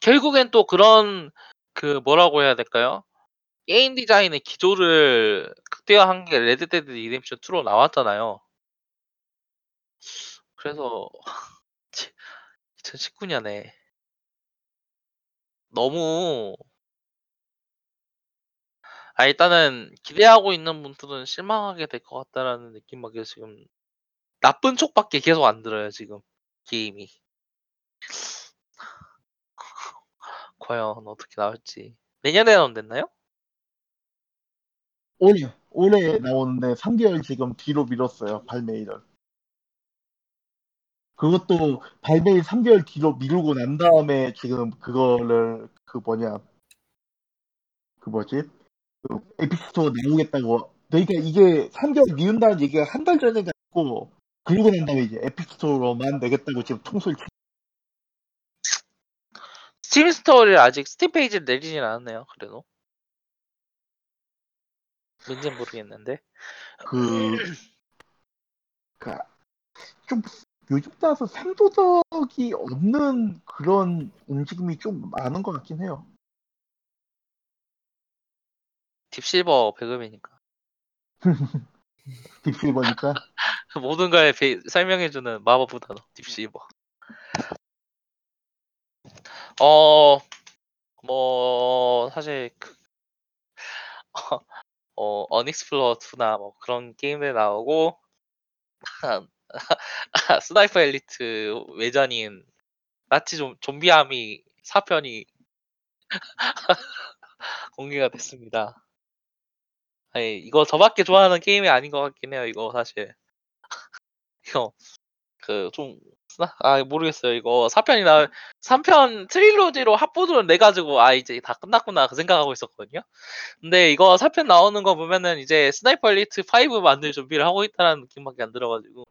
결국엔 또 그런 그 뭐라고 해야 될까요? 게임 디자인의 기조를 극대화한 게 레드데드 리뎀션 2로 나왔잖아요. 그래서 [LAUGHS] 2019년에 너무 아 일단은 기대하고 있는 분들은 실망하게 될 것 같다라는 느낌밖에 지금 나쁜 촉밖에 계속 안 들어요 지금 게임이 과연 어떻게 나올지 내년에 나온댔나요? 올해, 올해 나오는데 3개월 지금 뒤로 미뤘어요. 발매일을. 그것도 발매일 3개월 뒤로 미루고 난 다음에 지금 그거를 그 뭐냐 그 뭐지 그 에픽스토어 나오겠다고 그러니까 이게 3개월 미룬다는 얘기가 한 달 전에 갔고 그러고 난 다음에 이제 에픽스토어로만 내겠다고 지금 치 스팀 스토어를 아직 스팀 페이지를 내리진 않았네요 그래도 뭔진 모르겠는데 그, [CLEARS THROAT] 그, 좀, 요즘 따라서 상도덕이 없는 그런 움직임이 좀 많은 것 같긴 해요. 딥실버 배급이니까 [LAUGHS] 딥실버니까. [LAUGHS] 모든 걸 배- 설명해주는 마법 부 단어 딥실버 어, 뭐, 사실, 그, [LAUGHS] 어, 언익스플로어 2나 뭐 그런 게임들 나오고, [LAUGHS] 스나이퍼 엘리트 외전인 나치 좀, 좀비 아미 4편이 공개가 됐습니다. 아니, 이거 저밖에 좋아하는 게임이 아닌 것 같긴 해요, 이거 사실. [LAUGHS] 이거, 그, 좀, 아, 모르겠어요. 이거 4편이 나, 3편 trilogy로 합본을 내 가지고, 아, 이제 다 끝났구나, 그 생각하고 있었거든요. 근데 이거 4편 나오는 거 보면은 이제 스나이퍼 엘리트 5 만들 준비를 하고 있다는 느낌밖에 안 들어가지고,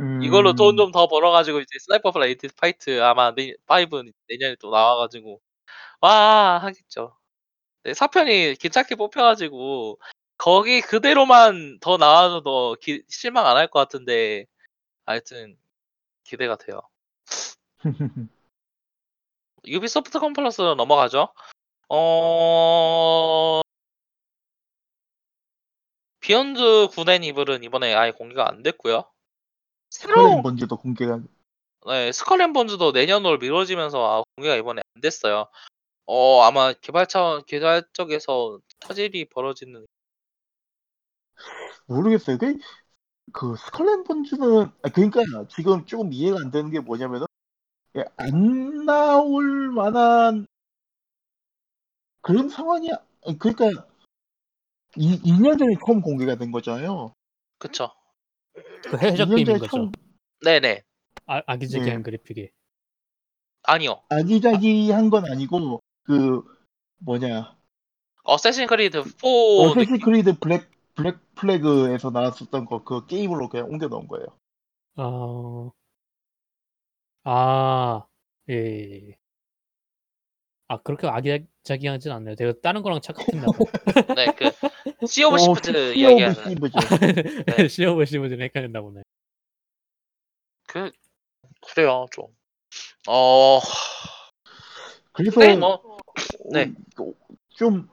음, 이걸로 돈 좀 더 벌어가지고, 이제 스나이퍼 엘리트 five 아마 내, 5는 내년에 또 나와가지고, 와, 하겠죠. 네, 4편이 괜찮게 뽑혀가지고, 거기 그대로만 더 나와도 기- 실망 안 할 것 같은데, 하여튼, 기대가 돼요. [LAUGHS] 유비소프트 컨퍼런스 넘어가죠. 어, 비욘드 굿 앤 이블은 이번에 아예 공개가 안 됐고요. 스컬앤 본즈도 공개가 네, 스컬앤 본즈도 내년으로 미뤄지면서 아, 공개가 이번에 안 됐어요. 어, 아마 개발 차원 개발 쪽에서 차질이 벌어지는 모르겠어요. 그, 그 스컬앤 본즈는 아, 그러니까 지금 조금 이해가 안 되는 게 뭐냐면은 예, 안 나올 만한 그런 상황이 그러니까 이 2년 전에 처음 공개가 된 거잖아요. 그쵸. 그 해적 2년 게임인 거죠. 처음 네네. 아, 아기자기한 네. 그래픽이. 아니요. 아기자기한 건 아니고 그 뭐냐 어쌔신 크리드 4 어쌔신 느낌? 크리드 블랙 블랙 플래그에서 나왔었던 거 그 게임으로 그냥 옮겨 넣은 거예요. 어... 아, 예, 예, 예. 아, 그렇게 아기자기하진 않네요. 제가 다른 거랑 착각했나 봐요. [LAUGHS] 네, 그시 오브 어, 시프트 시 오브 이야기하는. [LAUGHS] 네. 시어버 시버즈는 헷갈렸나 보네. 그 그래요 좀. 어 그래서 네, 뭐 네. 좀,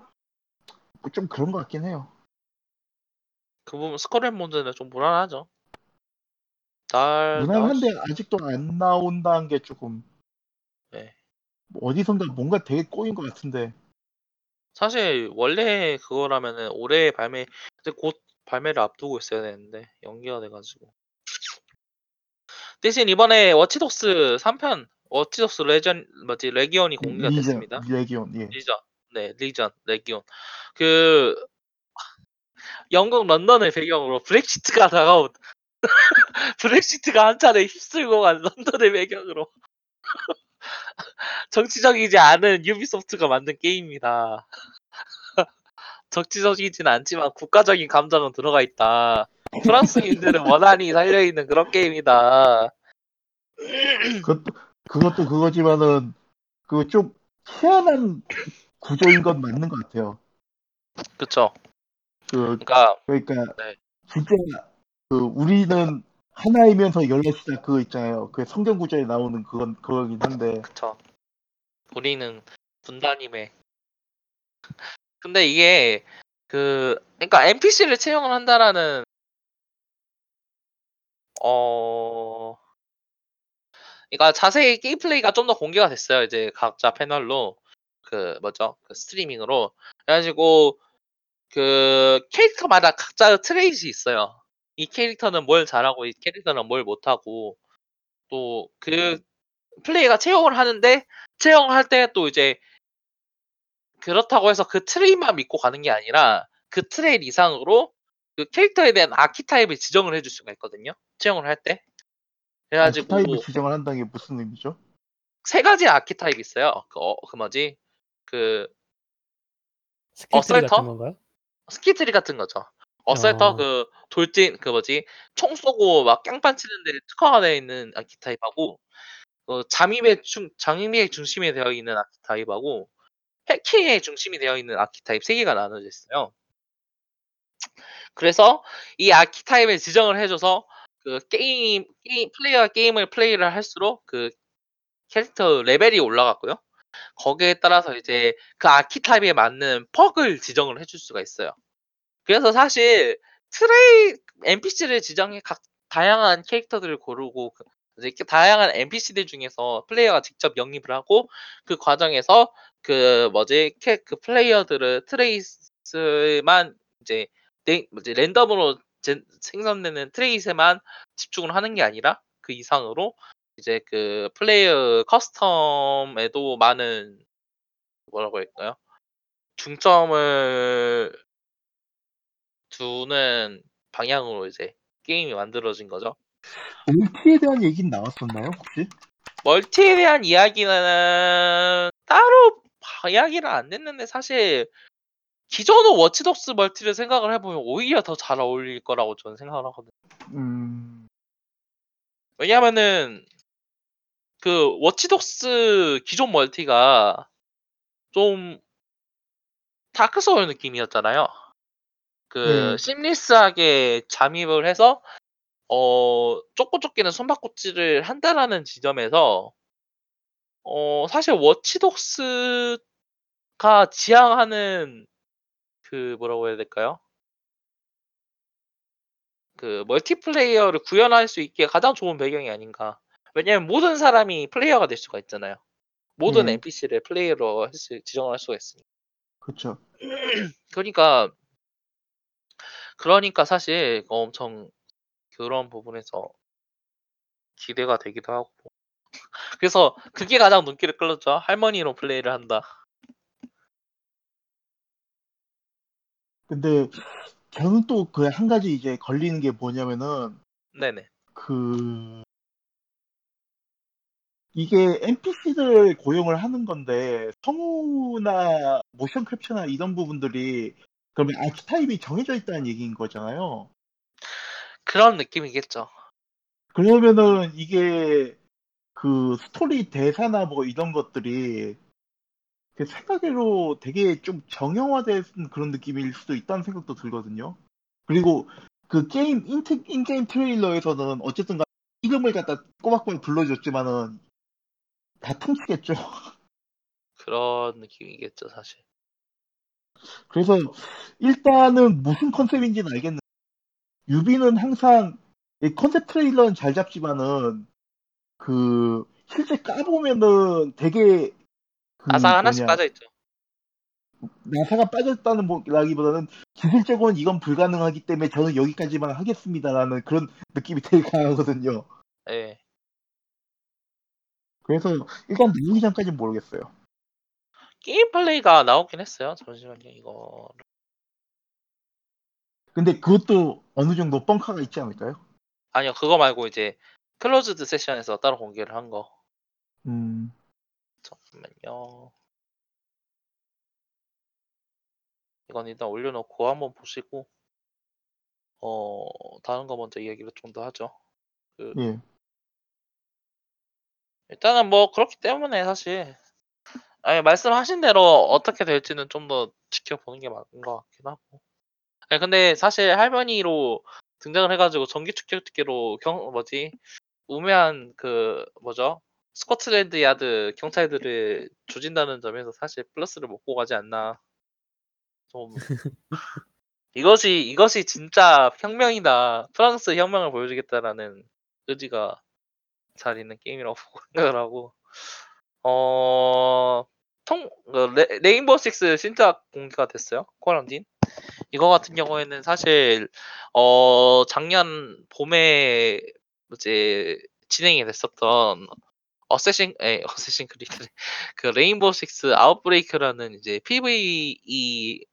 좀 그런 것 같긴 해요. 그 부분 스컬앤 몬드는 좀 무난하죠. 잘 무난한데 아직도 안 나온다는 게 조금 네. 뭐 어디선가 뭔가 되게 꼬인 것 같은데 사실 원래 그거라면은 올해 발매 근데 곧 발매를 앞두고 있어야 되는데 연기가 돼가지고 대신 이번에 워치독스 3편 워치독스 레전 뭐지 레기온이 공개가 리전, 됐습니다. 레기온 예. 리전 네 리전 레기온 그 영국 런던을 배경으로 브렉시트가 다가온 [LAUGHS] 브렉시트가 한 차례 휩쓸고 간 런던을 배경으로 [LAUGHS] 정치적이지 않은 유비소프트가 만든 게임이다. [LAUGHS] 정치적이진 않지만 국가적인 감정은 들어가 있다. 프랑스인들은 원한이 살려 있는 그런 게임이다. 그것도 그것도 그거지만은 그 좀 희한한 구조인 건 맞는 것 같아요. 그쵸? 그 그러니까 그러니까 네. 진짜 그 우리는 하나이면서 열렸다 그거 있잖아요. 그 성경 구절에 나오는 그건 그거긴 한데 그쵸. 우리는 분단임에. [LAUGHS] 근데 이게 그 그러니까 NPC를 채용을 한다라는 어 그러니까 자세히 게임 플레이가 좀 더 공개가 됐어요. 이제 각자 패널로 그 뭐죠? 그 스트리밍으로 그래가지고 그 캐릭터마다 각자 trait이 있어요. 이 캐릭터는 뭘 잘하고 이 캐릭터는 뭘 못하고 또 그 플레이어가 채용을 하는데 채용할 때 또 이제 그렇다고 해서 그 trait만 믿고 가는 게 아니라 그 trait 이상으로 그 캐릭터에 대한 archetype을 지정을 해줄 수가 있거든요. 채용을 할 때. 그래가지고 archetype을 지정을 한다는 게 무슨 의미죠? 세 가지 archetype 있어요. 그, 어, 그 뭐지? 그 assaulter? skill tree 같은 거죠. assaulter 어. 그 돌진 그 뭐지? 총 쏘고 막 깽판 치는데 특화가 되어 있는 archetype하고 어, 잠입의 중 잠입의 중심이 되어 있는 archetype하고 해킹의 중심이 되어 있는 archetype 세 개가 나눠져 있어요. 그래서 이 archetype을 지정을 해줘서 그 게임, 게임 플레이어가 게임을 플레이를 할수록 그 캐릭터 레벨이 올라갔고요. 거기에 따라서 이제 그 아키타입에 맞는 perk을 지정을 해줄 수가 있어요. 그래서 사실 trait NPC를 지정해 각 다양한 캐릭터들을 고르고 그 이제 이렇게 다양한 NPC들 중에서 플레이어가 직접 영입을 하고 그 과정에서 그 뭐지 캐, 그 플레이어들을 traits만 이제 네, 뭐지 랜덤으로 제- 생성되는 traits에만 집중을 하는 게 아니라 그 이상으로 이제 그 플레이어 custom에도 많은 뭐라고 할까요? 중점을 두는 방향으로 이제 게임이 만들어진 거죠. 멀티에 대한 얘기는 나왔었나요 혹시? 멀티에 대한 이야기는 따로 이야기를 안 냈는데 사실 기존의 Watch Dogs 멀티를 생각을 해보면 오히려 더 잘 어울릴 거라고 저는 생각을 하거든요. 음 왜냐면은 그 Watch Dogs 기존 멀티가 좀 Dark Souls 느낌이었잖아요. 그 네. seamless하게 잠입을 해서 어 쫓고 쫓기는 숨바꼭질을 한다라는 지점에서 어 사실 Watch Dogs가 지향하는 그 뭐라고 해야 될까요? 그 multiplayer를 구현할 수 있게 가장 좋은 배경이 아닌가. 왜냐면 모든 사람이 플레이어가 될 수가 있잖아요. 모든 네. NPC를 플레이어로 할 수, 지정을 할 수가 있으니까. 그렇죠. [CLEARS THROAT] 그러니까 그러니까 사실 엄청 그런 부분에서 기대가 되기도 하고 [LAUGHS] 그래서 그게 가장 눈길을 끌었죠. 할머니로 플레이를 한다. 근데 저는 또 그 한 가지 이제 걸리는 게 뭐냐면은 네네. 그 이게 NPC들 고용을 하는 건데 성우나 모션 캡처나 이런 부분들이 그러면 아키타입이 정해져 있다는 얘기인 거잖아요. 그런 느낌이겠죠. 그러면은 이게 그 스토리 대사나 뭐 이런 것들이 그 생각외로 되게 좀 정형화된 그런 느낌일 수도 있다는 생각도 들거든요. 그리고 그 게임 인트, in-game trailer에서는 어쨌든 간 이름을 갖다 꼬박꼬박 불러줬지만은 다 퉁치겠죠. 그런 느낌이겠죠, 사실. 그래서 일단은 무슨 컨셉인지는 알겠는데 Ubi는 항상 이 컨셉 trailer는 잘 잡지만은 그 실제 까보면은 되게 그 아사 하나씩 빠져있죠. 나사가 빠졌다는 보기보다는 기술적으로는 이건 불가능하기 때문에 저는 여기까지만 하겠습니다라는 그런 느낌이 되게 강하거든요. 예. 그래서 일단 나오기 전까지는 모르겠어요. 게임 플레이가 나오긴 했어요. 잠시만요, 이거. 근데 그것도 어느 정도 뻥카가 있지 않을까요? 아니요, 그거 말고 이제 클로즈드 세션에서 따로 공개를 한 거. 음, 잠깐만요. 이건 일단 올려놓고 한번 보시고, 어, 다른 거 먼저 이야기를 좀 더 하죠. 예. 일단은 뭐 그렇기 때문에 사실 아니 말씀하신 대로 어떻게 될지는 좀 더 지켜보는 게 맞는 것 같긴 하고. 아니 근데 사실 할머니로 등장을 해가지고 전기 축제로 경 뭐지 우매한 그 뭐죠 스코틀랜드 야드 경찰들을 조진다는 점에서 사실 플러스를 먹고 가지 않나. 좀 [LAUGHS] 이것이 이것이 진짜 혁명이다. 프랑스 혁명을 보여주겠다라는 의지가 잘 있는 게임이라고 [LAUGHS] 생각을 하고 어, 통, 그 레, Rainbow Six 신작 공개가 됐어요. Quarantine. 이거 같은 경우에는 사실 어 작년 봄에 이제 진행이 됐었던 어쌔신 에 [LAUGHS] Assassin's Creed 그 Rainbow Six Outbreak라는 이제 PVE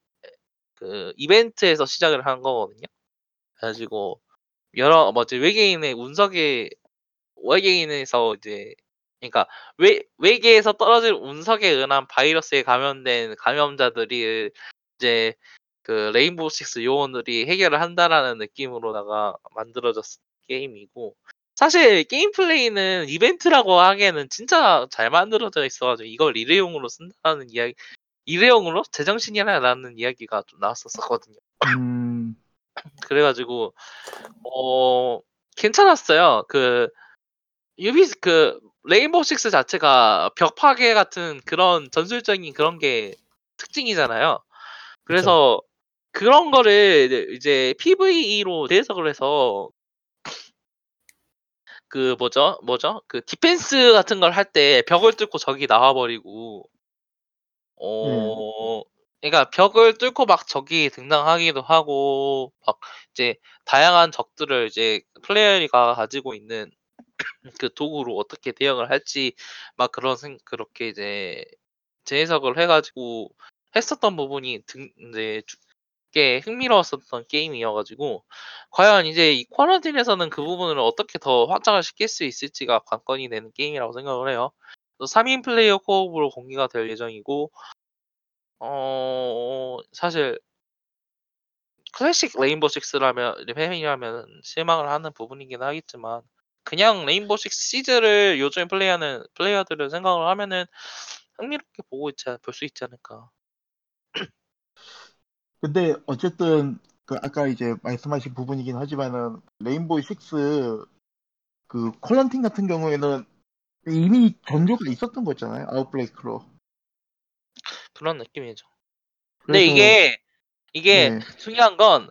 그 이벤트에서 시작을 한 거거든요. 그래가지고 여러 뭐지 외계인의 운석에 외계인에서 이제 그러니까 외, 외계에서 떨어질 운석에 의한 바이러스에 감염된 감염자들이 이제 그 레인보우 식스 요원들이 해결을 한다라는 느낌으로다가 만들어졌 게임이고 사실 게임 플레이는 이벤트라고 하기에는 진짜 잘 만들어져 있어가지고 이걸 일회용으로 쓴다는 이야기 일회용으로 제정신이라는 이야기가 좀 나왔었거든요. 음, 그래가지고 어 괜찮았어요. 그 Ubi 그 Rainbow Six 자체가 벽 파괴 같은 그런 전술적인 그런 게 특징이잖아요. 그래서 그런 거를 이제 PVE로 재해석을 해서 그 뭐죠? 뭐죠? 그 defense 같은 걸 할 때 벽을 뚫고 적이 나와버리고 어 그러니까 벽을 뚫고 막 적이 등장하기도 하고 막 이제 다양한 적들을 이제 플레이어가 가지고 있는 그 도구로 어떻게 대응을 할지 막 그런 생 그렇게 이제 재해석을 해가지고 했었던 부분이 등 이제 꽤 흥미로웠었던 게임이어 가지고 과연 이제 이 쿼런틴에서는 그 부분을 어떻게 더 확장을 시킬 수 있을지가 관건이 되는 게임이라고 생각을 해요. 3인 플레이어 co-op으로 공개가 될 예정이고 어 사실 클래식 Rainbow Six라면 팬이라면 실망을 하는 부분이긴 하겠지만 그냥 Rainbow Six Siege를 요즘에 플레이하는 플레이어들을 생각을 하면은 흥미롭게 보고 있지 볼 수 있지 않을까. [CLEARS THROAT] 근데 어쨌든 그 아까 이제 말씀하신 부분이긴 하지만은 Rainbow Six 그 콜런팅 같은 경우에는 이미 전조가 있었던 거잖아요. 아웃브레이크로. 그런 느낌이죠. 근데 그래서- 이게 이게 네. 중요한 건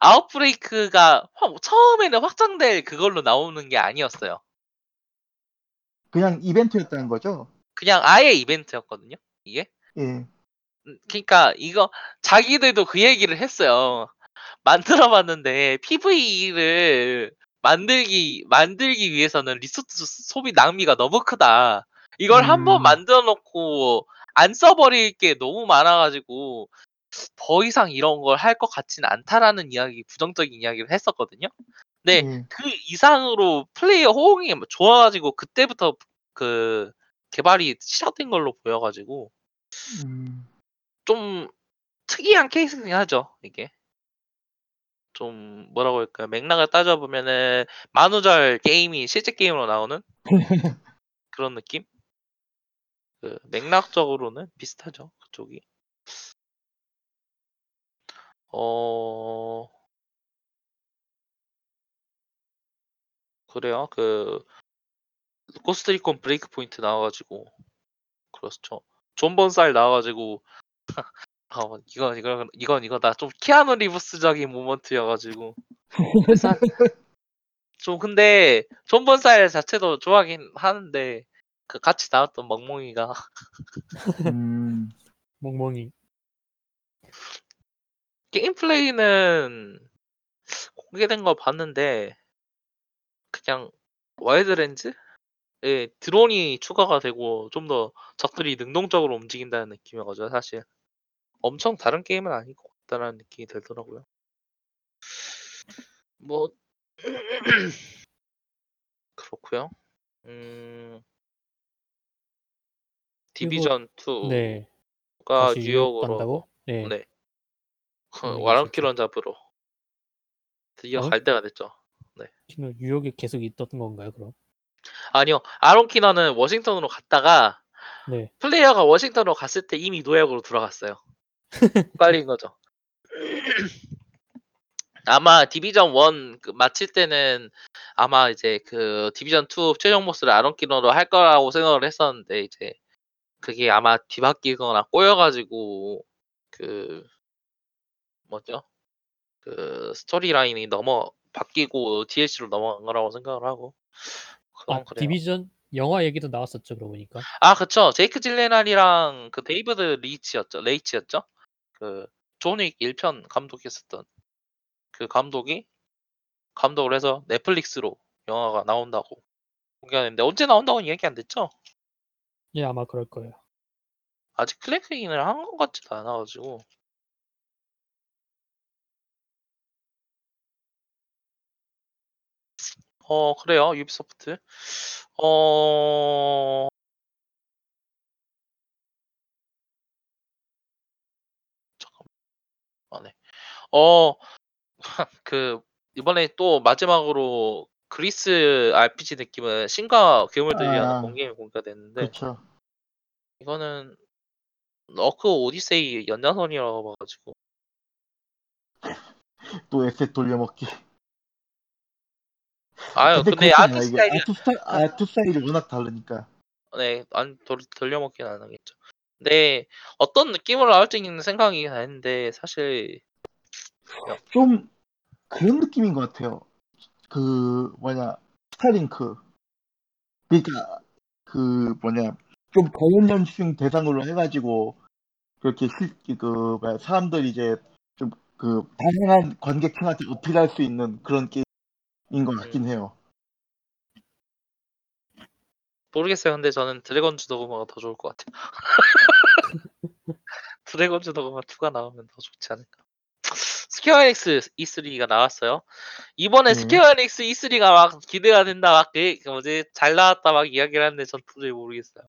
아웃브레이크가 확- 처음에는 확장될 그걸로 나오는 게 아니었어요. 그냥 이벤트였다는 거죠. 그냥 아예 이벤트였거든요. 이게. 예. 음, 그러니까 이거 자기들도 그 얘기를 했어요. 만들어봤는데 PVE를 만들기 만들기 위해서는 리소스 소비 낭비가 너무 크다. 이걸 한번 음. 만들어 놓고 안 써버릴 게 너무 많아 가지고 더 이상 이런 걸 할 것 같지는 않다라는 이야기 부정적인 이야기를 했었거든요. 근데 예. 그 이상으로 플레이어 호응이 좋아 가지고 그때부터 그 개발이 시작된 걸로 보여 가지고 음. 좀 특이한 케이스긴 하죠, 이게. 좀 뭐라고 할까요? 맥락을 따져 보면은 만우절 게임이 실제 게임으로 나오는 [LAUGHS] 그런 느낌? 그 맥락적으로는 비슷하죠, 그쪽이. 어 그래요. 그 Ghost Recon Breakpoint 나와 가지고 그렇죠. 존 번살 나와 가지고 [LAUGHS] 아 이건 이건 이건 이거다. 좀 키아누 리브스적인 moment여 가지고 [LAUGHS] 좀 근데 존 번살 자체도 좋아하긴 하는데 그 같이 나왔던 멍멍이가 음. 멍멍이. 게임 플레이는 공개된 거 봤는데 그냥 와일드랜즈에 드론이 추가가 되고 좀 더 적들이 능동적으로 움직인다는 느낌이거든요, 사실. 엄청 다른 게임은 아닌 것 같다라는 느낌이 들더라고요. 뭐 [CLEARS THROAT] 그렇고요. 음. 디비전 2가 네. 다시 뉴욕 뉴욕으로? 네. 네. 와랑키런 잡으러 드디어 와랑- 갈 때가 됐죠. 지금 뉴욕에 계속 있던 건가요, 그럼? 아니요. 아론 키너는 워싱턴으로 갔다가 네. 플레이어가 워싱턴으로 갔을 때 이미 노역으로 들어갔어요. 빨린 거죠. [LAUGHS] 아마 디비전 1그 마칠 때는 아마 이제 그 디비전 2 최종 보스를 아론 키너로 할 거라고 생각을 했었는데 이제 그게 아마 뒤바뀌거나 꼬여 가지고 그 뭐죠? 그 스토리 라인이 넘어 바뀌고 DLC로 넘어간 거라고 생각을 하고 아, 그래요. Division 영화 얘기도 나왔었죠, 그러고 보니까. 아 그쵸. 제이크 질레날이랑 그 데이비드 리치였죠. 레이치였죠. 그 John Wick 1편 감독했었던 그 감독이 감독을 해서 넷플릭스로 영화가 나온다고 공개하는데 언제 나온다고는 얘기 안 됐죠? 예, 아마 그럴 거예요. 아직 클랭크인을 한 것 같지도 않아 가지고 어 그래요. 유비소프트. 어 잠깐만. 아 네. 어 [LAUGHS] 그 이번에 또 마지막으로 그리스 RPG 느낌의 신과 괴물들이 라는 아. 본게임이 공개가 됐는데 그렇죠. 이거는 어크 오디세이 연장선이라고 봐 가지고 [LAUGHS] 또 에셋 돌려먹기. 아유 근데. 아트 스타일이 아트 스타일, 아트 스타일이 워낙 다르니까. 네, 안 돌, 돌려먹긴 안 하겠죠. 근데 어떤 느낌으로 나올지는 생각이 나는데 사실 좀 그런 느낌인 것 같아요. 그 뭐냐 Starlink. 그러니까 그 뭐냐 좀 고연령층 대상으로 해가지고 그렇게 실, 그 뭐야 사람들 이제 좀 그 다양한 관객층한테 어필할 수 있는 그런 게임 인것 같긴 해요. 모르겠어요. 근데 저는 Dragon's Dogma가 더 좋을 것 같아요. Dragon's Dogma 2가 나오면 더 좋지 않을까. 스퀘어 에닉스 E3가 나왔어요. 이번에 네. 스퀘어 에닉스 E3가 막 기대가 된다 막 그, 그 뭐지 잘 나왔다 막 이야기를 하는데 전 도저히 모르겠어요.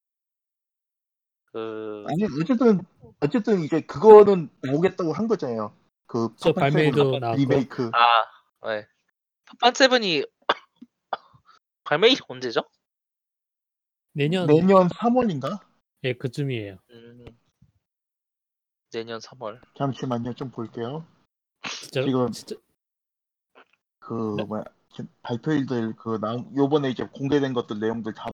그 아니 어쨌든 어쨌든 이제 그거는 나오겠다고 한 거잖아요. 그 발매도. 리메이크. 아, 네. 파판 seven이 [COUGHS] 발매일이 언제죠? 내년 내년 3월인가? 예, 그쯤이에요. 음, 내년 3월. 잠시만요, 좀 볼게요. 진짜 지금 진짜 그 네. 뭐야 지금 발표일들 그 나온 요번에 이제 공개된 것들 내용들 다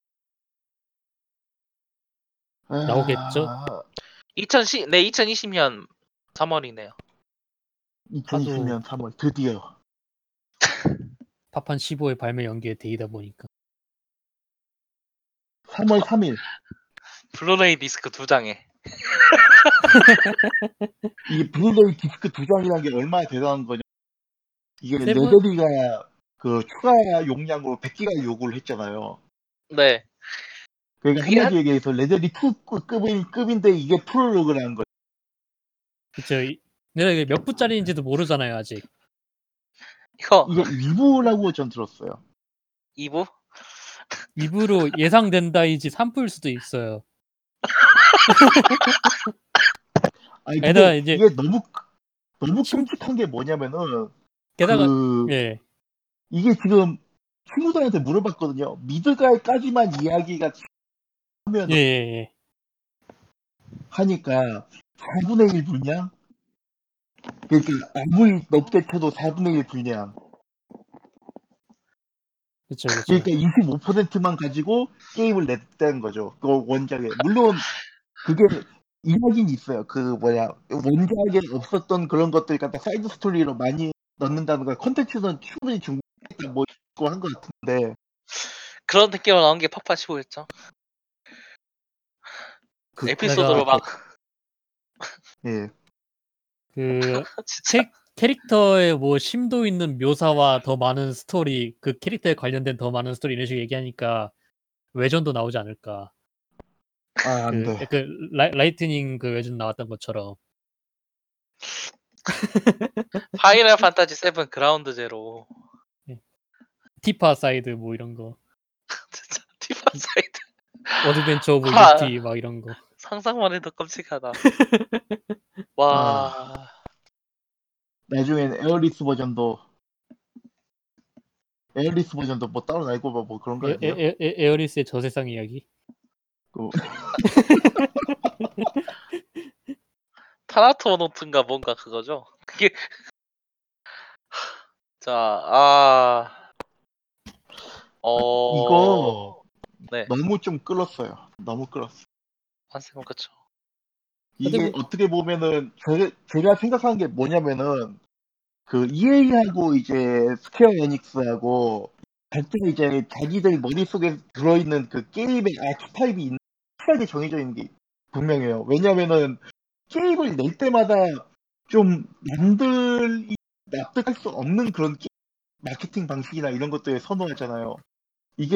나오겠죠? 아, 2010, 네, 2020년 3월이네요. 2020년 3월 드디어 파판 15의 발매 연기에 대이다 보니까 3월 3일 블루레이 디스크 두 장에. [LAUGHS] 이 블루레이 디스크 두 장이라는 게 얼마나 대단한 거냐 이게 세븐- 레벨이가 그 추가 용량으로 100기가 요구를 했잖아요. 네. 그러니까 한마디 얘기해서 레벨이 2 급인, 급인데 이게 한 거예요. 그쵸. 이- 내가 이게 몇 부짜리인지도 모르잖아요 아직. 이거 이게 위부라고 전 들었어요. 2부? 2부로 예상된다이지 3부일 수도 있어요. 아니 게다가 근데 이제- 이게 너무 너무 심- 끔찍한 게 뭐냐면은 게다가 그 예. 이게 지금 친구들한테 물어봤거든요. 미드갈까지만 이야기가 하면 예, 예, 예. 하니까 4분의 1 분량? 그러니까 아무리 쳐도 4분의 1 분량. 그쵸, 그쵸. 그러니까 25%만 가지고 게임을 냈다는 거죠. 그 원작에. 물론 그게 이야기는 있어요. 그 뭐야 원작에 없었던 그런 것들 갖다 side story로 많이 넣는다는 거 컨텐츠는 충분히 중국에 뭐 있고 한 것 같은데 그런 느낌으로 나온 게 파판 15였죠. 그 에피소드로 막 [LAUGHS] 예. 그 [LAUGHS] 캐, 캐릭터의 뭐 심도 있는 묘사와 더 많은 스토리, 그 캐릭터에 관련된 더 많은 스토리 이런 식으로 얘기하니까 외전도 나오지 않을까. 아, 안 그, 돼. 그 라이, 라이트닝 그 외전 나왔던 것처럼. [LAUGHS] 파이널 판타지 7 Ground Zero 티파 사이드 뭐 이런 거. [LAUGHS] 진짜 티파 사이드 adventure of 아. 유피 막 이런 거. 상상만 해도 끔찍하다. 와 나중엔 에어리스 버전도 에어리스 버전도 뭐 따로 내고 뭐, 뭐 그런 거 에, 아니에요? 에, 에, 에어리스의 저세상 이야기. 그, [LAUGHS] 타나토노트인가 뭔가 그거죠. 그게 [LAUGHS] 자, 아, 어, 이거 네, 너무 좀 끌었어요. 너무 끌었어. 파판 seven 그쵸. 이게 근데 뭐- 어떻게 보면은 제, 제가 생각하는 게 뭐냐면은 그 EA하고 이제 스퀘어 에닉스하고 각자 이제 자기들 머릿속에 들어있는 그 게임의 아키타입이 있는 확실하게 정해져 있는 게 분명해요. 왜냐면은 게임을 낼 때마다 좀 남들이 납득할 수 없는 그런 게- 마케팅 방식이나 이런 것들을 선호하잖아요. 이게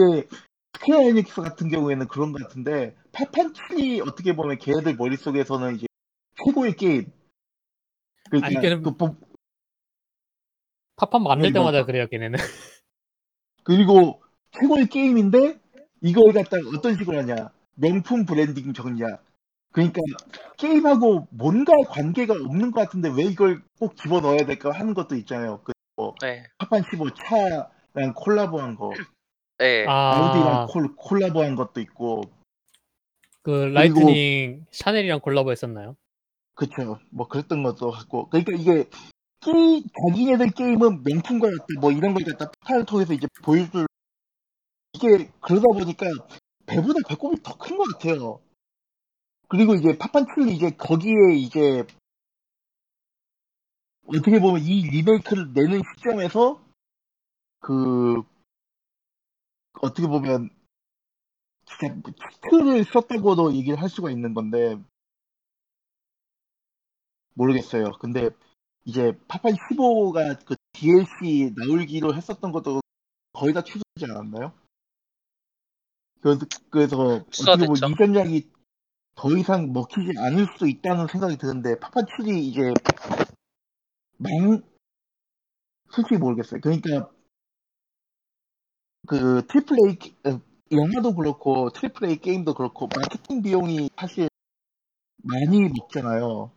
스퀘어 에닉스 같은 경우에는 그런 것 같은데 파판칠이 어떻게 보면 걔네들 머릿속에서는 이제 최고의 게임. 그러니까 아니, 걔는- 그 보- 파판 만들 이거- 때마다 그래요, 걔네는. [LAUGHS] 그리고 최고의 게임인데 이걸 갖다 가 어떤 식으로 하냐? 명품 브랜딩 정략 그러니까 게임하고 뭔가 관계가 없는 것 같은데 왜 이걸 꼭 집어넣어야 될까 하는 것도 있잖아요. 그 네, 파판 15 차랑 콜라보한 거 네, 아우디랑 아, 콜, 콜라보한 것도 있고. 그 라이트닝 샤넬이랑 콜라보 했었나요? 그쵸. 뭐 그랬던 것도 같고. 그러니까 이게 게 자기네들 게임은 명품과 같다 뭐 이런 걸 갖다 파판을 통해서 이제 보여줄. 이게 그러다 보니까 배보다 배꼽이 더 큰 것 같아요. 그리고 이제 파판칠이 이제 거기에 이제 어떻게 보면 이 리메이크를 내는 시점에서 그 어떻게 보면 진짜 치트를 썼다고도 얘기를 할 수가 있는 건데 모르겠어요. 근데 이제 파판 15가 그 DLC 나올기로 했었던 것도 거의 다 취소되지 않았나요? 그래서, 그래서 어떻게 보면. 이 전략이 더 이상 먹히지 않을 수도 있다는 생각이 드는데 파판 7이 이제 망 솔직히 모르겠어요. 그러니까 그 triple A 게- 어, 영화도 그렇고 triple A 게임도 그렇고 마케팅 비용이 사실 많이 먹잖아요.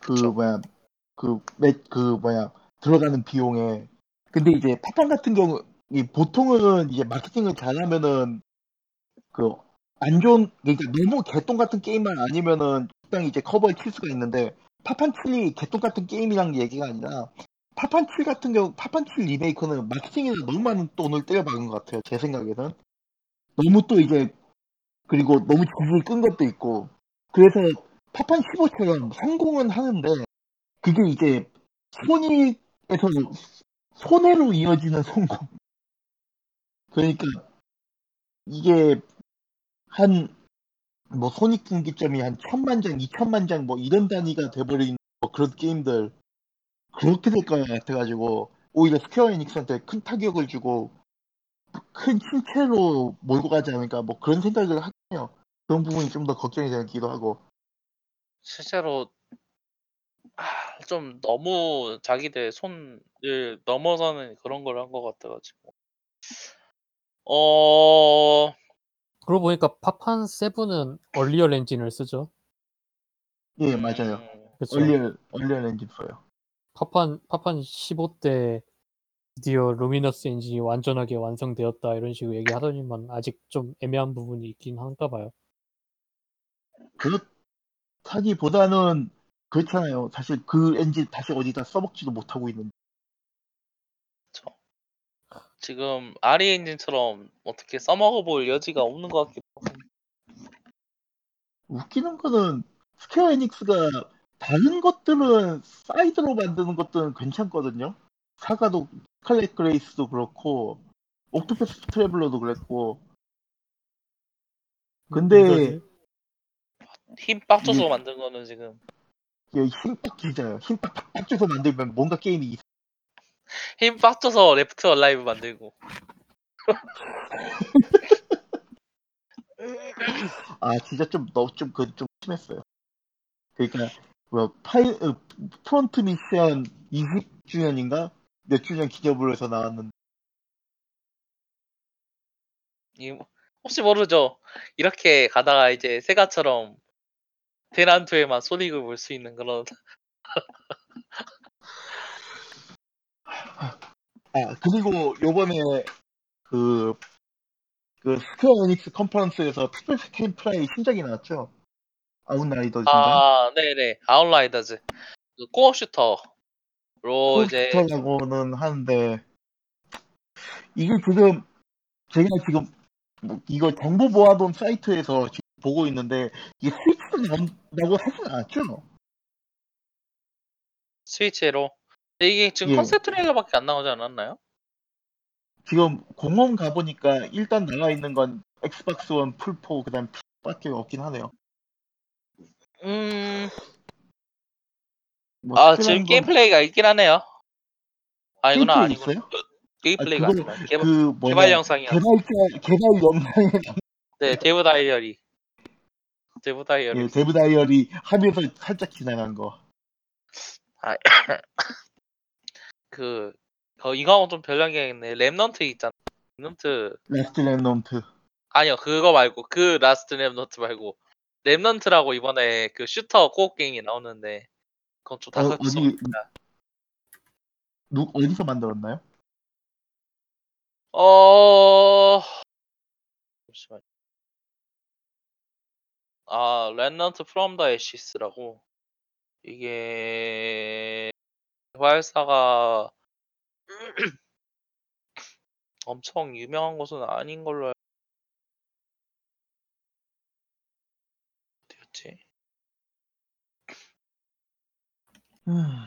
그. 뭐야 그, 매- 그 뭐야 들어가는 비용에 근데 이제 파판 같은 경우 이 보통은 이제 마케팅을 잘하면은 그 안 좋은 그러니까 너무 개똥 같은 게임만 아니면은 적당히 이제 커버에 칠 수가 있는데 파판 7이 개똥 같은 게임이란 얘기가 아니라 파판 7 같은 경우 파판 7 리메이크는 마케팅에서 너무 많은 돈을 때려박은 것 같아요 제 생각에는. 너무 또 이제 그리고 너무 질을 끈 것도 있고. 그래서 파판 15처럼 성공은 하는데 그게 이제 손익에서 손해로 이어지는 성공. 그러니까 이게 한뭐 손익 분기점이 한 천만 장, 이천만 장 뭐 이런 단위가 돼버린 뭐 그런 게임들 그렇게 될것 같아가지고 오히려 스퀘어 에닉스한테 큰 타격을 주고 큰 침체로 몰고 가지 않을까 뭐 그런 생각을 하긴 해요. 그런 부분이 좀 더 걱정이 되기도 하고. 실제로 아, 좀 너무 자기들 손을 넘어서는 그런 걸 한 것 같아가지고 어 그러고 보니까 파판 seven은 Unreal 엔진을 쓰죠. 예, 맞아요. 음. Unreal, Unreal 엔진 써요. 파판 파판 15때 드디어 Luminous 엔진이 완전하게 완성되었다 이런 식으로 얘기하더니만 아직 좀 애매한 부분이 있긴 한가 봐요. 그렇다기보다는 그렇잖아요. 사실 그 엔진 다시 어디다 써먹지도 못하고 있는데. 지금 Unreal 엔진처럼 어떻게 써먹어 볼 여지가 없는 것 같기도 하고 웃기는 거는 스퀘어 에닉스가 다른 것들은 사이드로 만드는 것들은 괜찮거든요. 사가도 스칼렛 그레이스도 그렇고 옥토패스 트래블러도 그랬고 근데 이거지? 힘 빡줘서 예. 만든 거는 지금 이게 힘딱 기자요. 힘딱 딱 줘서 만들면 뭔가 게임이 있- 힘 빡줘서 레프트 얼라이브 만들고 [LAUGHS] 아 진짜 좀 너좀그좀 심했어요. 그러니까 뭐 파이 어, 프론트 미션 20주년인가? 몇 주년 기념으로 해서 나왔는데. 이- 혹시 모르죠? 이렇게 가다가 이제 세가처럼 대난투에만 소닉을 볼 수 있는 그런. [LAUGHS] 아 그리고 요번에 그, 그 스퀘어 에닉스 컨퍼런스에서 피플 캔 플라이 신작이 나왔죠. 아웃라이더즈인가? 아 네네 아웃라이더즈 그 co-op shooter로 이제 포스터라고는 하는데 이게 지금 제가 지금 뭐 이거 정보 모아둔 사이트에서 지금 보고 있는데 이게 스위치도 나온다고 하진 않았죠? 스위치로 근데 이게 지금 예. 컨셉 트레일러밖에 안 나오지 않았나요? 지금 공홈 가보니까 일단 나와 있는 건 엑스박스 원 플포 그 다음 PC밖에 없긴 하네요. 음, 뭐 아 지금 건 게임 플레이가 있긴 하네요. 아니구나 게임 플레이 아니구나 있어요? 게임 아, 플레이가 그거는 아니구나 개발, 그 뭐냐 개발 영상이야. 개발자 개발 영상에 네 dev diary dev diary 예, dev diary 하면서 살짝 지나간 거. [COUGHS] 그 어, 이거하고 좀 별난 게 있네 렘넌트 있잖아 렘넌트 라스트 렘넌트. 아니요 그거 말고 그 라스트 렘넌트 말고 렘넌트라고 이번에 그 shooter co-op 게임이 나오는데 그건 좀 어, 다크소 어디 누 어디서 만들었나요? 어 잠시만 아 렘넌트 프롬 디 애시스라고? 이게 개발사가 [CLEARS THROAT] 엄청 유명한 곳은 아닌 걸로 알... 어디였지? 음,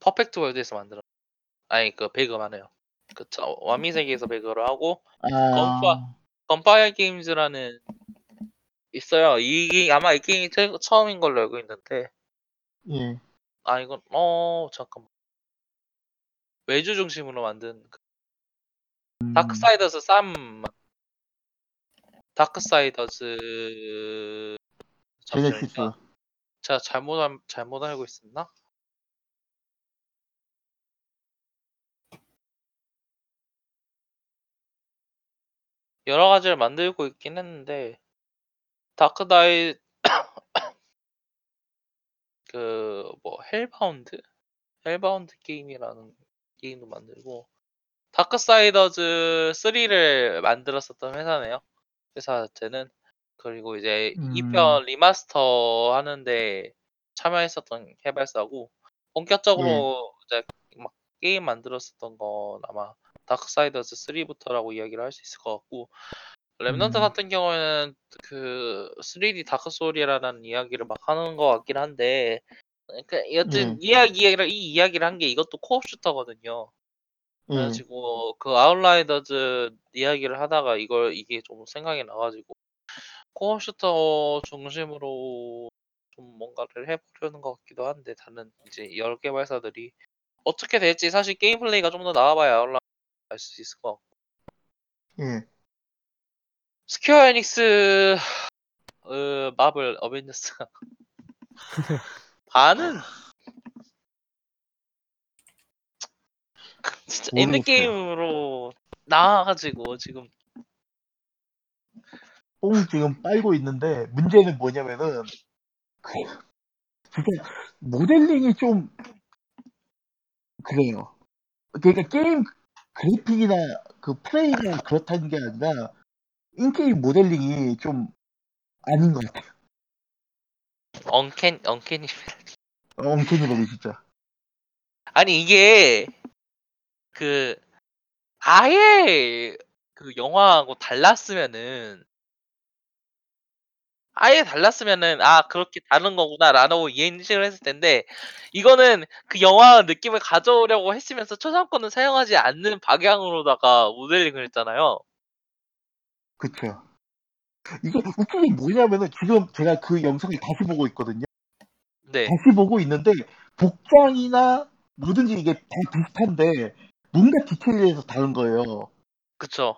퍼펙트 월드에서 만들어. 아니 그 배그만 해요. 그 저- 완미 세계에서 배그를 하고 아, 건파- 건파이어 게임즈라는 있어요. 이게 아마 이 게임이 최- 처음인 걸로 알고 있는데 예. 아 이건 어 잠깐만 외주 중심으로 만든 그 음, 다크사이더즈 쌈 다크사이더즈 제네시스. 잠시만요. 제가 잘못 알- 잘못 알고 있었나? 여러 가지를 만들고 있긴 했는데 다크다이 [COUGHS] 그 뭐 헬바운드 헬바운드 게임이라는 게임도 만들고 다크사이더즈 3를 만들었었던 회사네요. 회사 자체는 그리고 이제 음. 2편 리마스터 하는데 참여했었던 개발사고 본격적으로 이제 막 게임 만들었었던 건 아마 다크사이더즈 3부터라고 이야기를 할 수 있을 것 같고 렘넌트 음. 같은 경우에는 그 3D 다크 소울이라는 이야기를 막 하는 것 같긴 한데 그 여튼 이야기를 이 이야기를 한 게 이것도 co-op shooter거든요. 예. 그래가지고 그 아웃라이더즈 이야기를 하다가 이걸 이게 좀 생각이 나가지고 co-op shooter 중심으로 좀 뭔가를 해보려는 것 같기도 한데 다른 이제 여러 개발사들이 어떻게 될지 사실 게임 플레이가 좀 더 나와봐야 올라 알수 있을 것 같고 예. 스퀘어 에닉스 어, 마블 어벤져스 [LAUGHS] 반은 진짜 모르겠어요. 엔드 게임으로 나와가지고 지금 뽕 지금 빨고 있는데 문제는 뭐냐면은 그 진짜 모델링이 좀 그래요. 그러니까 게임 그래픽이나 그 플레이가 그렇다는 게 아니라 in-game 모델링이 좀 아닌 것 같아요. uncanny uncanny 엄청나게 진짜. 아니 이게 그 아예 그 영화하고 달랐으면은 아예 달랐으면은 아 그렇게 다른 거구나라고 이해를 했을 텐데 이거는 그 영화 느낌을 가져오려고 했으면서 초상권을 사용하지 않는 방향으로다가 모델링을 했잖아요. 그쵸. 이게 웃긴 게 뭐냐면은 지금 제가 그 영상을 다시 보고 있거든요. 네, 다시 보고 있는데 복장이나 뭐든지 이게 다 비슷한데 뭔가 디테일에서 다른 거예요. 그쵸.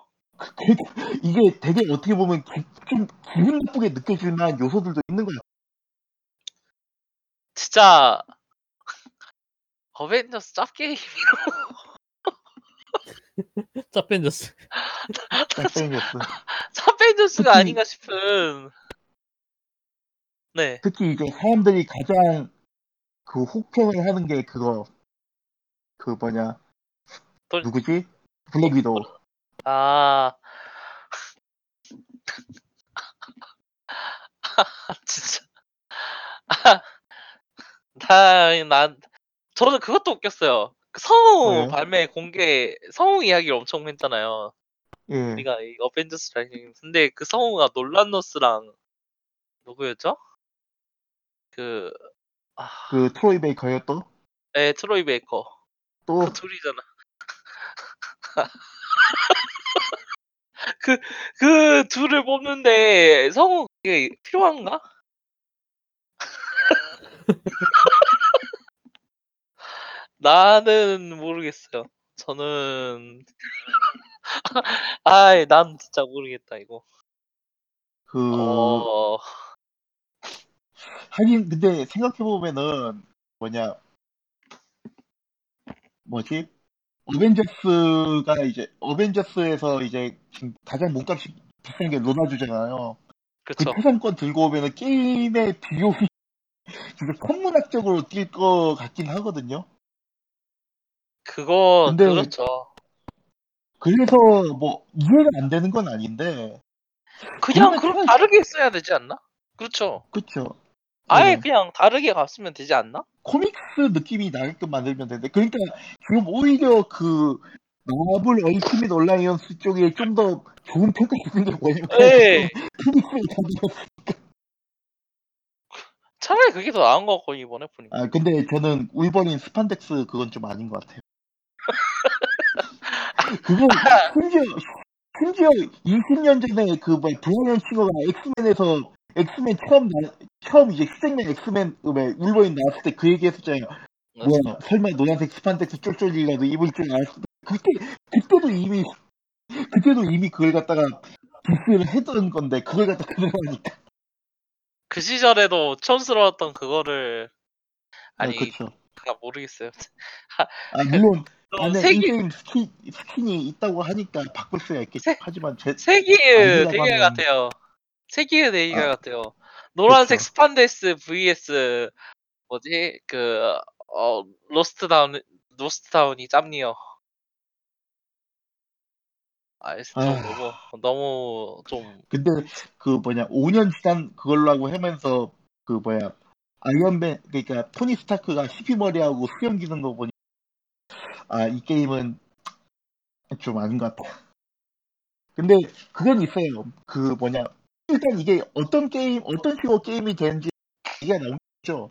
그래도 이게 되게 어떻게 보면 기, 좀 기분 나쁘게 느껴질 만한 요소들도 있는 거예요. 진짜 [LAUGHS] 어벤져스 짭게임 [LAUGHS] 짭벤져스. 짝짝이었어. [LAUGHS] 짭벤져스가 아닌가 싶은 네 특히 이제 사람들이 가장 그 혹평을 하는 게 그거 그 뭐냐 돌- 누구지? 블랙 위도우. 아. [LAUGHS] 진짜. 나, 난, 저는 그것도 웃겼어요. 그 성우 왜요? 발매 공개, 성우 이야기를 엄청 했잖아요. 예. 우리가 이 어벤져스 라이징. 근데 그 성우가 놀란 노스랑, 누구였죠? 그, 아, 그 트로이 베이커요 또? 에, 트로이 베이커. 또 그 둘이잖아. [LAUGHS] 그, 그 둘을 뽑는데 성우 그게 필요한가? [LAUGHS] 나는 모르겠어요. 저는 아이 난 진짜 모르겠다 이거. 그 어 하긴 근데 생각해 보면은 뭐냐 뭐지 어벤져스가 이제 어벤져스에서 이제 지금 가장 몸값이 비싼 게 로나주잖아요. 그 그쵸. 초상권 들고 오면은 게임의 비용이 [LAUGHS] 진짜 천문학적으로 뛸 것 같긴 하거든요. 그거 근데- 그렇죠. 그래서 뭐 이해가 안 되는 건 아닌데 그냥 그럼 다르게 했어야 되지 않나? 그렇죠. 그쵸? 아예 네. 그냥 다르게 갔으면 되지 않나? 코믹스 느낌이 나게끔 만들면 되는데 그러니까 지금 오히려 그 마블 얼티밋 얼라이언스 쪽에 좀 더 좋은 평가 있는 게 뭐냐면 차라리 그게 더 나은 것 같고 이번에 보니까. 아 근데 저는 울버린 스판덱스 그건 좀 아닌 것 같아요. [LAUGHS] 그거 심지어 심지어 20년 전에 그 뭐야 브라이언 싱어가 엑스맨에서 엑스맨 처음 나, 처음 이제 시작맨 엑스맨 왜 울버린 나왔을 때 그 얘기했었잖아요. 뭐야 설마 노란색 스판덱스 쫄쫄이라도 입을 줄 알았을 때 그때 그때도 이미 그때도 이미 그걸 갖다가 디스를 했던 건데 그걸 갖다 그대로 하니까 그 시절에도 촌스러웠던 그거를 아니 아, 그쵸 가 모르겠어요. 아 물론 또 안에 세기 인게임 스킨, 스킨이 있다고 하니까 바꿀 수가 있겠죠 세- 하지만 제, 세기의 대결 하면- 같아요. 세기의 대결 아, 같아요. 노란색 그쵸. 스판데스 vs 뭐지 그 어, 로스트 다운 로스트 다운이 짭니요. 아, 좀 아휴. 너무 너무 좀 근데 그 뭐냐 5년 지난 그걸로 하고 하면서 그 뭐야 아이언맨 그러니까 토니 스타크가 히피머리하고 수염 기는 거 보니 아 이 게임은 좀 아닌 것 같다. 근데 그건 있어요. 그 뭐냐 일단 이게 어떤 게임 어떤 식으로 게임이 되는지 얘기가 나오죠.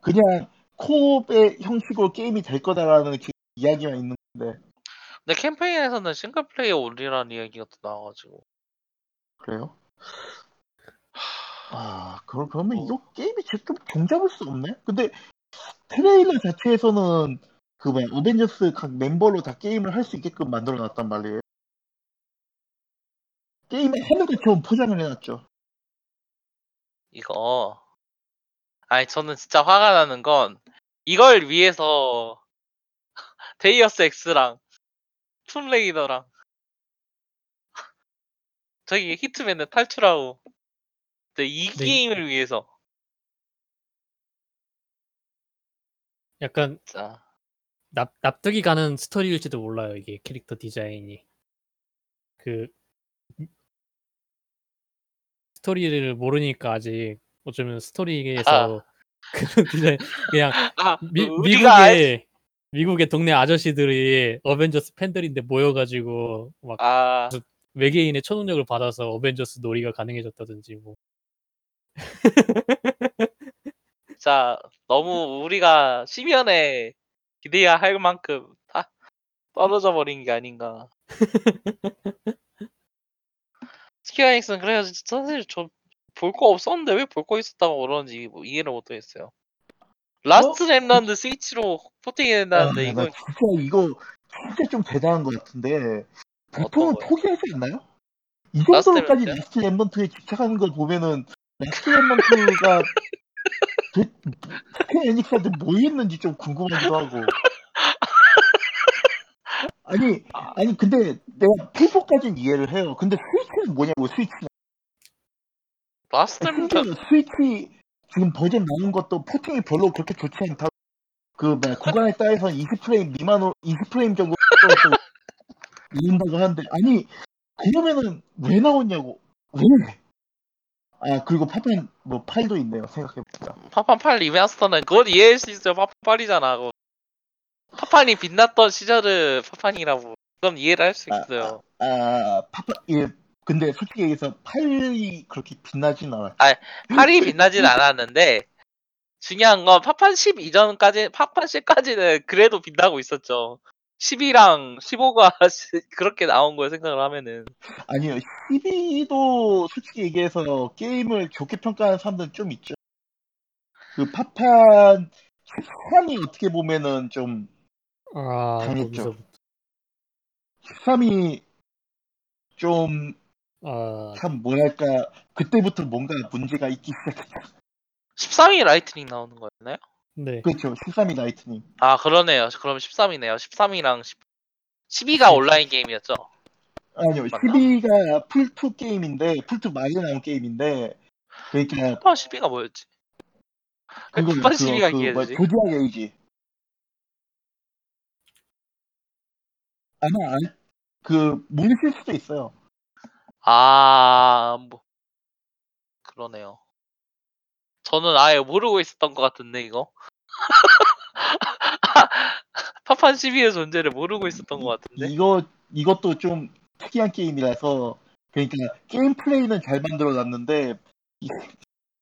그냥 코업의 형식으로 게임이 될 거다라는 지금 이야기가 있는 건데 근데 캠페인에서는 싱글 플레이어 올리라는 이야기가 또 나와가지고 그래요? 아, 그럼, 그러면 어. 이거 게임이 진짜 좀 종잡을 수 없네? 근데 트레일러 자체에서는 그 뭐야 어벤져스 각 멤버로 다 게임을 할 수 있게끔 만들어 놨단 말이에요. 게임을 하는 것처럼 포장을 해놨죠. 이거 아니 저는 진짜 화가 나는 건 이걸 위해서 데이어스 X랑 툼레이더랑 저기 Hitman을 탈출하고 이 네. 게임을 위해서 약간 진짜 납, 납득이 가는 스토리일지도 몰라요 이게 캐릭터 디자인이 그 스토리를 모르니까 아직 어쩌면 스토리에서 그 디자인 [LAUGHS] 그냥 아 미, 우리가 알- 미국의 미국의 동네 아저씨들이 어벤져스 팬들인데 모여가지고 막 아. 외계인의 초능력을 받아서 어벤져스 놀이가 가능해졌다든지 뭐. [LAUGHS] 진짜 너무 우리가 심연에 기대야 할 만큼 다 떨어져 버린 게 아닌가. [LAUGHS] Square Enix는 그래서 사실 저 볼 거 없었는데 왜 볼 거 있었다고 그러는지 뭐 이해를 못하겠어요. Last Remnant Switch로 porting이 된다는데 아, 이거 나 진짜 이거 진짜 좀 대단한 것 같은데 보통은? 포기하지 않나요? 이 Last 정도로까지 Remnant요? Last Remnant에 집착하는 걸 보면은 Last Remnant가 Square Enix한테 뭐 했는지 좀 궁금하기도 하고 아니 아, 아니 근데 내가 플포까지는 이해를 해요 근데 Switch는 뭐냐고 Switch는 Last Remnant Switch 지금 버전 나온 것도 porting이 별로 그렇게 좋지 않다 그 뭐야 구간에 따라서 20프레임 미만으로 20프레임 정도 나온다고 [LAUGHS] 하는데 아니 그러면은 왜 나왔냐고 왜? 아 그리고 파판 뭐 파판 8도 있네요 생각해보니까 파판 8 remaster는 그건 이해할 수 있어요. 파판 8이잖아. 그거. 파판이 빛났던 시절을 파판이라고. 그건 이해를 할 수 아, 있어요. 아 파판 예 근데 솔직히 얘기해서 파일이 그렇게 빛나진 않았죠 8이 빛나진 않았는데 중요한 건 파판 10 이전까지 파판 10까지는 그래도 빛나고 있었죠. 10이랑 15가 [LAUGHS] 그렇게 나온 걸 생각을 하면은 아니요 12도 솔직히 얘기해서 게임을 좋게 평가하는 사람들은 좀 있죠 그 파판 13이 어떻게 보면은 좀 아, 당했죠. 거기서 13이 좀 아, 참 뭐랄까 그때부터 뭔가 문제가 있기 시작했죠. 13이 Lightning 나오는 거였나요? 네. 그렇죠. 13이 Lightning. 아 그러네요. 그럼 13이네요. 13이랑 10, 12가 온라인 게임이었죠. 아니요. 맞나? 12가 플2 게임인데 플2 말에 나온 게임인데 그러니까 파판 12가 뭐였지? 그거 파판 그거 12가 그 뭐야 기회지. 조디악 에이지. 아마 알, 그 모르실 수도 있어요. 아, 뭐 그러네요. 저는 아예 모르고 있었던 것 같은데 이거. [LAUGHS] 파판 12의 존재를 모르고 있었던 것 같은데. 이거 이것도 좀 특이한 게임이라서 그러니까 게임 플레이는 잘 만들어 놨는데 이-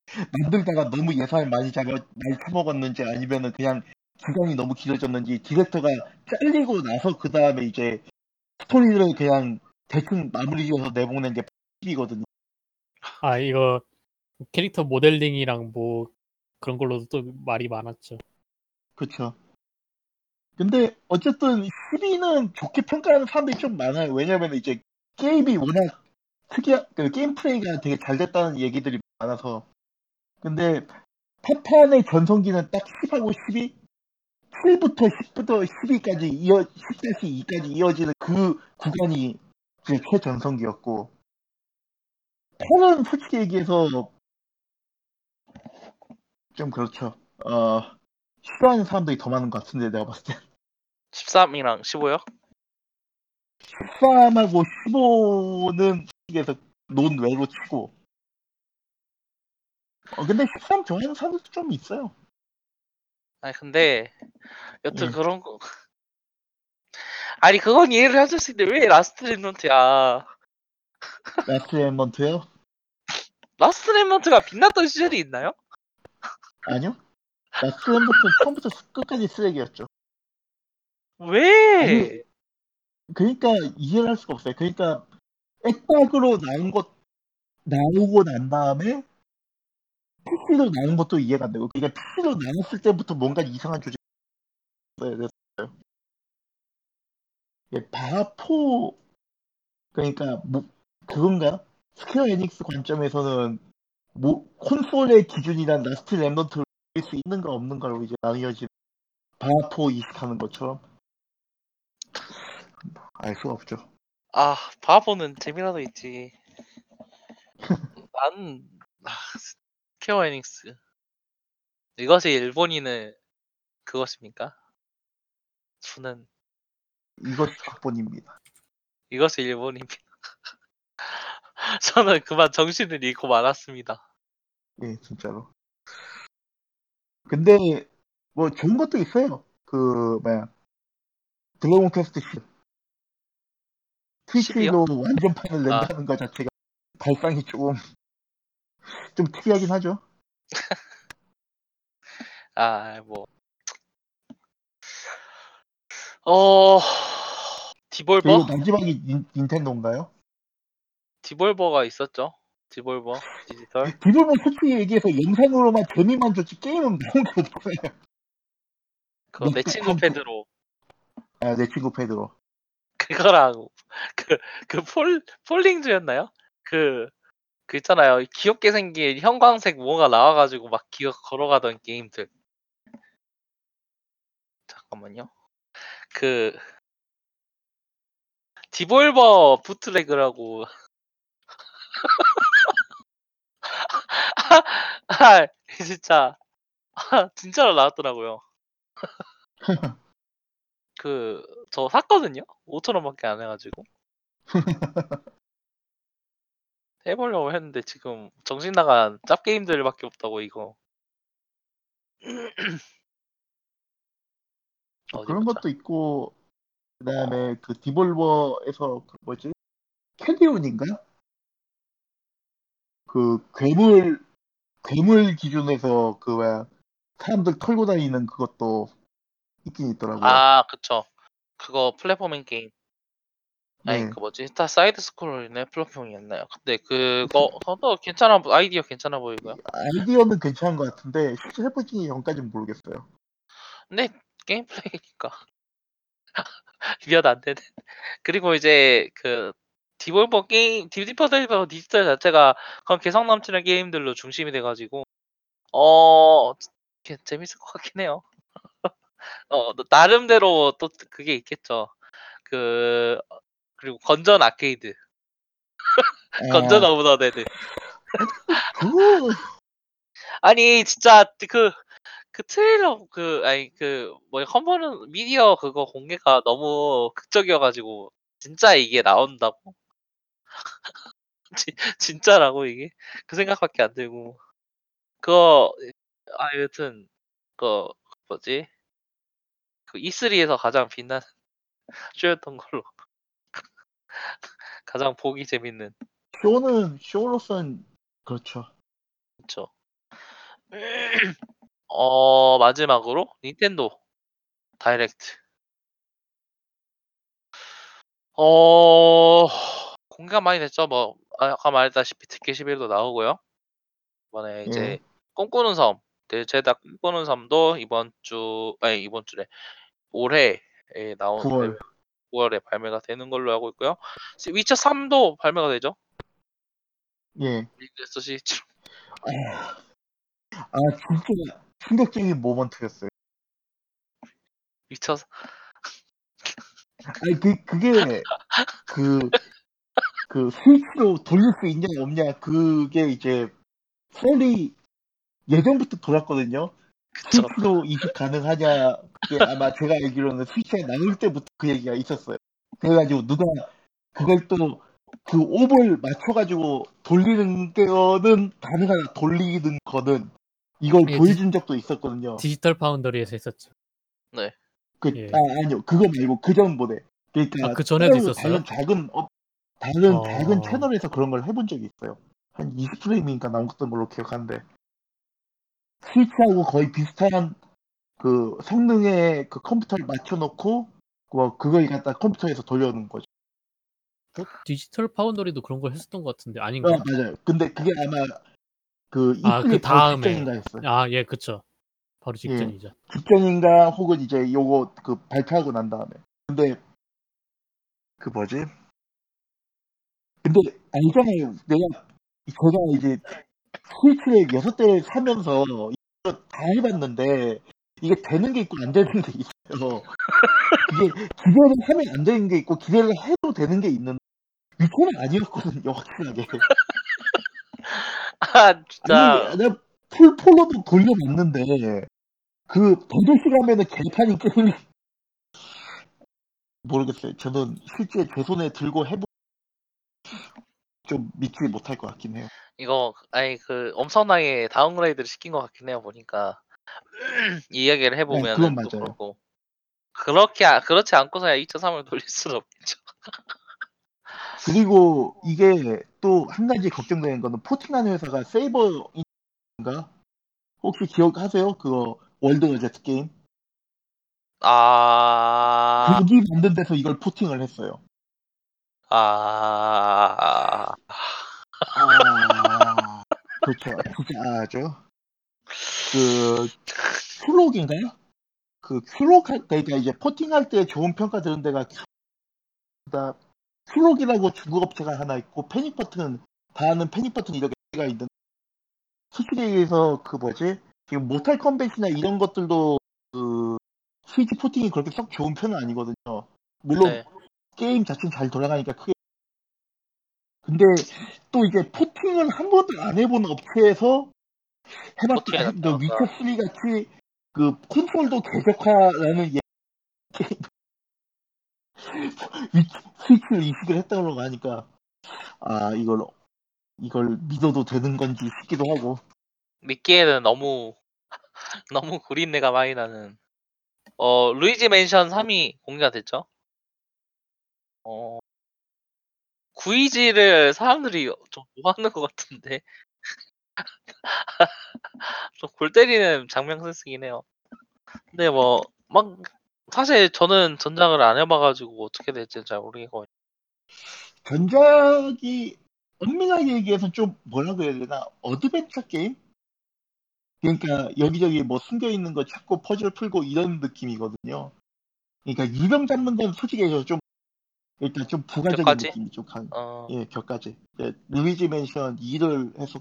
[LAUGHS] 만들다가 너무 예산을 많이 잡아 많이 처먹었는지 아니면은 그냥 기간이 너무 길어졌는지 디렉터가 잘리고 나서 그 다음에 이제 스토리를 그냥 대충 마무리 지어서 내보낸 게 10이거든요. 아, 이거 캐릭터 모델링이랑 뭐 그런 걸로도 또 말이 많았죠. 그렇죠. 근데 어쨌든 12는 좋게 평가하는 사람들이 좀 많아요. 왜냐면 이제 게임이 워낙 특이한 그 게임 플레이가 되게 잘 됐다는 얘기들이 많아서. 근데 파판의 전성기는 딱 10하고 12, 7부터 10부터 12까지 이어 10-2까지 이어지는 그 구간이 제 최전성기였고 8은 솔직히 얘기해서 좀 그렇죠. 어 싫어하는 사람들이 더 많은 것 같은데 내가 봤을 때 13이랑 15요? 13하고 15는 솔직히해서 논외로 치고 어 근데 13 좋아하는 사람들도 좀 있어요. 아니 근데 여튼 음. 그런 거 [LAUGHS] 아니 그건 이해를 해줄 수 있는데 왜 Last Remnant야? [LAUGHS] Last Remnant요? Last Remnant가 빛났던 시절이 있나요? 아니요. Last Remnant 처음부터 끝까지 쓰레기였죠. 왜? 아니, 그러니까 이해를 할 수가 없어요. 그러니까 액박으로 나온 것 나오고 난 다음에 PC로 나온 것도 이해가 안 되고 그러니까 PC로 나왔을 때부터 뭔가 이상한 조짐이 있어요. 예, 바포 그러니까 뭐 그건가? 스퀘어 에닉스 관점에서는 뭐 콘솔의 기준이란 라스트 랩넌트를 수 있는가 없는가로 이제 나뉘어진 바포 이식하는 것처럼 알 수가 없죠. 아 바보는 재미라도 있지. [LAUGHS] 난 아, 스퀘어 에닉스 이것이 일본인의 그것입니까? 저는 이것이 각본입니다. 이것이 일본입니다. [LAUGHS] 저는 그만 정신을 잃고 말았습니다. 예, 진짜로. 근데 뭐 좋은 것도 있어요. 그 뭐야 Dragon Quest 10 Switch로 완전판을 아. 낸다는 것 자체가 발상이 조금 좀 특이하긴 하죠. [LAUGHS] 아, 뭐. 어, Devolver? 마지막이 닌, Nintendo인가요? Devolver가 있었죠. Devolver Digital. Devolver 솔직히 얘기해서 영상으로만 재미만 줬지 게임은 나온 게 없어요. 그 내 친구 페드로 아, 내 친구 페드로. 그거랑 [LAUGHS] 그 그 Fall Fall Guys였나요? 그, 그 있잖아요. 귀엽게 생긴 형광색 뭐가 나와가지고 막 기어 걸어가던 게임들. 잠깐만요. 그 디볼버 부트레그라고. [LAUGHS] 아, 진짜 아, 진짜로 나왔더라고요. [LAUGHS] 그 저 샀거든요. 5천 원밖에 안 해가지고. [LAUGHS] 해보려고 했는데 지금 정신 나간 짭 게임들밖에 없다고 이거. 어디 그런 보자. 것도 있고 그다음에 그 디볼버에서 그 뭐지? 캐디온인가? 그 괴물 괴물 기준에서 그 뭐야 사람들 털고 다니는 그것도 있긴 있더라고요. 아, 그쵸. 그거 플랫포밍 게임. 아니 네. 그 뭐지? 다 사이드 스크롤이네 플랫폼이었나요? 근데 그거 그것도 괜찮아 보- 아이디어 괜찮아 보이고요. 아이디어는 괜찮은 것 같은데 실제 해보기 전까지는 모르겠어요. 근데 게임 플레이니까 비교도 [LAUGHS] 안 되네. 그리고 이제 그 디볼버 게임 디디퍼 데이버 디지털 자체가 그런 개성 넘치는 게임들로 중심이 돼가지고 어 게- 재밌을 것 같긴 해요. [LAUGHS] 어 나름대로 또 그게 있겠죠. 그 그리고 건전 아케이드, [LAUGHS] 건전 아, 오브더 데드. 그거 아니 진짜 그 그 트레일러 그 아니 그뭐 컨버는 미디어 그거 공개가 너무 극적이어가지고 진짜 이게 나온다고? [LAUGHS] 진- 진짜라고 이게? 그 생각밖에 안 들고. 그거 아 여튼 그 뭐지? 그 E3에서 가장 빛나는 [LAUGHS] 쇼였던 걸로 [LAUGHS] 가장 보기 재밌는 쇼는 쇼로선 그렇죠. 그쵸. [CLEARS THROAT] 어 마지막으로 닌텐도 다이렉트. 어 공개가 많이 됐죠. 뭐 아, 아까 말했다시피 특히 11도 나오고요. 이번에 이제 예. 꿈꾸는 섬, 네, 제작 꿈꾸는 섬도 이번 주 아니 이번 주래 올해에 9월. 9월에 발매가 되는 걸로 알고 있고요. 위쳐 3도 발매가 되죠. 예. 닉스 시리즈. 아 진짜 충격적인 모먼트였어요. 위쳐 아니 그 그게 그그 스위치로 돌릴 수 있냐 없냐 그게 이제 썰이 예전부터 돌았거든요. 그쵸. 스위치로 이식 가능하냐 그게 아마 제가 알기로는 스위치가 나올 때부터 그 얘기가 있었어요. 그래가지고 누가 그걸 또그 옵을 맞춰가지고 돌리는 거는 가능하다 돌리는 거는 이걸 예, 보여준 적도 있었거든요. 디지털 파운더리에서 했었죠. 그, 예. 아, 아니요. 그거 말고 그 전 모델. 그러니까 아, 그 전에도 있었어요? 다른 작은 업, 다른 어. 작은 채널에서 그런 걸 해본 적이 있어요. 한 20프레임인가 나왔던 걸로 기억하는데 스위치하고 거의 비슷한 그 성능의 그 컴퓨터를 맞춰놓고 뭐 그걸 갖다 컴퓨터에서 돌려놓은 거죠. 어, 디지털 파운더리도 그런 걸 했었던 것 같은데 아닌가? 어, 맞아요. 근데 그게 아마 그 아, 그 다음에. 아, 예, 그쵸. 바로 직전이죠. 직전인가 혹은 이제 요거 그 발표하고 난 다음에. 근데 그 뭐지? 근데 알잖아요. 내가 제가 이제 스위치를 여섯 대를 사면서 이거 다 해봤는데 이게 되는 게 있고 안 되는 게 있어요. 이게 기대를 하면 안 되는 게 있고 기대를 해도 되는 게 있는데 위쳐는 아니었거든요, 확실하게. 아 진짜 아니, 내가 풀폴로도 돌려봤는데, 그, 더블 시간에는 개판이 게임이, 모르겠어요. 저는 실제 제 손에 들고 해보, 좀 믿지 못할 것 같긴 해요. 이거 아니 그 엄청나게 다운그레이드를 시킨 것 같긴 해요 보니까 [CLEARS THROAT] 이 이야기를 해보면 네, 또 맞아요. 그렇고 그렇게 아- 그렇지 않고서야 2003을 돌릴 수는 없겠죠. [LAUGHS] 그리고 이게 또 한 가지 걱정되는 거는 포팅하는 회사가 세이버인가? 혹시 기억하세요? 그거 월드 어제트 게임? 아, 거기 만든 데서 이걸 포팅을 했어요. 아, 아, 그렇죠. 아죠. 그, 큐록인가? 그, 큐록, 할- 그러니까 이제 porting할 때 좋은 평가 들은 데가 큐- 큐록이라고 중국 업체가 하나 있고, 패닉 버튼, 다 아는 패닉 버튼 이렇게 가 있는, 솔직히에서 그 뭐지? 지금 모탈 컴뱃이나 이런 것들도 그, 스위치 porting이 그렇게 썩 좋은 편은 아니거든요. 물론, 네. 게임 자체는 잘 돌아가니까 크게. 근데 또 이제 포팅을 한 번도 안 해본 업체에서 해봤다. 놨다. 위쳐 3 같이 그 콘솔도 개적화라는 예- [LAUGHS] 스위치를 이식을 했다고 하니까 아 이걸 이걸 믿어도 되는 건지 싶기도 하고 믿기에는 너무 [LAUGHS] 너무 구린내가 많이 나는. 어 루이지 맨션 3이 공개가 됐죠. 어 구이지를 사람들이 좀 좋아하는 것 같은데 [LAUGHS] 좀 골 때리는 장면 센스긴 해요. 근데 뭐 막 사실 저는 전작을 안 해봐가지고 어떻게 될지 잘 모르겠고 전작이 엄밀하게 얘기해서 좀 뭐라고 해야 되나 어드벤처 게임? 그러니까 여기저기 뭐 숨겨 있는 거 찾고 퍼즐 풀고 이런 느낌이거든요. 그러니까 유령 잡는 건 솔직히 좀 일단 좀 부가적인 격가지? 느낌이 좀 강. 어 예, 격까지. 예, 루이지 맨션 2를 해서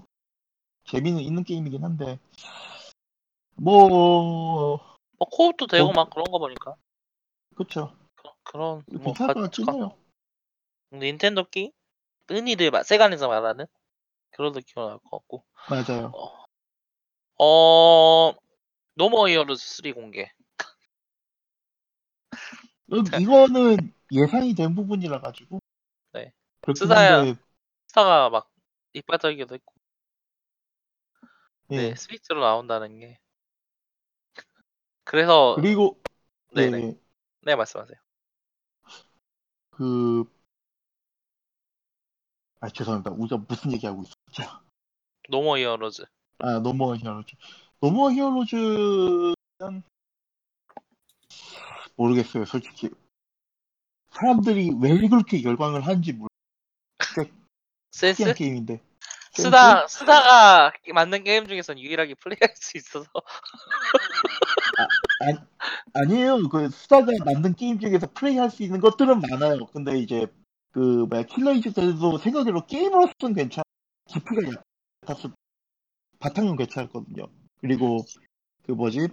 재미는 있는 게임이긴 한데 뭐 뭐 코업도 되고 어. 막 그런 거 보니까 그쵸. 그런 뭐 괜찮을 것 가- 같긴. 닌텐도 게임 흔히들 마- 세간에서 말하는 그런 느낌이 날것 같고 맞아요. 어 노머 히어로즈 3 공개 음, 이거는 예상이 된 부분이라 가지고. 네. 쓰다야. 한데, 스타가 막 이빨 떨기도 했고 예. 네 스위치로 나온다는 게 그래서 그리고 예, 네네 예, 네 말씀하세요 그 아, 죄송합니다. 우리가 무슨 얘기하고 있었죠? 노머 히어로즈 아, 노머 히어로즈. 노머 히어로즈는 모르겠어요, 솔직히. 사람들이 왜 그렇게 열광을 하는지 모르 센스 특이한 게임인데. 스다 스다가 만든 게임 중에선 유일하게 플레이할 수 있어서 아니에요. 그 스다가 만든 게임 중에서 플레이할 수 있는 것들은 많아요. 근데 이제 그 뭐야 킬러 이즈도 생각으로 게임으로서는 괜찮. 깊이가 얕아서 바탕은 괜찮았거든요. 그리고 그 뭐지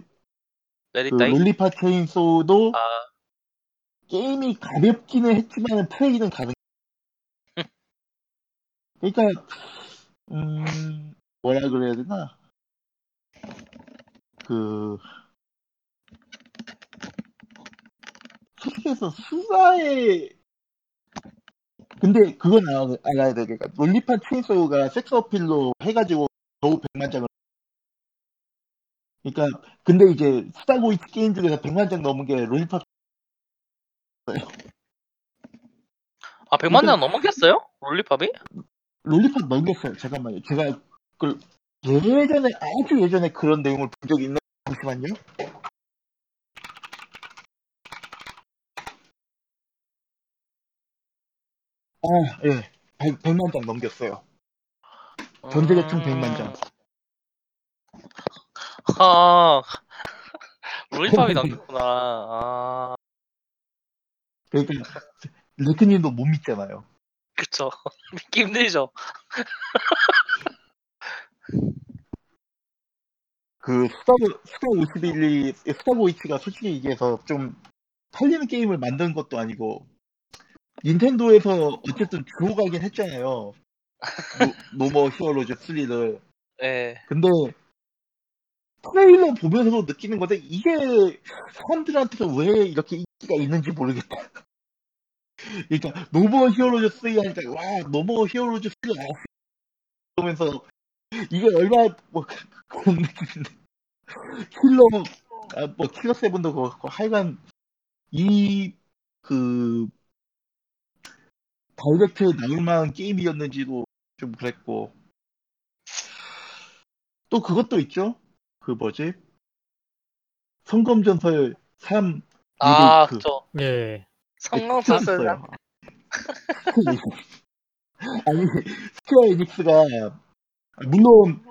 그 롤리파 체인소도 아 게임이 가볍기는 했지만 플레이는 가능. [LAUGHS] 그러니까 음 뭐라 그래야 되나 그 솔직해서 수사의 근데 그건 알아, 알아야 돼. 그러니까 롤리파 체인소가 섹스 어필로 해가지고 겨우 100만 장을 그러니까 근데 이제 스타고이트 게임 중에서 100만 장 넘은 게 롤리 파아 100만 장 넘었겠어요? 롤리팝이? 롤리팝 넘겼어요. 잠깐만요. 제가 그 예전에 아주 예전에 그런 내용을 본 적이 있는 잠시만요. 아, 예. 100, 100만 장 넘겼어요. 전세계총 100만 장. 아 [LAUGHS] 롤리팝이 [LAUGHS] 남겼구나. 아, 그러니까 레크님도 못 믿잖아요. 그쵸. [LAUGHS] 믿기 힘들죠. 그 스다 스다 51이 스다 고이치가 솔직히 얘기해서 좀 팔리는 게임을 만든 것도 아니고 닌텐도에서 어쨌든 주고 가긴 했잖아요. 노, 노머 히어로즈 3를. 예. 근데 트레일러 보면서도 느끼는 건데 이게 사람들한테서 왜 이렇게 인기가 있는지 모르겠다. [LAUGHS] 그러니까 노머 히어로즈 3 하니까 와 노머 히어로즈 3 아, 그러면서 이게 얼마나 뭐 그런 느낌인데. 킬러 아 뭐 킬러 세븐도 그렇고 하여간 이 그 다이렉트에 나올 만한 게임이었는지도 좀 그랬고. 또 그것도 있죠? 그 뭐지? 성검전설 3 아, 리메이크. 그쵸. 예. 성능쳤어요. 요 [LAUGHS] 아니 스퀘어 에닉스가 물론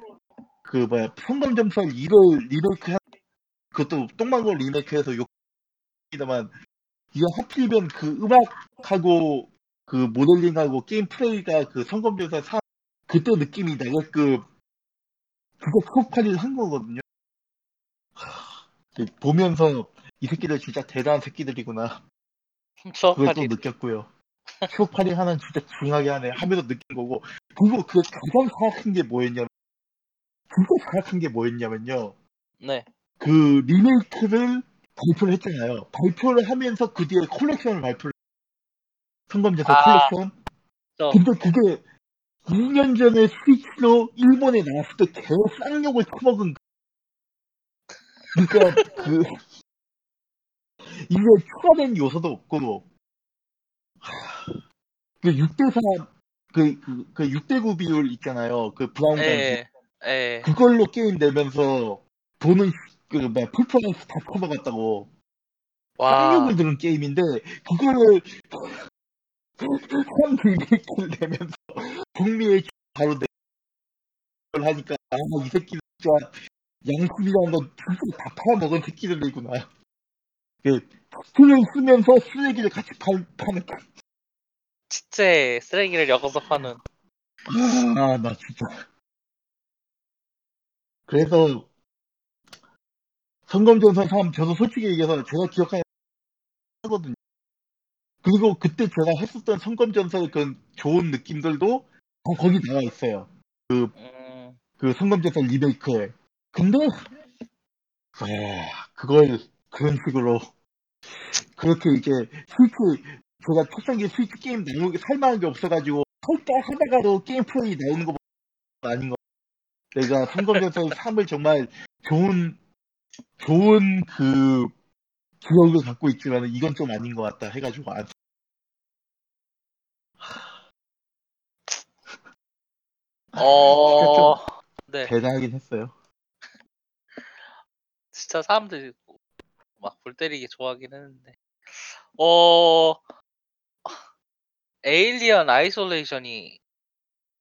그 뭐야 성검전설 2를 리메이크 한 그것도 똥망겜 리메이크해서 욕이다만 이게 하필이면 그 음악하고 그 모델링하고 게임 플레이가 그 성검전설 3 그때 느낌이 나게끔 그거 프로파일을 한 거거든요. 하, 보면서 이 새끼들 진짜 대단한 새끼들이구나. 그걸 또. 느꼈고요. 쇼파리 하나는 진짜 중하게 하네 하면서 느낀 거고 그리고 그 가장 사악한 게 뭐였냐면 진짜 사악한 게 뭐였냐면요 네. 그 리메이크를 발표를 했잖아요 발표를 하면서 그 뒤에 콜렉션을 발표를 성검전설 아. 콜렉션 그쵸. 근데 그게 2년 전에 스위치로 일본에 나왔을 때 개 쌍욕을 처먹은 그- 그러니까 그 이게 추가된 요소도 없고 그 6대4 그, 그, 그 6대9 비율 있잖아요. 그 브라운 간지. 예. 예. 그걸로 게임 내면서 돈은 그, 뭐, 풀프라이스 다 커버갔다고. 와. 쌍욕을 들은 게임인데, 그거를, 한 리메이크를 내면서, 북미에 바로 내, 걸 하니까, 아, 이 새끼들 진짜, 양심이라는 건 진짜 다 팔아먹은 새끼들이구나. 그, 스를 쓰면서 쓰레기를 같이 팔, 파는. 진짜 쓰레기를 엮어서 파는. 아, 나 진짜. 그래서, 성검전선 3, 저도 솔직히 얘기해서 제가 기억하는 하거든요. 그리고 그때 제가 했었던 성검전선의 그 좋은 느낌들도 다 거기 나와 있어요. 음. 그 성검전선 리메이크에. 근데, 아, 그걸 그런 식으로, 그렇게 이제 스위치, 제가 초창기 스위치 게임 나오게 살만한 게 없어가지고, 할까 하다가도 게임 플레이 나오는 거 아닌 거. 내가 성검전선 3을 [LAUGHS] 정말 좋은, 좋은 그, 기억을 갖고 있지만 이건 좀 아닌 것 같다 해가지고 안. 어. 네. 대단하긴 했어요. 진짜 사람들이 막불 때리기 좋아하긴 했는데. 어. 에일리언 아이솔레이션이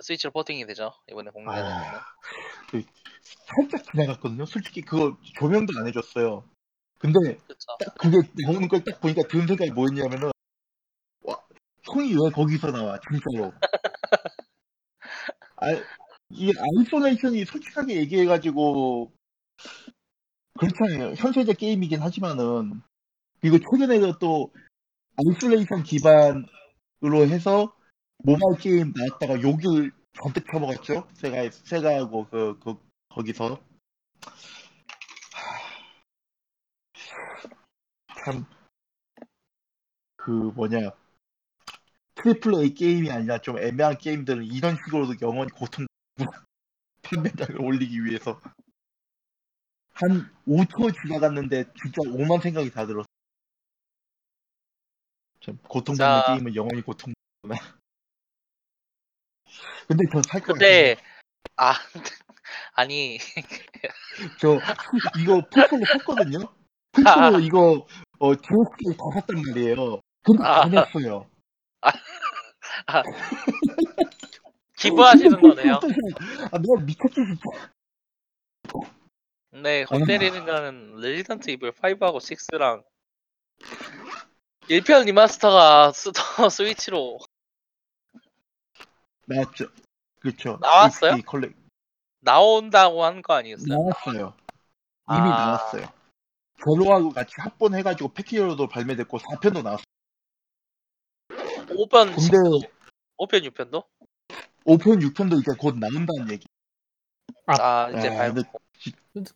스위치로 porting이 되죠. 이번에 공개되는 거. 아, 그, 살짝 지나갔거든요. 솔직히 그거 조명도 안 해줬어요. 근데 그쵸. 딱 그게 나오는 걸 딱 보니까 든 생각이 뭐였냐면은 와 형이 왜 거기서 나와 진짜로 [LAUGHS] 아 이게 아이솔레이션이 솔직하게 얘기해가지고 그렇잖아요. 현세대 게임이긴 하지만은 그리고 최근에도 또 아이솔레이션 기반으로 해서 모바일 게임 나왔다가 욕을 잔뜩 쳐먹었죠? 세가 세가하고 그, 그 거기서. 참, 그, 뭐냐, triple A 게임이 아니라 좀 애매한 게임들은 이런 식으로도 영원히 고통, [LAUGHS] 판매량을 올리기 위해서. 한 5초 지나갔는데 진짜 오만 생각이 다 들었어. 참, 고통받는 자. 게임은 영원히 고통받구나. [LAUGHS] 근데 저살거 근데 아 [LAUGHS] 아니 [LAUGHS] 저, 이거 풀스로 샀거든요? 풀스로 이거, 어, DS를 다 샀단 말이에요. 근데 아. 안 했어요. 기부하시는 거네요. 아, 내가 미쳤지, 진짜. 네, 헛때리는 거는 레지던트 이블 5하고 6랑 1편 리마스터가 스, [LAUGHS] 스위치로 나왔죠. 그렇죠. 나왔어요? 컬렉 나온다고 한 거 아니었어요? 나왔어요. 이미 아. 나왔어요. 제로하고 같이 합본해가지고 패키지로도 발매됐고 4편도 나왔어요. 5편, 근데 5편, 6편도? 5편, 6편도 이제 곧 나온다는 얘기. 아, 이제 아, 발매. 근데-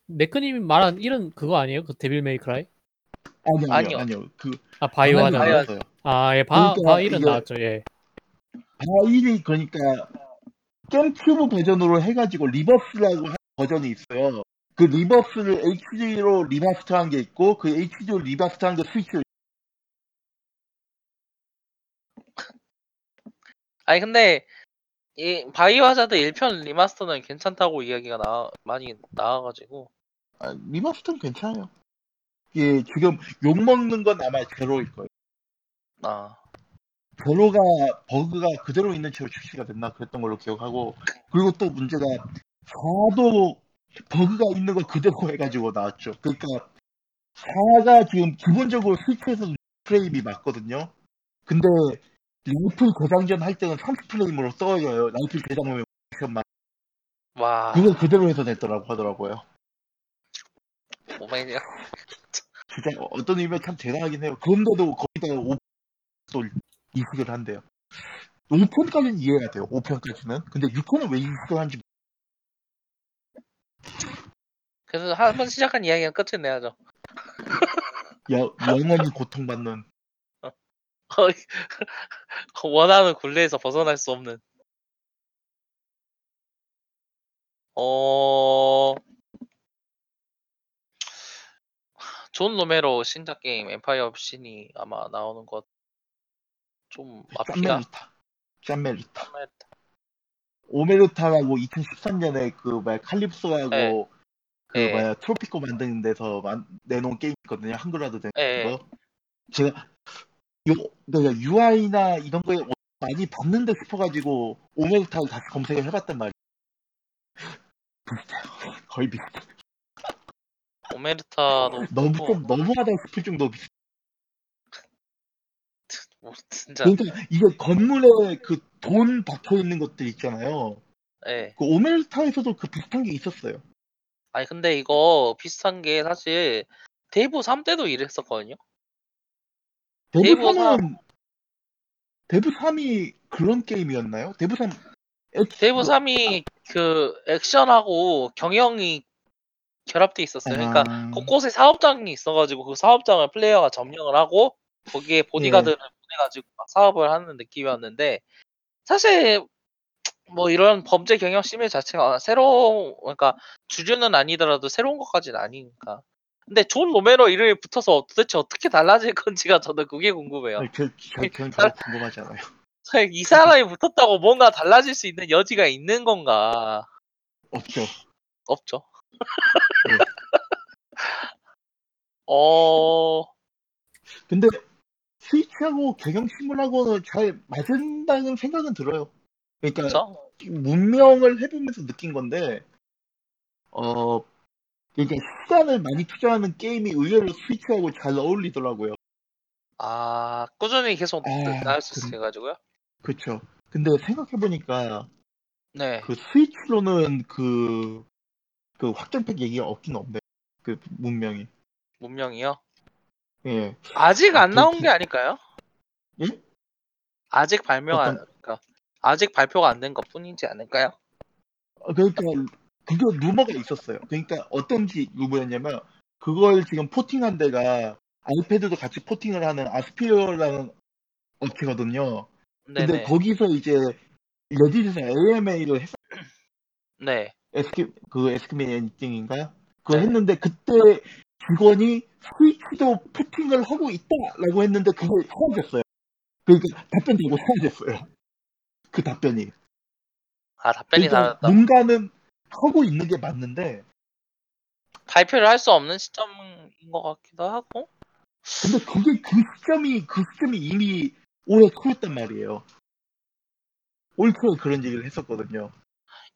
네크님이 말한 이런 그거 아니에요? 그 데빌 메이 크라이? 아니요, 아니요. 아니요, 아니요. 그 아 바이오 바이오하자드. 바이오. 나왔어요. 아, 예, 바, 그러니까 바일은 이게- 나왔죠. 예. 바일이 그러니까 게임큐브 버전으로 해가지고 리버스라고 한 버전이 있어요. 그 리버스를 HD로 리마스터한 게 있고 그 HD로 리마스터한 게 스위치로 아니, 근데, 이 바이오하자드 1편 리마스터는 괜찮다고 이야기가 나, 많이 나와가지고. 아, 리마스터는 괜찮아요. 예, 지금 욕 먹는 건 아마 제로일 거예요. 아, 제로가 버그가 그대로 있는 채로 출시가 됐나 그랬던 걸로 기억하고 그리고 또 문제가 4도 버그가 있는 걸 그대로 해가지고 나왔죠. 그러니까 4가 지금 기본적으로 스위치에서 프레임이 맞거든요. 근데 라이플 재장전 할 때는 30프레임으로 써져요. 라이플 재장전 만 와, 그걸 그대로 해서 냈더라고 하더라고요. Oh my god. 진짜 어떤 의미에 참 대단하긴 해요. 그런데도 거기다가 5도 이식을 한대요. 5편까지는 이해가 돼요. 5편까지는. 근데 6편은 왜 이식을 한지 그래서 한 번 시작한 이야기는 끝을 내야죠. 여, 영원히 고통받는 [LAUGHS] 원하는 굴레에서 벗어날 수 없는. 어. 존 로메로 신작 게임 엠파이어 오브 신이 아마 나오는 것 좀 앞이라 짠메르타. 짠메르타. 오메르타라고 2013년에 그 뭐야 칼립소라고 네. 그 네. 뭐야 트로피코 만드는 데서 만- 내놓은 게임 있거든요. 한글화도 된 예, 거. 제가 요 내가 UI나 이런 거에 많이 봤는데 싶어가지고 오메르타를 다시 검색을 해봤단 말이에요. 비슷해요. 거의 비슷해. 오메르타도 [LAUGHS] 너무 그렇고, 좀 너무하다 싶을 정도 비슷. [LAUGHS] 뭐 진짜 그러니까 이게 건물에 그 돈 박혀 있는 것들 있잖아요. 예. 그 오메르타에서도 그 비슷한 게 있었어요. 아니 근데 이거 비슷한 게 사실 대부 3 때도 이랬었거든요. 대부 대부 3은 대부 3이 그런 게임이었나요? 데브 3 X, 데이브 뭐- 3이 그 액션하고 경영이 결합돼 있었어요. 그러니까 아, 곳곳에 사업장이 있어가지고 그 사업장을 플레이어가 점령을 하고 거기에 보디가드를 보내가지고 막 사업을 하는 느낌이었는데 사실 뭐 이런 범죄 경영 시뮬 자체가 새로 그러니까 주류는 아니더라도 새로운 것까지는 아니니까. 근데 존 로메로 이름이 붙어서 도대체 어떻게 달라질 건지가 저는 그게 궁금해요. 아니, 저, 저, 저는 별로 궁금하지 않아요. 이 사람이 붙었다고 뭔가 달라질 수 있는 여지가 있는 건가? 없죠. 없죠. 네. [LAUGHS] 어, 근데 스위치하고 경영 시뮬하고는 잘 맞는다는 생각은 들어요. 그러니까 그쵸? 문명을 해보면서 느낀 건데, 어, 그러니까 시간을 많이 투자하는 게임이 의외로 스위치하고 잘 어울리더라고요. 아, 꾸준히 계속 아, 나올 수 그- 있어가지고요. 그렇죠. 근데 생각해 보니까 네. 그 스위치로는 그, 그 확장팩 얘기가 없긴 없네. 그 문명이. 문명이요. 예. 아직 안 아, 나온 그- 게 아닐까요? 예? 아직 발표가 안, 그러니까 아직 발표가 안 된 것 뿐이지 않을까요? 어, 그러니까 그게 루머가 있었어요. 그러니까 어떤지 루머였냐면 그걸 지금 포팅한 데가 아이패드도 같이 포팅을 하는 아스피어라는 업체거든요. 근데 네네. 거기서 이제 레딧에서 AMA를 했 네. 에스키 그 에스키메이팅인가요? 그거 네. 했는데 그때 직원이 스위치도 포팅을 하고 있다라고 했는데 그게 사라졌어요. 그러니까 답변 되고 사라졌어요. 그 답변이. 아, 답변이 그러니까 나왔다. 뭔가는 하고 있는 게 맞는데 발표를 할 수 없는 시점인 것 같기도 하고. 근데 그게 그 시점이 그 시점이 이미 올해 초였단 말이에요. 올 초에 그런 얘기를 했었거든요.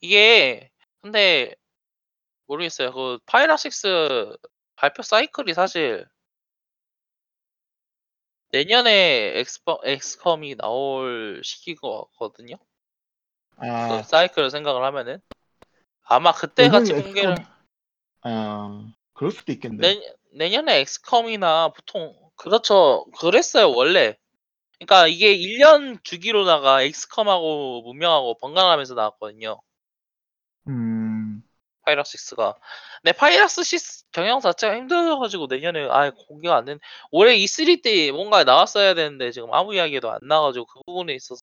이게, 근데, 모르겠어요. 그6 발표 사이클이 사실 내년에 엑스퍼 엑스컴이 나올 시기거든요. 아, 그 사이클을 생각을 하면은 아마 그때 같이 내년에 공개를 엑스컴- 아, 그럴 수도 있겠네. 내, 내년에 엑스컴이나 보통 그렇죠. 그랬어요 원래. 그러니까 이게 1년 주기로다가 엑스컴하고 문명하고 번갈아가면서 나왔거든요. 음, 파이러스 6가. 근데 파이러스 6 경영 자체가 힘들어가지고 내년에 아예 공개가 안 된. 올해 E3 때 뭔가 나왔어야 되는데 지금 아무 이야기도 안 나가지고 그 부분에 있어서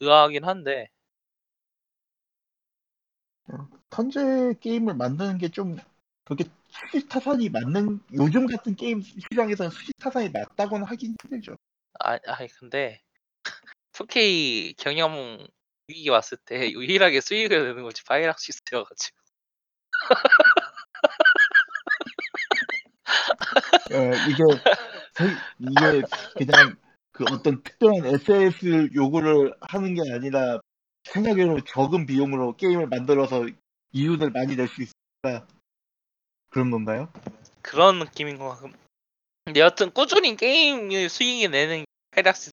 의아하긴 한데. 턴제 게임을 만드는 게 좀 그게 수지 타산이 맞는 요즘 같은 게임 시장에서는 수지 타산이 맞다고는 하긴 힘들죠. 아, 아니 근데 [LAUGHS] 2K 경영 위기 왔을 때 유일하게 수익을 내는 것이 파이러스 6여가지고. 어, 이게 저- 이게 그냥 그 어떤 특별한 SS 요구를 하는 게 아니라 생각외로 적은 비용으로 게임을 만들어서 이윤을 많이 낼 수 있으니까 그런 건가요? 그런 느낌인 것 같고. 근데 여튼 꾸준히 게임 수익이 내는 파이러스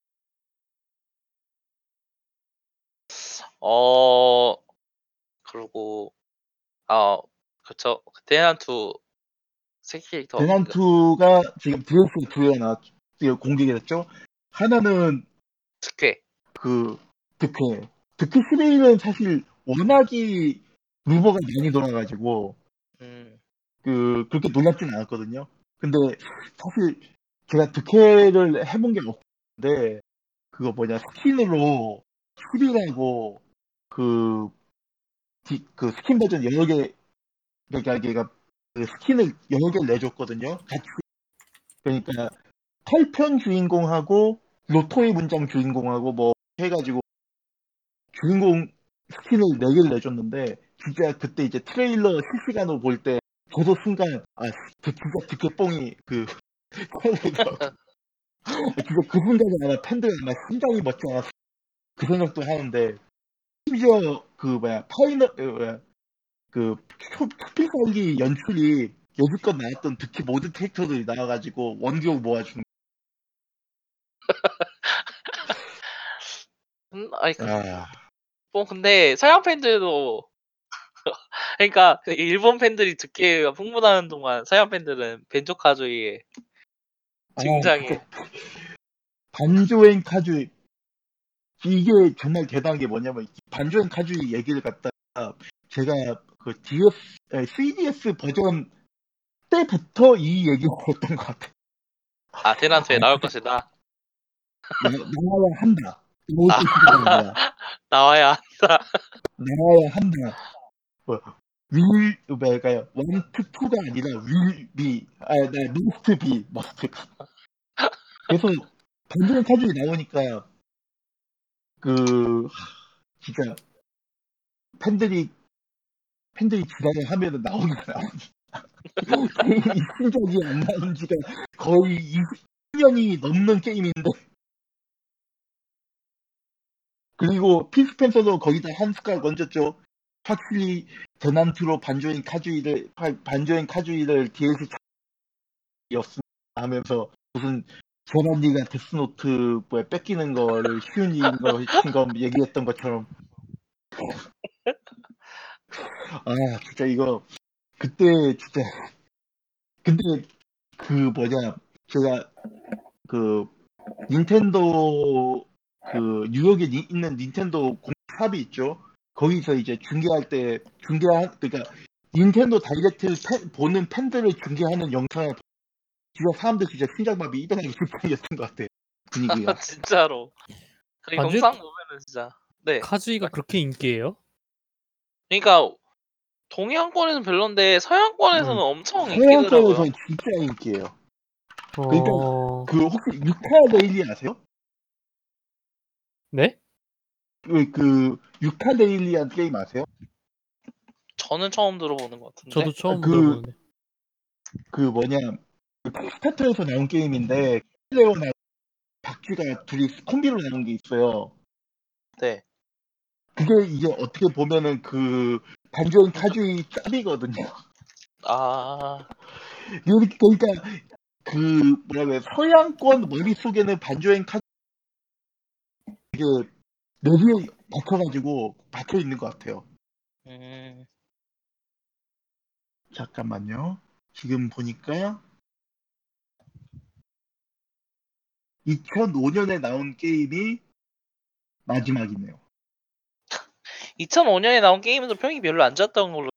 어 그리고 아 그쵸 대난투 새 캐릭터 대난투가 지금 DLC 두 개가 나왔, 공개가 됐죠. 하나는 특회 그 득회. 득회 11은 사실 워낙이 루머가 많이 돌아가지고 음 그 그렇게 놀랍진 않았거든요. 근데 사실 제가 득회를 해본 게 없는데 그거 뭐냐 스킨으로 11하고 그, 디- 그 스킨 버전 여러 개 그러니까 걔가 그 스킨을 여러 개를 내줬거든요. 같이 그러니까 8편 주인공하고 로토의 문장 주인공하고 뭐 해가지고 주인공 스킨을 4개를 내줬는데 진짜 그때 이제 트레일러 실시간으로 볼 때 저도 순간 아저 진짜 드퀘 뽕이 그 진짜 그 [LAUGHS] 순간에 아마 팬들 아마 심장이 멎지 않았어 그 생각도 하는데 심지어 그 뭐야 파이널 어, 뭐야 그 필살기 연출이 여지껏 나왔던 드퀘 모든 캐릭터들이 나와가지고 원기옥 모아주는 음, 아니 그, 아 뭐 근데 서양 팬들도 [LAUGHS] 그러니까 그 일본 팬들이 드퀘가 풍부하는 동안 서양 팬들은 반조카주이의 아, 등장에 진짜 Banjo & Kazooie 이게 정말 대단한 게 뭐냐면 이 Banjo & Kazooie 얘기를 갖다가 제가 그 DS, 에, 3DS 버전 때부터 이 얘기를 했던 것 같아요. 아 대난투에 나올 것이다 나, 나와야 한다. 이거 뜻이 뭐야? 나와야 한다 나와야 한다. 뭐, will, 뭐랄까요? want to, to가 아니라 will be, 아, 네, must be, must be. 그래서 반조엔 카주이 나오니까 그 진짜 팬들이 팬들이 기다려 하면은 나오긴 나오니 게임이 신작이 안 나온 지가 거의 20년이 넘는 게임인데 그리고 필 스펜서도 거기다 한 숟가락 얹었죠. 확실히 대난투로 반조인 카주이를 파- 반조인 카주이를 DLC였습니다 하면서 무슨 제란디가 데스노트 뭐야 뺏기는 거를 쉬운 일인 거 거 얘기했던 것처럼. 아 진짜 이거 그때 진짜. 근데 그 뭐냐 제가 그 닌텐도 그 뉴욕에 니- 있는 닌텐도 공샵이 있죠. 거기서 이제 중계할 때 중계한 그러니까 닌텐도 Direct를 팬- 보는 팬들을 중계하는 영상을 진짜 사람들 진짜 심장마비 일어나기 직전이었던 것 같아 분위기가. [LAUGHS] 진짜로. 그 영상 보면은 진짜 네. Kazooie가 그렇게 인기예요? 그러니까 동양권에서는 별론데 서양권에서는 음. 엄청 인기더라고요. 서양권에서는 진짜 인기예요. 그러니까 어... 그 혹시 Yooka-Laylee 아세요? 네? 그, 그 유카 데일리한 게임 아세요? 저는 처음 들어보는 것 같은데 저도 처음 그- 들어보는데. 그 뭐냐 그 킥스타터에서 나온 게임인데 레오나 박쥐가 둘이 콤비로 나온 게 있어요. 네 그게 이제 어떻게 보면은 그 반전 카주이 짭이거든요. 아, 그러니까 그 뭐라 그래 서양권 머릿속에는 반주행 카 이게 뇌리에 박혀가지고 박혀 있는 것 같아요. 음, 잠깐만요. 지금 보니까 2005년에 나온 게임이 마지막이네요. [LAUGHS] 2005년에 나온 게임도 평이 별로 안 좋았던 걸로.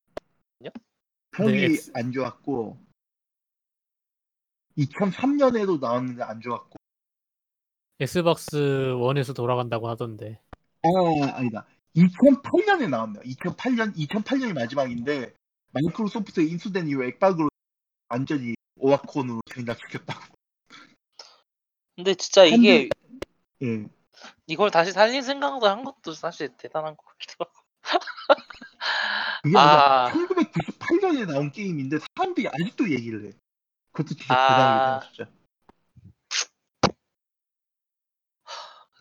평이 네. 안 좋았고 2003년에도 나왔는데 안 좋았고 엑스박스 1에서 돌아간다고 하던데. 아 아니다 2008년에 나왔네요 2008년 2008년이 마지막인데 마이크로소프트에 인수된 이후 액박으로 완전히 오아콘으로 전락시켰다고 근데 진짜 이게 예 이걸 다시 살릴 생각도 한 것도 사실 대단한 것 같기도 하고. 그게 아. 아니라 1998년에 나온 게임인데 사람들이 아직도 얘기를 해 그것도 진짜 아. 대단하긴 해요 진짜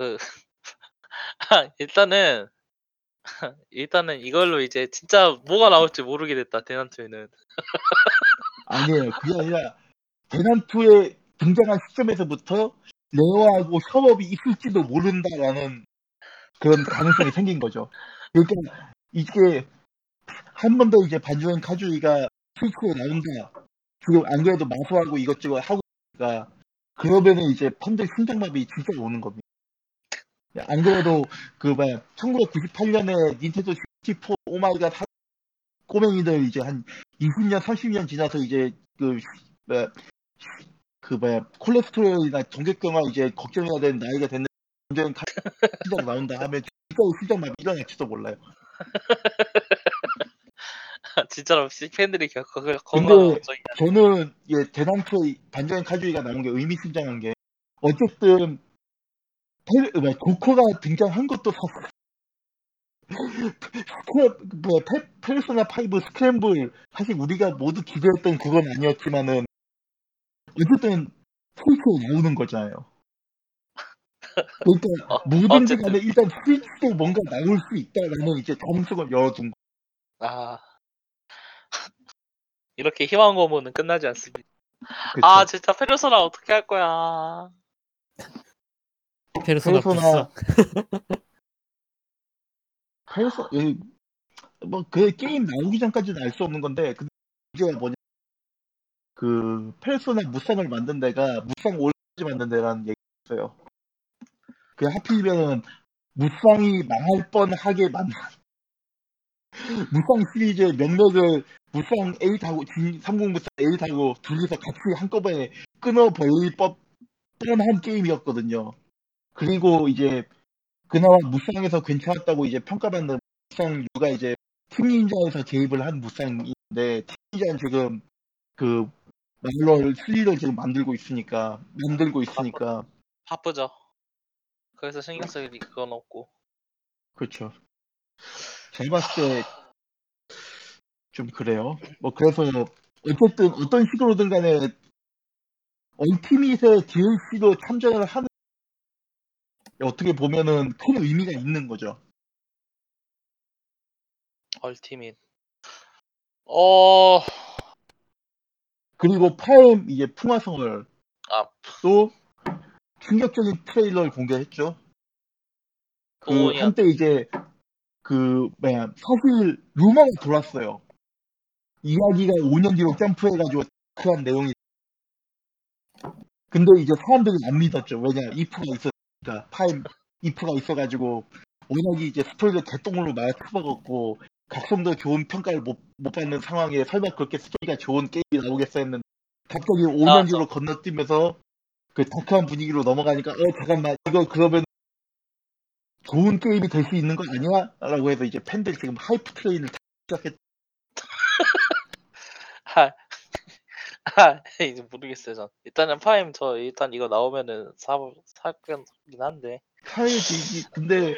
그 [LAUGHS] 일단은 [LAUGHS] 일단은 이걸로 이제 진짜 뭐가 나올지 모르게 됐다 대난투에는 [LAUGHS] 아니에요 그게 아니라 대난투에 등장한 시점에서부터 레어하고 협업이 있을지도 모른다라는 그런 가능성이 생긴 거죠. 그러니까 이게 한 번 더 이제 Banjo & Kazooie가 스위치에 나온다. 지금 안 그래도 마소하고 이것저것 하고 있으니까 그러면은 이제 팬들 심장마비 진짜 오는 겁니다. 안 그래도 그 뭐야 1998년에 닌텐도 64 oh my god 하- 꼬맹이들 이제 한 20년 30년 지나서 이제 그 뭐야 그 뭐야 콜레스테롤이나 정맥경화 이제 걱정해야 되는 나이가 됐는데 완전 시작 나온다 하면 진짜 심장마비 일어날지도 몰라요. [LAUGHS] 진짜로 팬들이 겨- 그걸 건강한 저는 예, 대난투의 반전 카주이가 나온 게 의미심장한 게 어쨌든 페, 뭐야, 조커가 등장한 것도 사실 스크램, 뭐, 페, 페르소나 5 스크램블 사실 우리가 모두 기대했던 그건 아니었지만은 어쨌든 스위치에 나오는 거잖아요. 그러니까 어, 뭐든지. 간에 일단 스위치에 뭔가 나올 수 있다라는 이제 가능성을 열어둔 거. 아 [LAUGHS] 이렇게 희망 고문은 끝나지 않습니다. 그쵸? 아 진짜 페르소나 어떻게 할 거야? 페르소나 페르소나. 페르소 뭐그 게임 나오기 전까지는 알 수 없는 건데 근데 문제가 뭐냐 그 페르소나 무쌍을 만든 데가 무쌍 올까지 만든 데라는 얘기가 있어요. 그 하필이면 무쌍이 망할 뻔하게 만든 [LAUGHS] 무쌍 시리즈의 명맥을 무쌍 8하고 30 무쌍 8하고 둘이서 같이 한꺼번에 끊어버릴 법 뻔한 게임이었거든요. 그리고 이제 그나마 무쌍에서 괜찮았다고 이제 평가받는 무쌍 유가 이제 팀닌자에서 개입을 한 무쌍인데 팀닌자는 지금 그 말로 스리를 지금 만들고 있으니까 만들고 있으니까 바쁘 죠. 그래서 신경 쓸 그건 없고. 그렇죠. 제가 봤을 때 좀 그래요. 뭐 그래서 어쨌든 어떤 식으로든 간에 얼티밋의 DLC도 참전을 하는 어떻게 보면은 큰 의미가 있는 거죠. 얼티밋. 어, 그리고 파엠 이제 풍화성을 아, 또 충격적인 트레일러를 공개했죠. 그 뭐냐. 한때 이제 그 뭐야 사실 루머가 돌았어요. 이야기가 5년 뒤로 점프해가지고 그한 내용이 근데 이제 사람들이 안 믿었죠. 왜냐 if가 있었으니까 파엠 if가 있어가지고 워낙에 이제 스토리를 개똥으로 많이 쳐먹었고 각성도 좋은 평가를 못, 못 받는 상황에 설마 그렇게 스토리가 좋은 게임이 나오겠어 했는데 갑자기 5년 나왔어. 뒤로 건너뛰면서 그 다크한 분위기로 넘어가니까 어 잠깐만 이거 그러면 좋은 게임이 될 수 있는 거 아니야? 라고 해서 이제 팬들이 지금 hype train을 다 시작했 [LAUGHS] 아, 아, [LAUGHS] 이제 모르겠어요, 전. 일단은 파임 저 일단 이거 나오면은 사, 사긴 한데. 파엠이 근데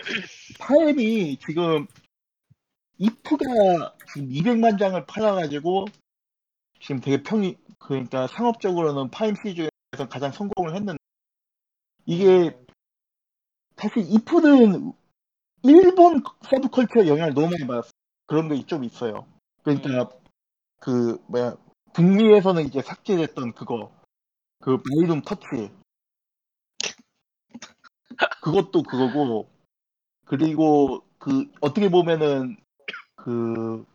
파엠이 지금 이프가 지금 200만 장을 팔아가지고 지금 되게 평이 그러니까 상업적으로는 파임 시리즈에서 가장 성공을 했는데 이게 사실 이프는 일본 서브컬처의 영향을 너무 많이 받았어. 그런 게 좀 있어요. 그러니까 그 뭐야 북미에서는 이제 삭제됐던 그거 그 마이룸 터치 그것도 그거고 그리고 그 어떻게 보면은 그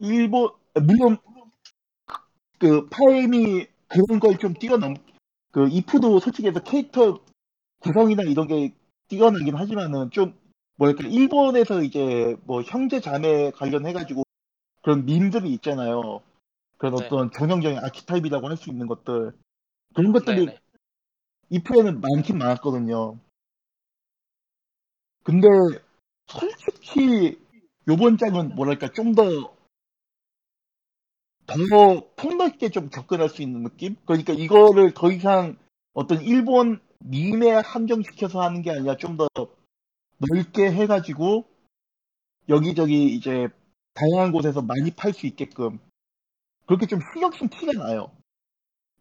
일본 물론 그 파임이 그런 걸 좀 뛰어넘 그 이프도 솔직히 해서 캐릭터 구성이나 이런 게 뛰어나긴 하지만은 좀 뭐랄까 일본에서 이제 뭐 형제 자매 관련해 가지고 그런 밈들이 있잖아요. 그런 네. 어떤 전형적인 아키타입이라고 할 수 있는 것들 그런 것들이 네네. 이프에는 많긴 많았거든요. 근데 솔직히 요번 장은 뭐랄까 좀더 더 폭넓게 좀 접근할 수 있는 느낌? 그러니까 이거를 더 이상 어떤 일본 밈에 한정시켜서 하는 게 아니라 좀 더 넓게 해가지고 여기저기 이제 다양한 곳에서 많이 팔 수 있게끔 그렇게 좀 신경 쓴 티가 나요.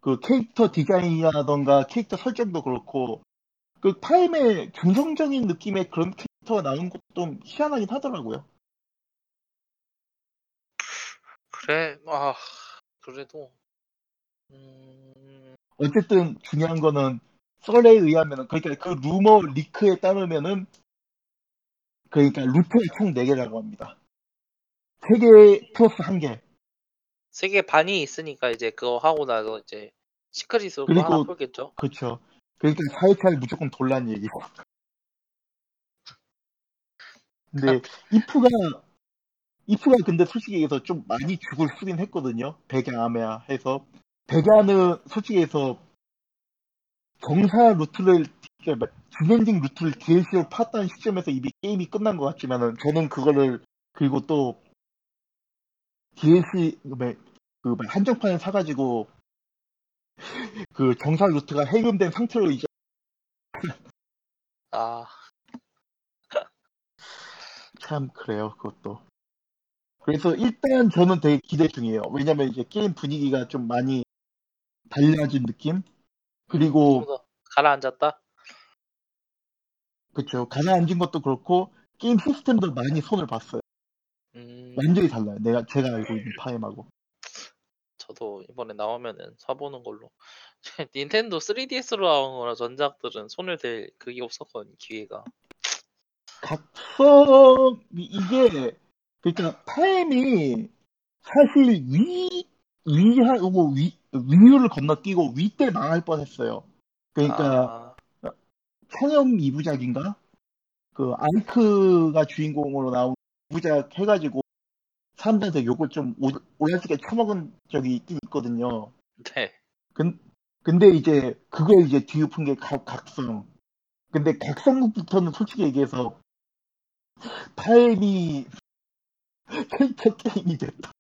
그 캐릭터 디자인이라던가 캐릭터 설정도 그렇고 그 타임의 중성적인 느낌의 그런 캐릭터가 나오는 것도 좀 희한하긴 하더라고요. 그래, 아, 그래도, 음, 어쨌든 중요한 거는 썰에 의하면은 그러니까 그 루머 리크에 따르면은 그러니까 루트가 총 4개라고 합니다. 3개 플러스 1개. 세계 반이 있으니까 이제 그거 하고 나서 이제 시크릿으로 또 그리고- 하나 풀겠죠. 그렇죠. 그러니까 4회차를 무조건 돌란 얘기고. 근데 if가 if가 근데 솔직히 얘기해서 좀 많이 죽을 쓰긴 했거든요. 백야 아메야 해서 백야는 솔직히 해서 정사 루트를 그러니까 진엔딩 루트를 DLC로 팠다는 시점에서 이미 게임이 끝난 것 같지만은 저는 그거를 그리고 또 DLC 그 뭐- 그뭐 한정판을 사가지고 그 정사 루트가 해금된 상태로 이제 아, [LAUGHS] 참 그래요 그것도. 그래서 일단 저는 되게 기대 중이에요. 왜냐면 이제 게임 분위기가 좀 많이 달라진 느낌? 그리고 가라앉았다? 그쵸. 가라앉은 것도 그렇고 게임 시스템도 많이 손을 봤어요. 음, 완전히 달라요 내가 제가 알고 있는 파임하고 저도 이번에 나오면은 사보는 걸로. [LAUGHS] 닌텐도 3DS로 나온 거라 전작들은 손을 댈 그게 없었거든, 기회가. 각성 이게 그러니까 타임이 사실 위 위하고 위 위유를 건너뛰고 위 때 망할 뻔했어요. 그러니까 아, 천연 2부작인가? 그 아이크가 주인공으로 나온 2부작 해가지고 사람들한테 욕을 좀 오- 오지게 처먹은 적이 있긴 있거든요. 네. 근, 근데 이제 그거에 이제 뒤엎은 게 각, 각성. 근데 각성부터는 솔직히 얘기해서 파엠이 캐릭터 게임이 됐다.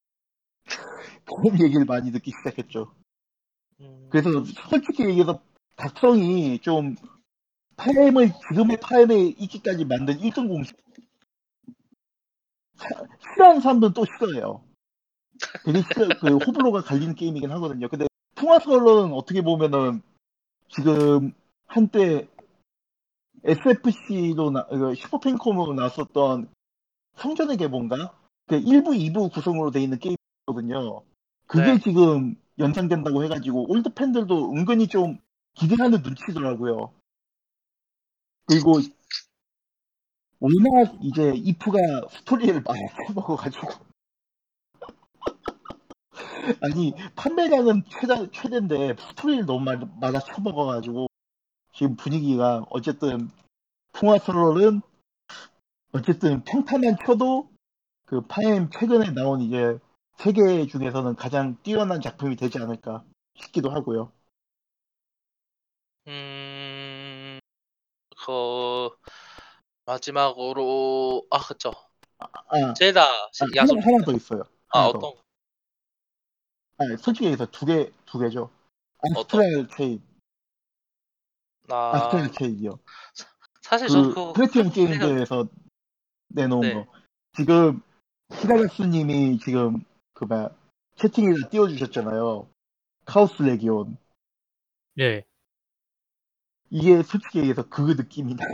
그런 얘기를 많이 듣기 시작했죠. 음, 그래서 솔직히 얘기해서 각성이 좀 파엠을 지금의 파엠에 있기까지 만든 1등 공식 사- 싫어하는 사람들은 또 싫어해요. 되게 싫어, 그 호불호가 갈리는 게임이긴 하거든요. 근데 풍화설월은 어떻게 보면은 지금 한때 SFC로 나, 그 슈퍼패미컴으로 나왔었던 성전의 계보가 그 1부, 2부 구성으로 돼 있는 게임이거든요. 그게 네. 지금 연상된다고 해가지고 old 팬들도 은근히 좀 기대하는 눈치더라고요. 그리고 워낙 이제 이프가 스토리를 많이 해먹어가지고 [LAUGHS] 아니 판매량은 최다 최대인데 스토리를 너무 많이 많아 쳐먹어가지고 지금 분위기가 어쨌든 풍화설rol은 어쨌든 평타만 쳐도 그 파엠 최근에 나온 이제 세계 중에서는 가장 뛰어난 작품이 되지 않을까 싶기도 하고요. 음, 그, 마지막으로, 아, 그쵸. 아, 제다, 아, 야수. 하나, 하나 더 있어요. 아, 하나 더. 어떤, 아, 솔직히 얘기해서 두 개, 두 개죠. 아스트랄 체인, 나, 아스트랄 체인이요. 사실 그저 그거, 플래티넘 그냥- 게임즈에서 내놓은 네. 거. 지금 히라가스님이 지금 그 뭐야 채팅에다 띄워주셨잖아요. Chaos Legion. 예. 이게 솔직히 얘기해서 그 느낌이 나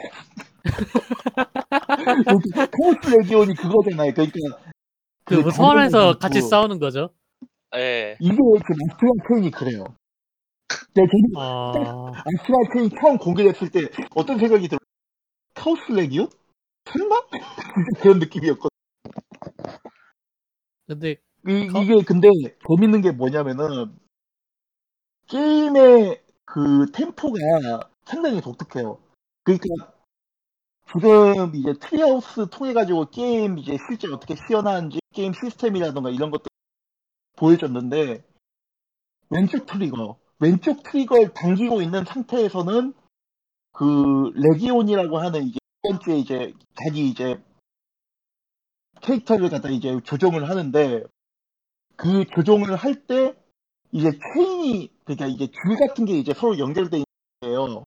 Chaos Legion이 그거잖아요. 그러니까 그 그게 소환해서 같이. 싸우는 거죠. 예. 이게 그 Astral Chain이 그래요. 근데 저도 아, Astral Chain 처음 공개됐을 때 어떤 생각이 들어? Chaos Legion? 설마? [LAUGHS] 진짜 그런 느낌이었거든. 근데 이, 카- 이게 근데 재밌는 게 뭐냐면은 게임의 그 템포가 상당히 독특해요. 그러니까 지금 이제 Treehouse 통해 가지고 게임 이제 실제 어떻게 시연하는지 게임 시스템이라던가 이런 것들 보여줬는데 왼쪽 trigger 왼쪽 trigger를 당기고 있는 상태에서는 그 Legion이라고 하는 이제 두 번째 이제 자기 이제 캐릭터를 갖다 이제 조정을 하는데 그 조정을 할 때 이제 체인이 그러니까 이제 줄 같은 게 이제 서로 연결돼 있는 거예요.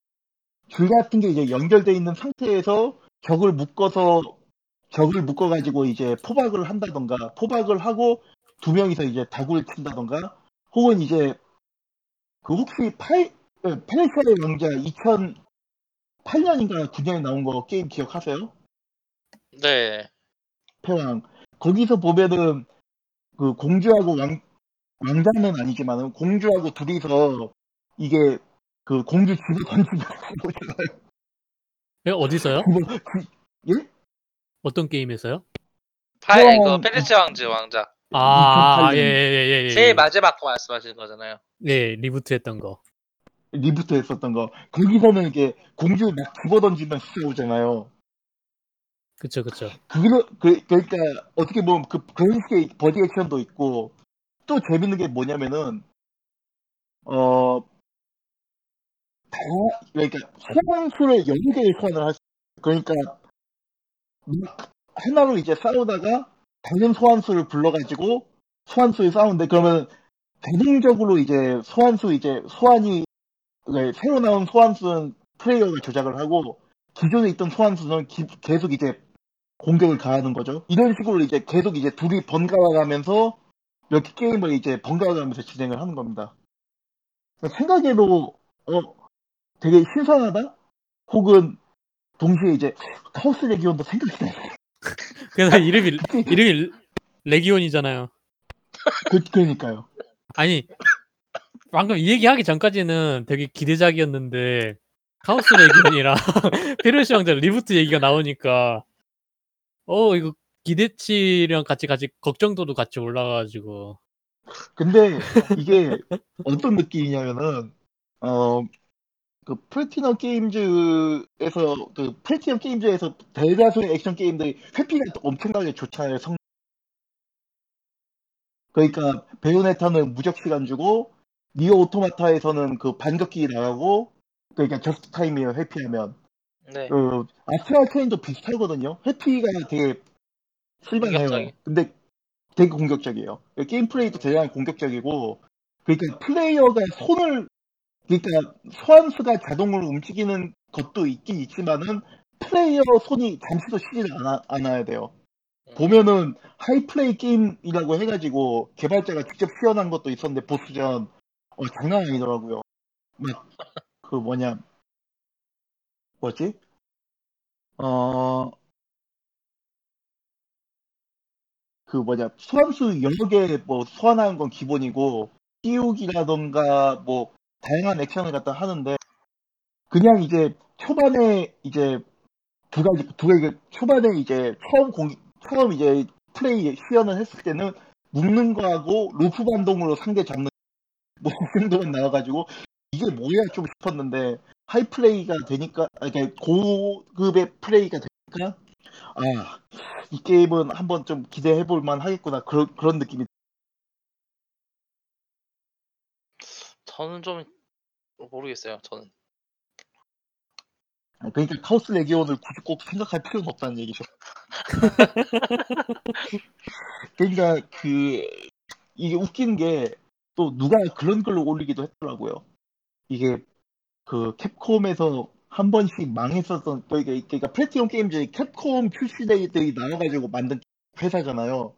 줄 같은 게 이제 연결돼 있는 상태에서 적을 묶어서 적을 묶어 가지고 이제 포박을 한다던가 포박을 하고 두 명이서 이제 다구를 친다던가 혹은 이제 그 혹시 팔 페르시아의 왕자 2008년인가 9년에 나온 거 게임 기억하세요? 네. 패왕 거기서 보면은 그 공주하고 왕 왕자는 아니지만은 공주하고 둘이서 이게 그 공주 집에 던지는 거잖아요. [LAUGHS] 예, 어디서요? 그, 예? 어떤 게임에서요? 파 그럼- 이거 페르시 왕즈 왕자. 아, 2008년. 예, 예, 예, 예. 제일 마지막 거 말씀하시는 거잖아요. 네, reboot 했던 거. reboot 했었던 거 거기서는 이게 공주 막 집어 던지면 쏘잖아요. 그쵸, 그쵸. 그러, 그, 그러니까 어떻게 보면 그 그런 식의 buddy 액션도 있고 또 재밌는 게 뭐냐면은 어 다, 그러니까 소환수를 여러 개의 소환을 할 수, 그러니까 막 하나로 이제 싸우다가 다른 소환수를 불러가지고 소환수에 싸우는데 그러면 자동적으로 이제 소환수 이제 소환이 그러니까 새로 나온 소환수는 플레이어가 조작을 하고 기존에 있던 소환수는 기- 계속 이제 공격을 가하는 거죠. 이런 식으로 이제 계속 이제 둘이 번갈아가면서 이렇게 게임을 이제 번갈아가면서 진행을 하는 겁니다. 생각에도 어 되게 신선하다? 혹은 동시에 이제 Chaos Legion도 생각이 나. 그래서 이름이, 이름이 Legion이잖아요. 그, 그러니까요. 아니, 방금 이 얘기 하기 전까지는 되게 기대작이었는데, Chaos Legion이랑 [LAUGHS] 페르시아 왕자 reboot 얘기가 나오니까, 어, 이거 기대치랑 같이 같이 걱정도도 같이 올라가가지고. 근데 이게 어떤 느낌이냐면은 어 그 Platinum Games에서 그 Platinum Games에서 대다수의 액션 게임들이 회피가 엄청나게 좋잖아요. 성... 그러니까 Bayonetta는 무적 시간 주고 NieR Automata에서는 그 반격기 나가고 그러니까 just 타임이에요. 회피하면 네. 그 Astral Chain도 비슷하거든요. 회피가 되게 실망해요. 근데 되게 공격적이에요. 게임 플레이도 대단히 공격적이고 그러니까 플레이어가 손을 그러니까 소환수가 자동으로 움직이는 것도 있긴 있지만은 플레이어 손이 잠시도 쉬지 않아, 않아야 돼요. 보면은 하이플레이 게임이라고 해가지고 개발자가 직접 시연한 것도 있었는데 보스전 어, 장난 아니더라고요. 막 그 뭐냐 뭐지? 어, 그 뭐냐, 소환수 여러 개 뭐 소환하는 건 기본이고, 띄우기라던가 뭐 다양한 액션을 갖다 하는데, 그냥 이제 초반에 이제 두 가지, 두 가지, 초반에 이제 처음 공, 처음 이제 플레이 시연을 했을 때는 묶는 거하고 로프 반동으로 상대 잡는 [LAUGHS] 뭐이 정도만 나와가지고 이게 뭐야 좀 싶었는데 high 플레이가 되니까 아니, 그러니까 고급의 플레이가 되니까 아 이 게임은 한번 좀 기대해 볼 만 하겠구나. 그런 그런 느낌이 저는 좀 모르겠어요. 저는. 그러니까 카오스 레기온을 굳이 꼭 생각할 필요는 없다는 얘기죠. [LAUGHS] 그러니까 그 이게 웃긴 게또 누가 그런 글을 올리기도 했더라고요. 이게 그 캡콤에서 한 번씩 망했었던 그러니까, 그러니까 플래티넘 게임즈 캡콤 출시들이 나와가지고 만든 회사잖아요.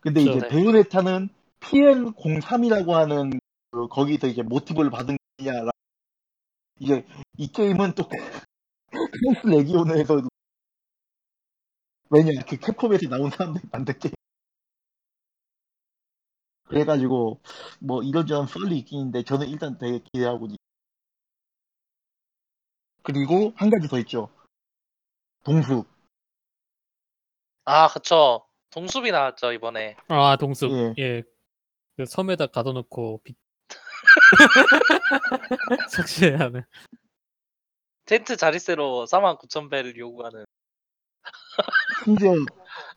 근데 이제 그렇죠, 네. 베요네타는 PN03이라고 하는 그 거기서 이제 모티브를 받은 게냐 이제 이 게임은 또 레기온을 해서 왜냐 그 캡콤에서 나온 사람들이 만든 게임 그래가지고 뭐 이런저런 썰이 있긴 있는데 저는 일단 되게 기대하고 있- 그리고 한 가지 더 있죠. 동수. 아, 그쵸. 동숲이 나왔죠, 이번에. 아 동숲 예. 예. 그 섬에다 가둬놓고 비... [LAUGHS] 삭제하는 텐트 자릿세로 49,000배를 요구하는. 심지어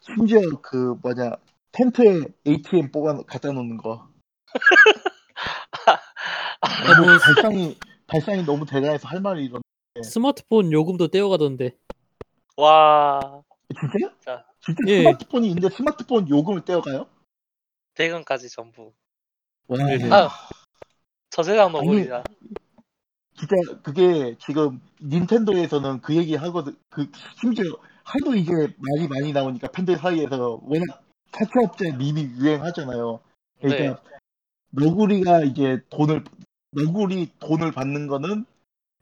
심지어 그 뭐냐 텐트에 ATM 뽑아 갖다 놓는 거. [LAUGHS] 너무 발상이 발상이 너무 대단해서 할 말이 이런. 스마트폰 요금도 떼어가던데 와, 진짜요? 자. 진짜 예. 스마트폰이 있는데 스마트폰 요금을 떼어가요? 대금까지 전부. 와, 네. 아, 저 세상 너구리다. 진짜 그게 지금 닌텐도에서는 그 얘기 하거든. 그 심지어 하도 이제 말이 많이 나오니까 팬들 사이에서 워낙 사채업체 밈이 유행하잖아요. 그러니까 너구리가 이제 돈을 너구리 돈을 받는 거는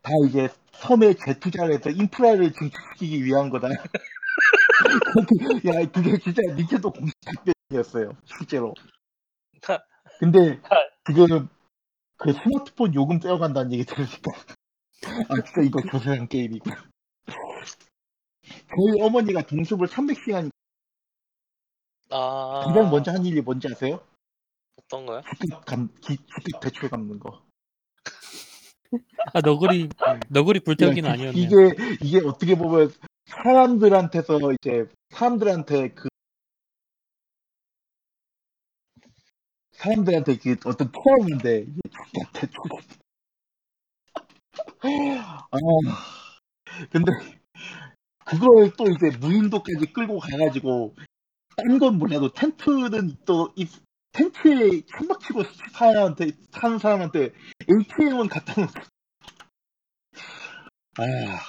다 이제 섬에 재투자를 해서 인프라를 증축시키기 위한 거다. [LAUGHS] 야 그게 진짜 닌텐도 공식 답변이었어요. 실제로. 근데 지금 그 스마트폰 요금 떼어간다는 얘기 들으니까 [LAUGHS] 아 진짜 이거 교세한 게임이구나. 저희 어머니가 동숲을 300시간 아, 가장 먼저 한 일이 뭔지 아세요? 어떤 거요? 집값 감, 기- 집값 대출 갚는 거. 아 너구리 너구리 불태우기는 야, 아니었네 이게 이게 어떻게 보면 사람들한테서 이제 사람들한테 그 사람들한테 그 어떤 포함인데 이게 진짜 대충 아 근데 그걸 또 이제 무인도까지 끌고 가가지고 딴 건 몰라도 텐트는 또 이 텐트에 천막 치고 사람한테 사는 사람한테 ATM은 갖다 놓고 아.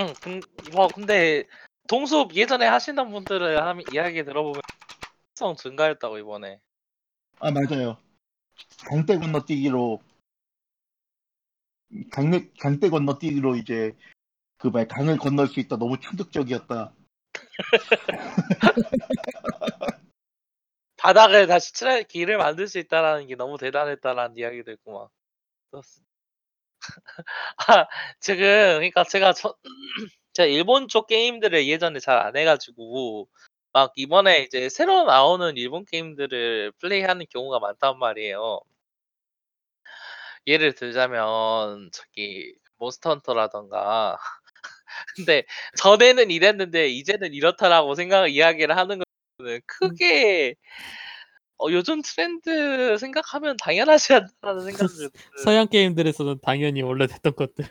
응, 근, 와, 근데, 동숲 예전에 하시는 하면 이야기 들어보면, 성 증가했다고, 이번에. 아 맞아요. 강대 건너뛰기로 강내 강대 건너뛰기로 이제 그 말 강을 건널 수 있다 너무 충격적이었다. [LAUGHS] 바닥을 다시 칠할 길을 만들 수 있다라는 게 너무 대단했다라는 이야기도 있고, 막. [LAUGHS] 아, 지금, 그러니까 제가 저, [CLEARS THROAT] 제가 일본 쪽 게임들을 예전에 잘 안 해가지고, 막 이번에 이제 새로 나오는 일본 게임들을 플레이하는 경우가 많단 말이에요. 예를 들자면, 저기, 몬스터 헌터라던가. [LAUGHS] 근데, 전에는 이랬는데, 이제는 이렇다라고 생각, 이야기를 하는 거는 크게, 어, 요즘 트렌드 생각하면 당연하지 [LAUGHS] 생각이 드는. 서양 게임들에서는 당연히 원래 됐던 것들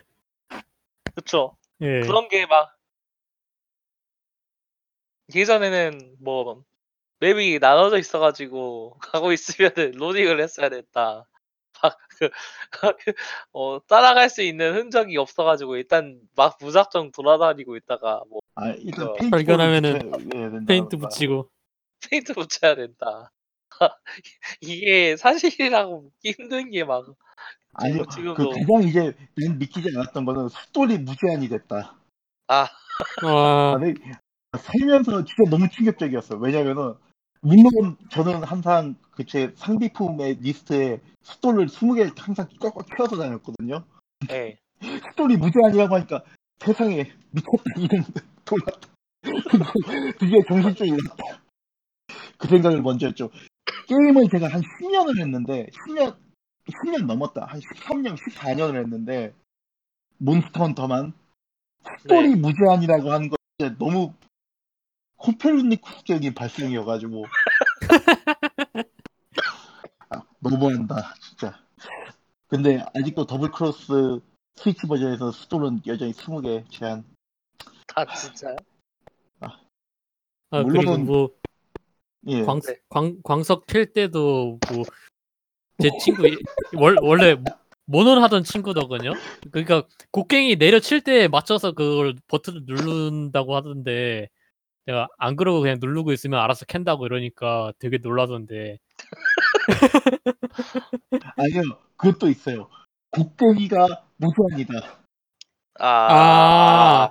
그쵸. 예 그런 게 막 예전에는 뭐 맵이 나눠져 있어가지고 [LAUGHS] 가고 있으면은 로딩을 했어야 됐다. [LAUGHS] 막 그 어, 따라갈 수 있는 흔적이 없어가지고 일단 막 무작정 돌아다니고 있다가 뭐 아 일단 어, 페인트 발견하면은 페인트 아, 붙이고 페인트 붙여야 된다. [LAUGHS] 이게 사실이라고 믿기 힘든 게 막 아니요 그 지금도 가장 이제 난 믿기지 않았던 거는 숫돌이 무제한이 됐다. 아, 와 아니 살면서 진짜 너무 충격적이었어요. 왜냐면은 물론 저는 항상 그제 상비품의 리스트에 숫돌을 20개 항상 꽉꽉 채워서 다녔거든요. 예. [LAUGHS] 숫돌이 무제한이라고 하니까 세상에 미쳤다 이런 돌았다. [LAUGHS] 정신줄이 났다. 그 생각을 먼저 했죠. 게임을 제가 한 10년을 했는데 10년 10년 넘었다. 한 13년, 14년을 했는데 몬스터 헌터만 숫돌이 무제한이라고 하는 거 진짜 너무 코페르니쿠스적인 발상이어가지고 [LAUGHS] 아, 너무한다 진짜. 근데 아직도 더블 크로스 스위치 버전에서 숫돌은 여전히 20개 제한. 다 진짜요? 아, 그리고 물론- 뭐 예. 광, 네. 광, 광석 캘 때도 뭐 제 친구 이- 월, 원래 몬헌 하던 친구더군요. 그러니까 곡괭이 내려칠 때 맞춰서 그걸 버튼을 누른다고 하던데 내가 안 그러고 그냥 누르고 있으면 알아서 캔다고 이러니까 되게 놀라던데 [LAUGHS] 아니요, 그것도 있어요. 곡괭이가 무제한이다. 아, 아.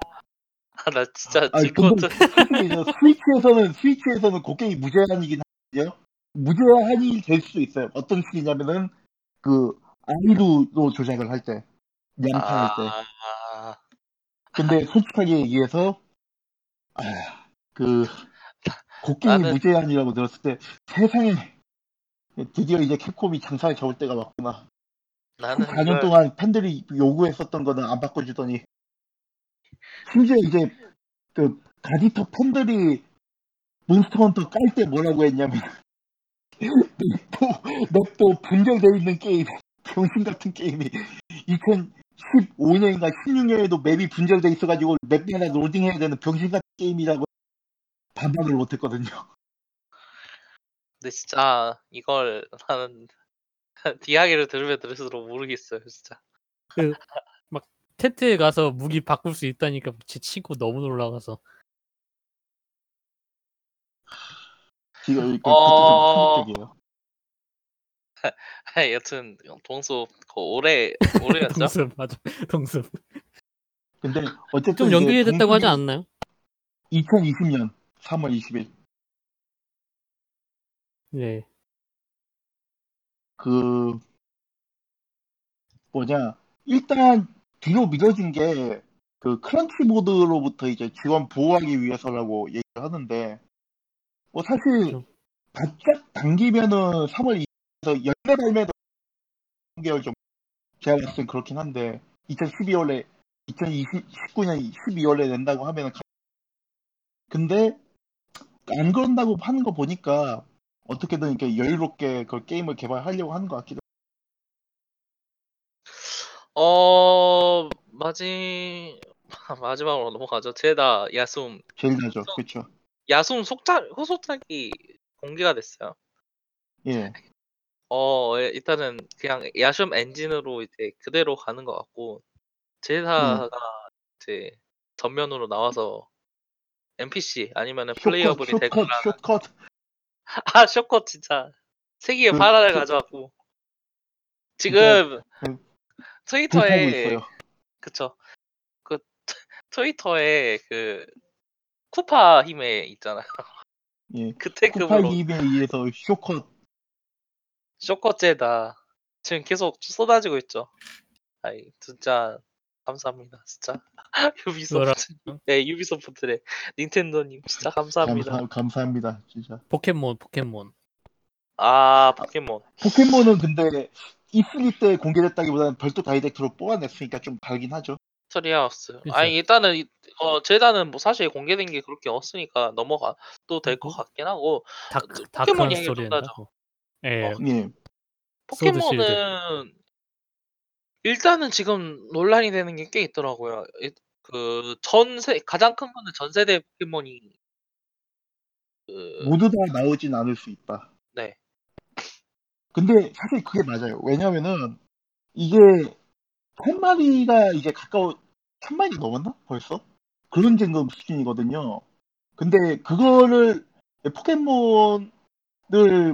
나 진짜 아니 근데 솔직히 이제 스위치에서는 스위치에서는 곡괭이 무제한이긴 하거든요. 무제한이 될 수도 있어요. 어떤 식이냐면은 그 아이루로 조작을 할 때, 양파할 때. 아, 근데 솔직하게 얘기해서 아, 그 곡괭이 나는- 무제한이라고 들었을 때 세상에 드디어 이제 캡콤이 장사를 접을 때가 왔구나. 나는 4년 이걸 동안 팬들이 요구했었던 거는 안 바꿔주더니 심지어 이제 그 가디터 팬들이 몬스터 헌터 깔 때 뭐라고 했냐면 맵도 분절돼 있는 게임 병신 같은 게임이 2015년인가 16년에도 맵이 분절돼 있어가지고 맵마다 로딩해야 되는 병신 같은 게임이라고 반박을 못했거든요. 근데 진짜 이걸 나는 [LAUGHS] 이야기를 들으면 들을수록 모르겠어요 진짜 텐트에 가서 무기 바꿀 수 있다니까 제 친구 너무 놀라가서 지금 그 어. 충격적이에요. [LAUGHS] 여튼 동수 그 올해 올해였죠? [LAUGHS] 동습 맞아 동습 근데 어쨌든 좀 이제 연결이 됐다고 하지 동숲이 않나요? 2020년 3월 20일 네 그 뭐냐 일단 뒤로 미뤄진 게 그 크런치 모드로부터 이제 지원 보호하기 위해서라고 얘기를 하는데 뭐 사실 그렇죠. 바짝 당기면은 3월 2일에서 열매 발매도 3개월 좀 제가 봤을 땐 그렇긴 한데 2012월에 2019년 12월에 낸다고 하면은 가- 근데 안 그런다고 하는 거 보니까 어떻게든 이렇게 여유롭게 그 게임을 개발하려고 하는 것 같기도 어 마지 [LAUGHS] 마지막으로 넘어가죠. 제다 야숨 나죠. 그렇죠. 야숨 속작 후속작이 공개가 됐어요. 예. 어 예, 일단은 그냥 야숨 엔진으로 이제 그대로 가는 것 같고 제다가 이제 전면으로 나와서 NPC 아니면은 쇼컷, 플레이어블이 될 거라는 쇼컷. [LAUGHS] 아 쇼컷 진짜 세기의 그- 파란을 그- 가져왔고 지금 그- 트위터에. 그쵸 그 트위터에 그 쿠파 힘에 있잖아요 예. [LAUGHS] 그 태급으로 쿠파임에 의해서 쇼컷. 쇼컷제다 지금 계속 쏟아지고 있죠 아이 진짜 감사합니다 진짜 [LAUGHS] 유비소프트 네 유비소프트래 닌텐도님 진짜 감사합니다 감사, 감사합니다. 진짜. 포켓몬 포켓몬 아 포켓몬 포켓몬은 근데 E3 때 공개됐다기보다는 별도 다이렉트로 뽑아냈으니까 좀 다르긴 하죠. 트리하우스. 아니 일단은 이- 어 젤다는 뭐 사실 공개된 게 그렇게 없으니까 넘어가도 될것 음. 같긴 하고 다그 포켓몬 스토리 좀 한다고 예 어. 예. 포켓몬은 일단은 지금 논란이 되는 게 꽤 있더라고요. 그 전세 가장 큰 거는 전 세대 포켓몬이 그 모두 다 나오진 않을 수 있다. 네. 근데 사실 그게 맞아요. 왜냐면은 이게 한 마리가 이제 가까워 한 마리가 넘었나 벌써? 그런 정도 수준이거든요. 근데 그거를 포켓몬을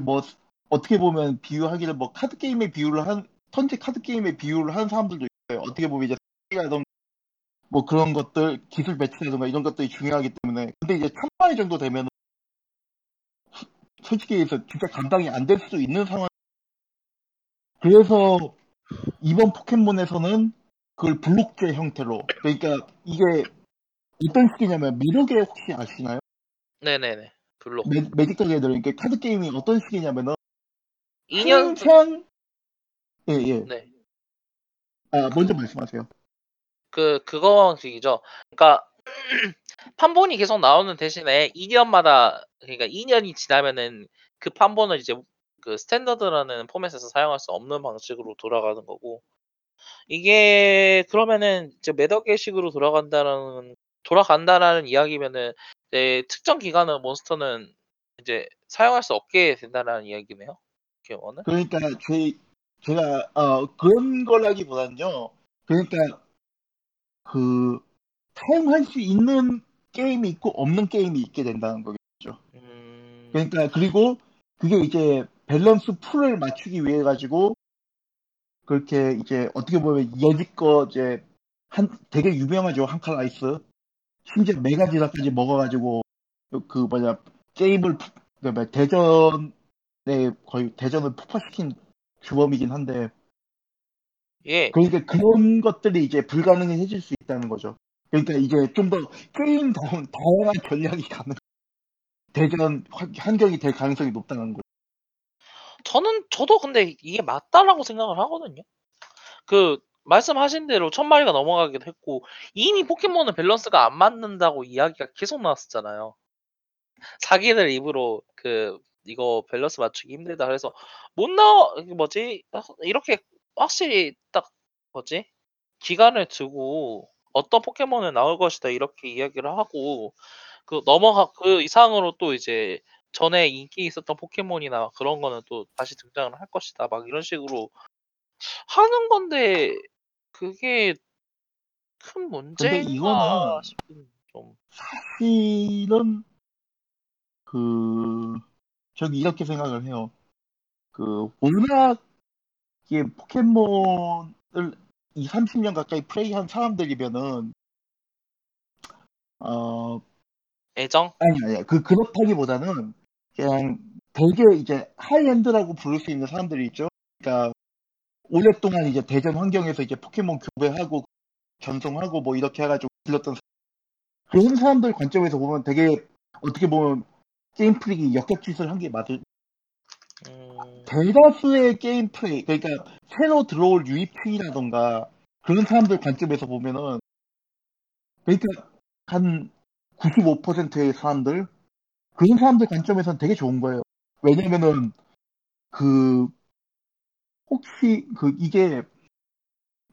뭐 어떻게 보면 비유하기를 뭐 카드 게임에 비유를 한 턴제 카드 게임에 비유를 하는 사람들도 있어요. 어떻게 보면 이제 라던가 뭐 그런 것들 기술 배치라든가 이런 것들이 중요하기 때문에 근데 이제 천 마리 정도 되면 솔직히 해서 진짜 감당이 안 될 수도 있는 상황. 그래서 이번 포켓몬에서는 그걸 블록제 형태로 그러니까 이게 어떤 식이냐면 매력에 혹시 아시나요? 네네네 블록 매, 매직 가게들 그러니까 카드 게임이 어떤 식이냐면은 2년 항상 예 예 네. 아 먼저 말씀하세요. 그 그거식이죠. 그러니까 [CLEARS THROAT] 판본이 계속 나오는 대신에 2년마다 그러니까 2년이 지나면은 그 판본을 이제 그 스탠더드라는 포맷에서 사용할 수 없는 방식으로 돌아가는 거고 이게 그러면은 이제 매덕의식으로 돌아간다라는 돌아간다라는 이야기면은 이제 특정 기간은 몬스터는 이제 사용할 수 없게 된다라는 이야기네요. 그러니까 제 제가 어 그런 거라기보다는요. 그러니까 그 사용할 수 있는 게임이 있고 없는 게임이 있게 된다는 거겠죠. 음, 그러니까 그리고 그게 이제 밸런스 pool을 맞추기 위해 가지고 그렇게 이제 어떻게 보면 여지껏 이제 한 되게 유명하죠 한칼 라이스 심지어 메가진화까지 먹어가지고 그 뭐냐 게임을 푸- 그 뭐야, 대전에 거의 대전을 폭파시킨 규범이긴 한데 예. 그러니까 그런 것들이 이제 불가능해질 수 있다는 거죠. 그러니까 이제 좀 더 게임 다운 다양한 전략이 가능 대전 환- 환경이 될 가능성이 높다는 거죠. 저는 저도 근데 이게 맞다라고 생각을 하거든요. 그 말씀하신 대로 천 마리가 넘어가기도 했고 이미 포켓몬은 밸런스가 안 맞는다고 이야기가 계속 나왔었잖아요. 자기들 입으로 그 이거 밸런스 맞추기 힘들다 그래서 못 나와. 뭐지? 이렇게 확실히 딱 뭐지? 기간을 두고 어떤 포켓몬은 나올 것이다 이렇게 이야기를 하고 그 넘어가 그 이상으로 또 이제 전에 인기 있었던 포켓몬이나 그런 거는 또 다시 등장을 할 것이다. 막 이런 식으로 하는 건데 그게 큰 문제인가 이거는 싶은 좀 사실은 그 저는 이렇게 생각을 해요. 그 워낙 이게 포켓몬을 이 30년 가까이 플레이한 사람들이면은 어 애정 아니 아니 그 그렇다기보다는 그냥 되게 이제 high-end라고 부를 수 있는 사람들이 있죠. 그러니까 오랫동안 이제 대전 환경에서 이제 포켓몬 교배하고 전송하고 뭐 이렇게 해가지고 불렀던 사- 그런 사람들 관점에서 보면 되게 어떻게 보면 게임 플레이 역겹짓을 한 게 맞을 음, 대다수의 게임 플레이 그러니까 새로 들어올 유입층이라던가 그런 사람들 관점에서 보면은 그러니까 한 95%의 사람들 그런 사람들 관점에서는 되게 좋은 거예요. 왜냐면은 그 혹시 그 이게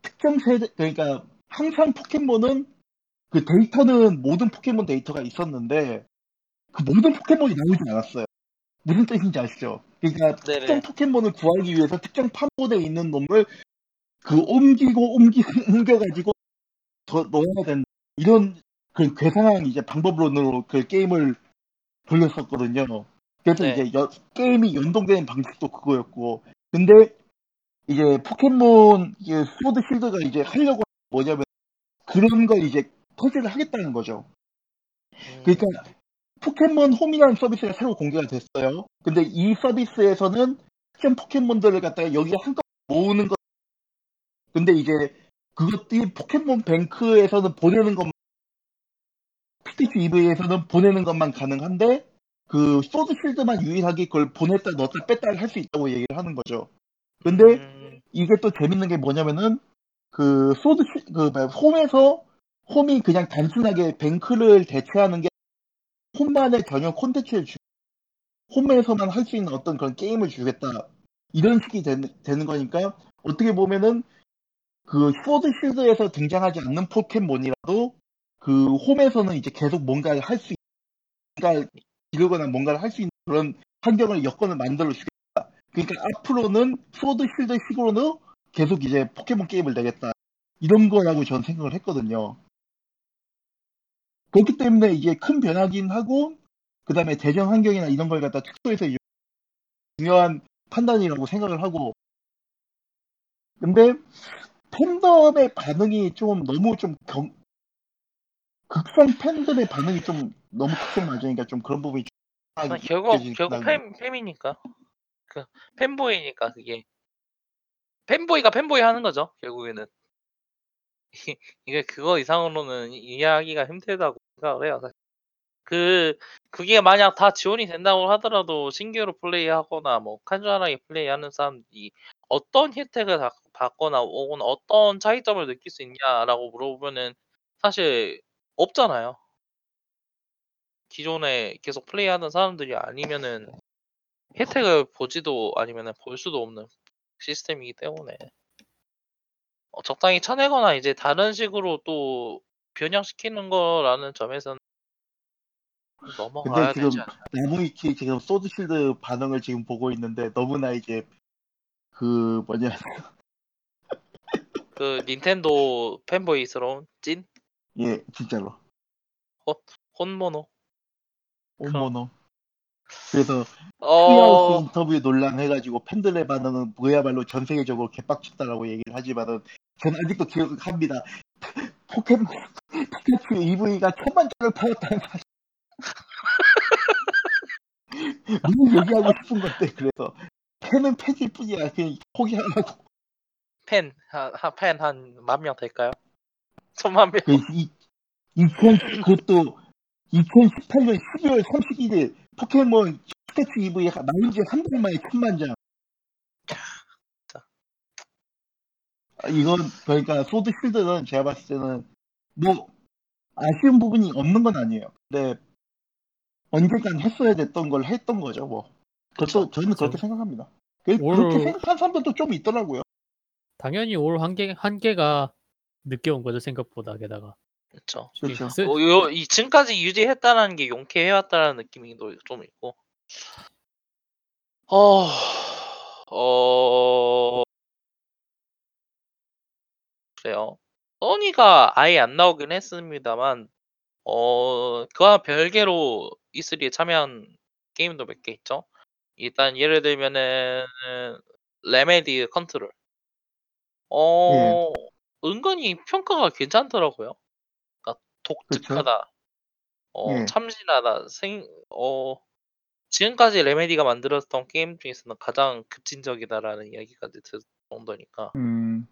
특정 세대 그러니까 항상 포켓몬은 그 데이터는 모든 포켓몬 데이터가 있었는데 그 모든 포켓몬이 나오지 않았어요. 무슨 뜻인지 아시죠? 그러니까 네네. 특정 포켓몬을 구하기 위해서 특정 판본에 있는 놈을 그 옮기고 옮기고 옮겨가지고 더 넣어야 된다. 이런 그 괴상한 이제 방법론으로 그 게임을 돌렸었거든요. 그래서 네. 이제 여- 게임이 연동되는 방식도 그거였고. 근데 이제 포켓몬 이제 소드 실드가 이제 하려고 뭐냐면 그런 걸 이제 터지를 하겠다는 거죠. 음, 그러니까 포켓몬 홈이라는 서비스가 새로 공개가 됐어요. 근데 이 서비스에서는 특정 포켓몬들을 갖다가 여기에 한꺼번에 모으는 것. 근데 이제 그것들이 포켓몬 뱅크에서는 보내는 것만, PTC EV에서는 보내는 것만 가능한데, 그 소드 실드만 유일하게 그걸 보냈다 넣었다 뺐다 할 수 있다고 얘기를 하는 거죠. 근데 음, 이게 또 재밌는 게 뭐냐면은 그 소드 시- 그 뭐야, 홈에서 홈이 그냥 단순하게 뱅크를 대체하는 게 홈만의 전용 콘텐츠를 주 홈에서만 할 수 있는 어떤 그런 게임을 주겠다 이런 식이 되는, 되는 거니까 어떻게 보면은 그 소드 실드에서 등장하지 않는 포켓몬이라도 그 홈에서는 이제 계속 뭔가를 할수 뭔가 이루거나 뭔가를 할 수 있는 그런 환경을 여건을 만들어 주겠다. 그러니까 앞으로는 소드 실드 식으로는 계속 이제 포켓몬 게임을 내겠다. 이런 거라고 저는 생각을 했거든요. 그렇기 때문에 이게 큰 변화긴 하고, 그 다음에 대전 환경이나 이런 걸 갖다 축소해서 중요한 판단이라고 생각을 하고, 근데 팬덤의 반응이 좀 너무 좀 경, 극성 팬들의 반응이 좀 너무 극성 맞으니까 좀 그런 부분이 좀 아, 결국 결국 팬 팬이니까. 그 팬보이니까 그게. 팬보이가 팬보이 하는 거죠 결국에는 이게 그거 이상으로는 이해하기가 힘들다고 생각을 해요. 사실. 그 그게 만약 다 지원이 된다고 하더라도 신규로 플레이하거나 뭐 칸주하게 플레이하는 사람들이 어떤 혜택을 다- 받거나 혹은 어떤 차이점을 느낄 수 있냐라고 물어보면은 사실 없잖아요. 기존에 계속 플레이하는 사람들이 아니면은 혜택을 보지도 아니면은 볼 수도 없는 시스템이기 때문에 어, 적당히 쳐내거나 이제 다른 식으로 또 변형시키는 거라는 점에서는 근데 넘어가야 지금 되지 않나. 나무위키 지금 소드실드 반응을 지금 보고 있는데 너무나 이제 그 뭐냐 그 닌텐도 fanboy스러운 찐 예 진짜로 本物. 本物 그래서 트리하우스 어, 인터뷰 논란 해가지고 팬들의 반응은 뭐야말로 전 세계적으로 개빡쳤다라고 얘기를 하지만은 저는 아직도 기억합니다. 포켓몬 피카츄 EV가 천만 장을 팔았다는 사실. [LAUGHS] 너무 얘기하고 싶은 건데 그래서 팬은 팬일 뿐이야. 그냥 포기하라고. 팬, 한, 한, 팬한 만 명 될까요? 천만 명. 그 이, 2000 그것도 2018년 12월 31일 포켓몬 피카츄 EV가 나온 지한달 만에 천만 장. 아, 이건 그러니까 소드 실드는 제가 봤을 때는 뭐 아쉬운 부분이 없는 건 아니에요. 근데 언젠간 했어야 됐던 걸 했던 거죠. 뭐. 그것도 저는 그렇게 생각합니다. 그- 올- 그렇게 생각한 사람들도 좀 있더라고요. 당연히 올 한계 한계가 늦게 온 거죠 생각보다 게다가. 그렇죠. 그렇죠. 쓰- 어, 요, 이 지금까지 유지했다는 게 용케 해왔다는 느낌이 또좀 있고. 어, 어, 그래요. 소니가 아예 안 나오긴 했습니다만, 어, 그와 별개로 E3에 참여한 게임도 몇 개 있죠. 일단 예를 들면은 레메디 컨트롤. 어, 은근히 평가가 괜찮더라고요. 독특하다. 어, 예. 참신하다. 생, 어, 지금까지 레메디가 만들었던 게임 중에서는 가장 급진적이다라는 이야기가 들 정도니까. 음,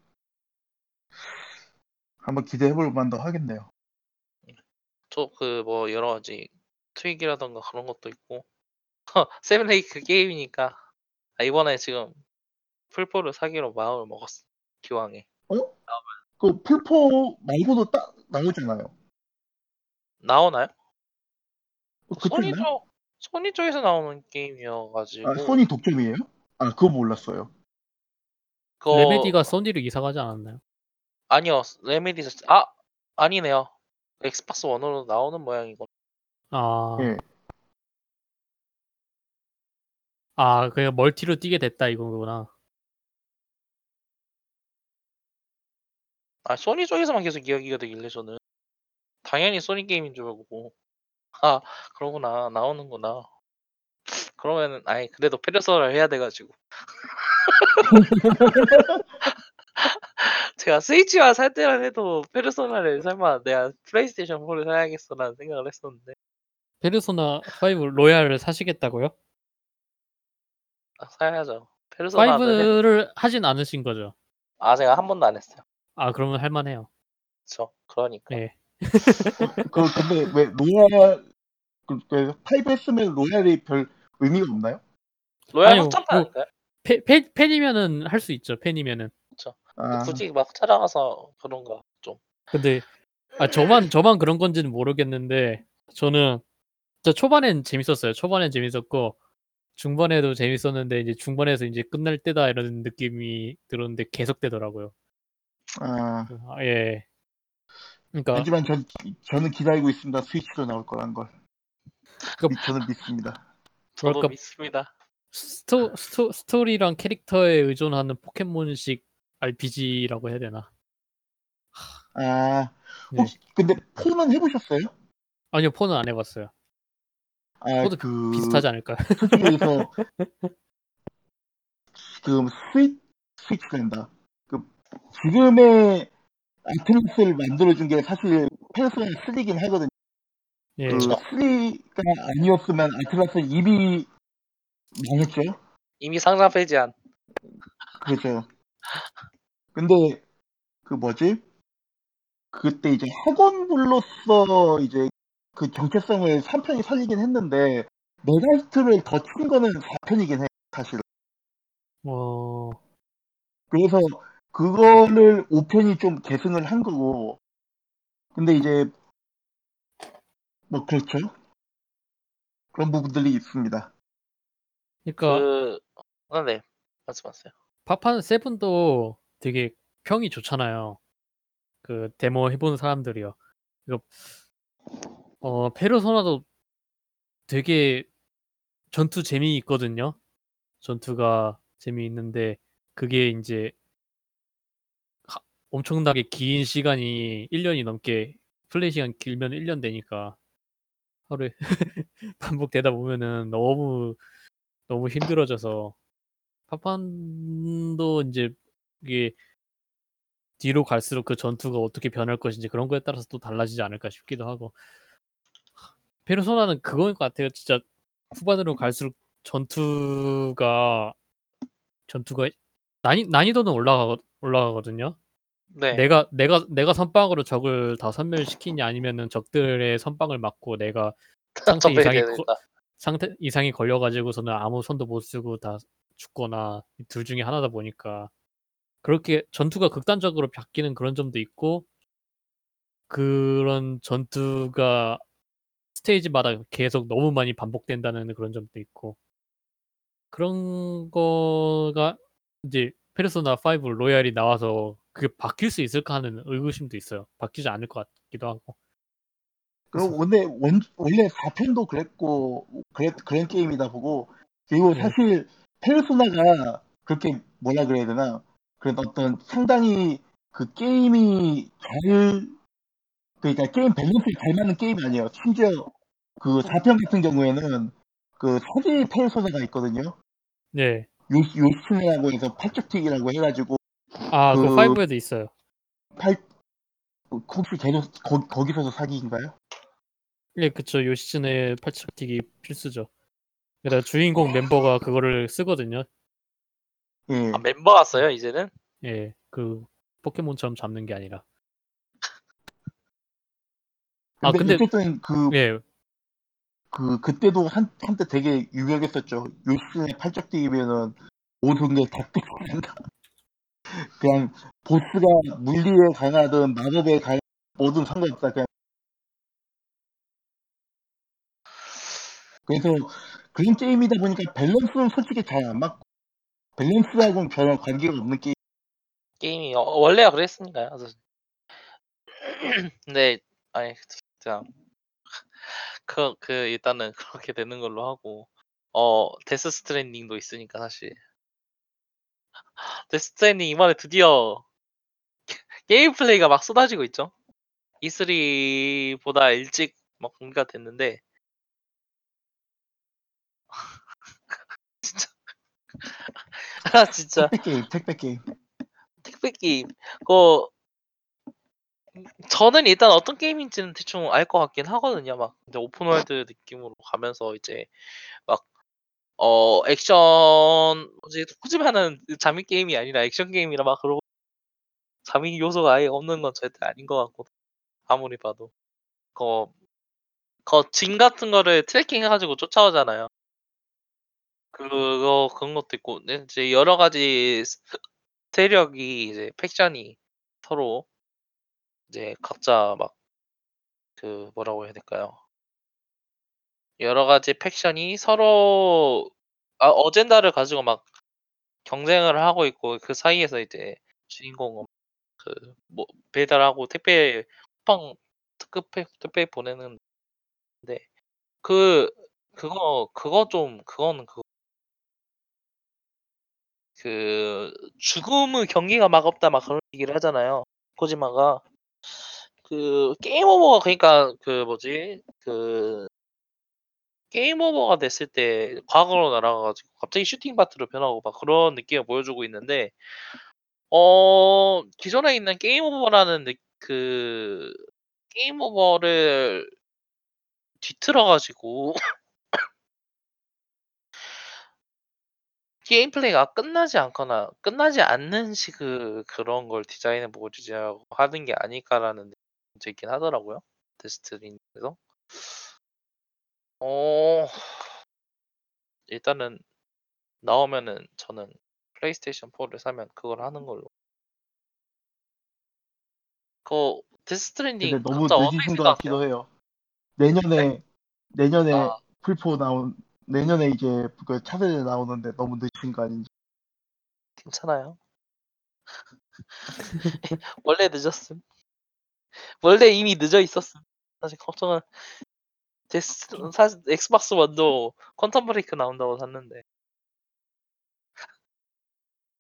한번 기대해볼 만도 하겠네요. 저 그 뭐 여러 가지 트윅이라던가 그런 것도 있고. [LAUGHS] 세븐레이크 게임이니까 아, 이번에 지금 풀포를 사기로 마음을 먹었어. 기왕에. 그 플포 말고도 딱 나오잖아요. 나오나요? 그렇지 소니 않나요? 쪽 소니 쪽에서 나오는 게임이어가지고 아, 소니 독점이에요? 아, 그거 몰랐어요. 그거 레메디가 소니로 이사 가지 않았나요? 아니요 레메디 아 아니네요 엑스박스 원으로 나오는 모양이고 아. 예. 아, 그냥 multi로 뛰게 됐다 이거구나. 아 소니 쪽에서만 계속 이야기가 되길래 저는 당연히 소니 게임인 줄 알고. [LAUGHS] 아 그러구나. 나오는구나. 그러면은 아이 그래도 페르소나를 해야 돼 가지고. [LAUGHS] 제가 스위치만 살 때만 해도 페르소나를 설마 내가 플레이스테이션 4를 사야겠어라는 생각을 했었는데. 페르소나 5 로얄을 사시겠다고요? 아, 사야죠. 페르소나는 5를 하진 않으신 거죠? 아 제가 한 번도 안 했어요. 아, 그러면 할 만해요. 그쵸. 그러니까. 네. 그, 근데 왜 로얄, 그, 그, 5 했으면 로얄이 별 의미가 없나요? 로얄 아니요, 확장판인가요? 팬, 팬, 팬이면은 할 수 있죠. 팬이면은. 아, 굳이 막 찾아가서 그런가 좀 근데 아 저만 저만 그런 건지는 모르겠는데 저는 저 초반엔 재밌었어요. 초반엔 재밌었고 중반에도 재밌었는데 이제 중반에서 이제 끝날 때다 이런 느낌이 들었는데 계속되더라고요. 아, 아, 예. 그러니까 하지만 전, 저는 기다리고 있습니다. 스위치로 나올 거란 걸. 그- 미- 저는 믿습니다. 저도 뭐랄까- 믿습니다 스토, 스토, 스토리랑 캐릭터에 의존하는 포켓몬식 RPG라고 해야 되나? 아, 네. 혹시, 근데 폰은 해보셨어요? 아니요 폰은 안 해봤어요. 아, 폰도 그, 비슷하지 않을까요? 솔직히서 [LAUGHS] 지금 스위, 스위치랜다. 그, 지금의 아틀라스를 만들어준 게 사실 페르소나 3긴 하거든요. 예. 그 3가 아니었으면 아틀라스 이미 망했죠. 이미 상장 폐지한 그렇죠. 근데 그 뭐지? 그때 이제 학원물로서 이제 그 정체성을 3편이 살리긴 했는데 메가히트를 더 친 거는 4편이긴 해 사실. 어, 그래서 그거를 5편이 좀 계승을 한 거고. 근데 이제 뭐 그렇죠. 그런 부분들이 있습니다. 그러니까 그 아, 네 말씀하세요 파판 세븐도 되게 평이 좋잖아요. 그 데모 해본 사람들이요. 이거 어 페르소나도 되게 전투 재미 있거든요. 전투가 재미있는데 그게 이제 하- 엄청나게 긴 시간이 1년이 넘게 플레이 시간 길면 1년 되니까 하루에 [LAUGHS] 반복되다 보면은 너무 너무 힘들어져서 파판도 이제 이게 뒤로 갈수록 그 전투가 어떻게 변할 것인지 그런 거에 따라서 또 달라지지 않을까 싶기도 하고 페르소나는 그거인 것 같아요. 진짜 후반으로 갈수록 전투가 전투가 난이 난이도는 올라가 올라가거든요. 네. 내가 내가 내가 선빵으로 적을 다 선멸시키냐 아니면은 적들의 선빵을 맞고 내가 [LAUGHS] 상태 이상이. 거- 상태 이상이 걸려가지고서는 아무 손도 못 쓰고 다 죽거나 이둘 중에 하나다 보니까 그렇게 전투가 극단적으로 바뀌는 그런 점도 있고 그런 전투가 스테이지마다 계속 너무 많이 반복된다는 그런 점도 있고 그런 거가 이제 페르소나 5 로얄이 나와서 그게 바뀔 수 있을까 하는 의구심도 있어요. 바뀌지 않을 것 같기도 하고. 그리고 원래 원, 원래 4편도 그랬고 그랬, 그런 게임이다 보고 그리고 네. 사실 페르소나가 그렇게 뭐라 그래야 되나 그런 어떤 상당히 그 게임이 잘 그러니까 게임 밸런스에 잘 맞는 게임이 아니에요. 심지어 그 4편 같은 경우에는 그 사제 페르소나가 있거든요. 네. 요, 요시츠네라고 해서 팔쪽튀기라고 해가지고 아, 그 그- 5에도 있어요. 팔 혹시 걔도 거, 거기서도 사기인가요? 예, 그쵸. 요시츠네 팔척튀기 필수죠. 게다가 주인공 멤버가 그거를 쓰거든요. 예. 아, 멤버가 써요 이제는? 예, 그 포켓몬처럼 잡는 게 아니라. 아, 근데, 근데 어쨌든 그 예, 그 그때도 한 한때 되게 유명했었죠. 요시의 팔짝뛰기면은 모든 게다 끝난다. [LAUGHS] 그냥 보스가 물리에 강하든 마법에 강하든 모든 상관없다. 그냥 그래서 그런 게임이다 보니까 밸런스는 솔직히 잘 안 맞고 밸런스하고는 전혀 관계가 없는 게임. 게임이 어, 원래가 그랬으니까요. [CLEARS THROAT] 근데 아니 진짜 그, 그 일단은 [LAUGHS] 그렇게 되는 걸로 하고. 어 Death Stranding도 있으니까 사실. Death Stranding 이번에 드디어 [LAUGHS] 게임 플레이가 막 쏟아지고 있죠. E3보다 일찍 막 공개가 됐는데. [LAUGHS] 진짜. 아 진짜. 택배 게임, 택배 게임. 택배 게임. 그거 저는 일단 어떤 게임인지는 대충 알 것 같긴 하거든요. 막 이제 open world 느낌으로 가면서 이제 막 어 액션 뭐지 푸짐하는 잠입 게임이 아니라 액션 게임이라 막 그러고 잠입 요소가 아예 없는 건 절대 아닌 것 같고 아무리 봐도 그거그짐 같은 거를 트래킹 해가지고 쫓아오잖아요. 그거 그런 것도 있고 네, 이제 여러 가지 스- 세력이 이제 팩션이 서로 이제 각자 막 그 뭐라고 해야 될까요? 여러 가지 팩션이 서로 아, 어젠다를 가지고 막 경쟁을 하고 있고 그 사이에서 이제 주인공은 그뭐 배달하고 택배 쿠팡 특급 팩- 택배 보내는데 그 그거 그거 좀 그거는 그 그 죽음의 경기가 막 없다 막 그런 얘기를 하잖아요. 코지마가 그 game over가 그러니까 그 뭐지? 그 game over가 됐을 때 과거로 날아가가지고 갑자기 shooting 파트로 변하고 막 그런 느낌을 보여주고 있는데 어 기존에 있는 game over라는 느- 그 game over를 뒤틀어 가지고 [LAUGHS] 게임 플레이가 끝나지 않거나 끝나지 않는 식의 그런 걸 디자인해 보고자 하는 게 아닐까라는 느낌이 들긴 하더라고요. 데스티니에서. 어 일단은 나오면은 저는 플레이스테이션 4를 사면 그걸 하는 걸로. 그 Death Stranding 너무 늦으신 것 같기도? 해요. 내년에 내년에 아, 플포 나온 내년에 이제 그 차세대 나오는데 너무 늦으신 거 아닌지. 괜찮아요. [LAUGHS] 원래 늦었음. 원래 이미 늦어 있었음. 사실 걱정은 데스 사실 Xbox One도 Quantum Break 나온다고 샀는데.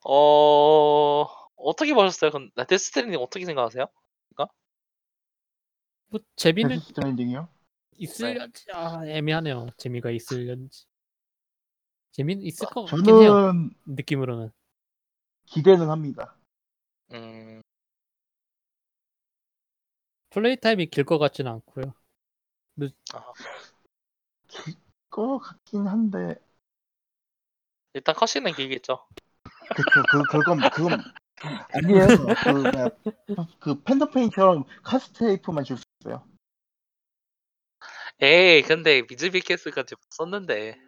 어 어떻게 보셨어요? 근 Death Stranding 어떻게 생각하세요? 뭐 재미는 Death Stranding이요? 있을런지 아 애매하네요. 재미가 있을런지. 재미는 있을 것 같긴 해요. 저는 느낌으로는. 기대는 합니다. 음 플레이 타임이 길 것 같지는 않고요. 아, 거 같긴 한데 일단 컷신은 길겠죠. 그쵸 그 그건 그건 [LAUGHS] 아니에요. 그 뭐야, 그 팬더페인처럼 카스테이프만 줄 수 있어요. 에이, 근데 미즈비케스까지 썼는데.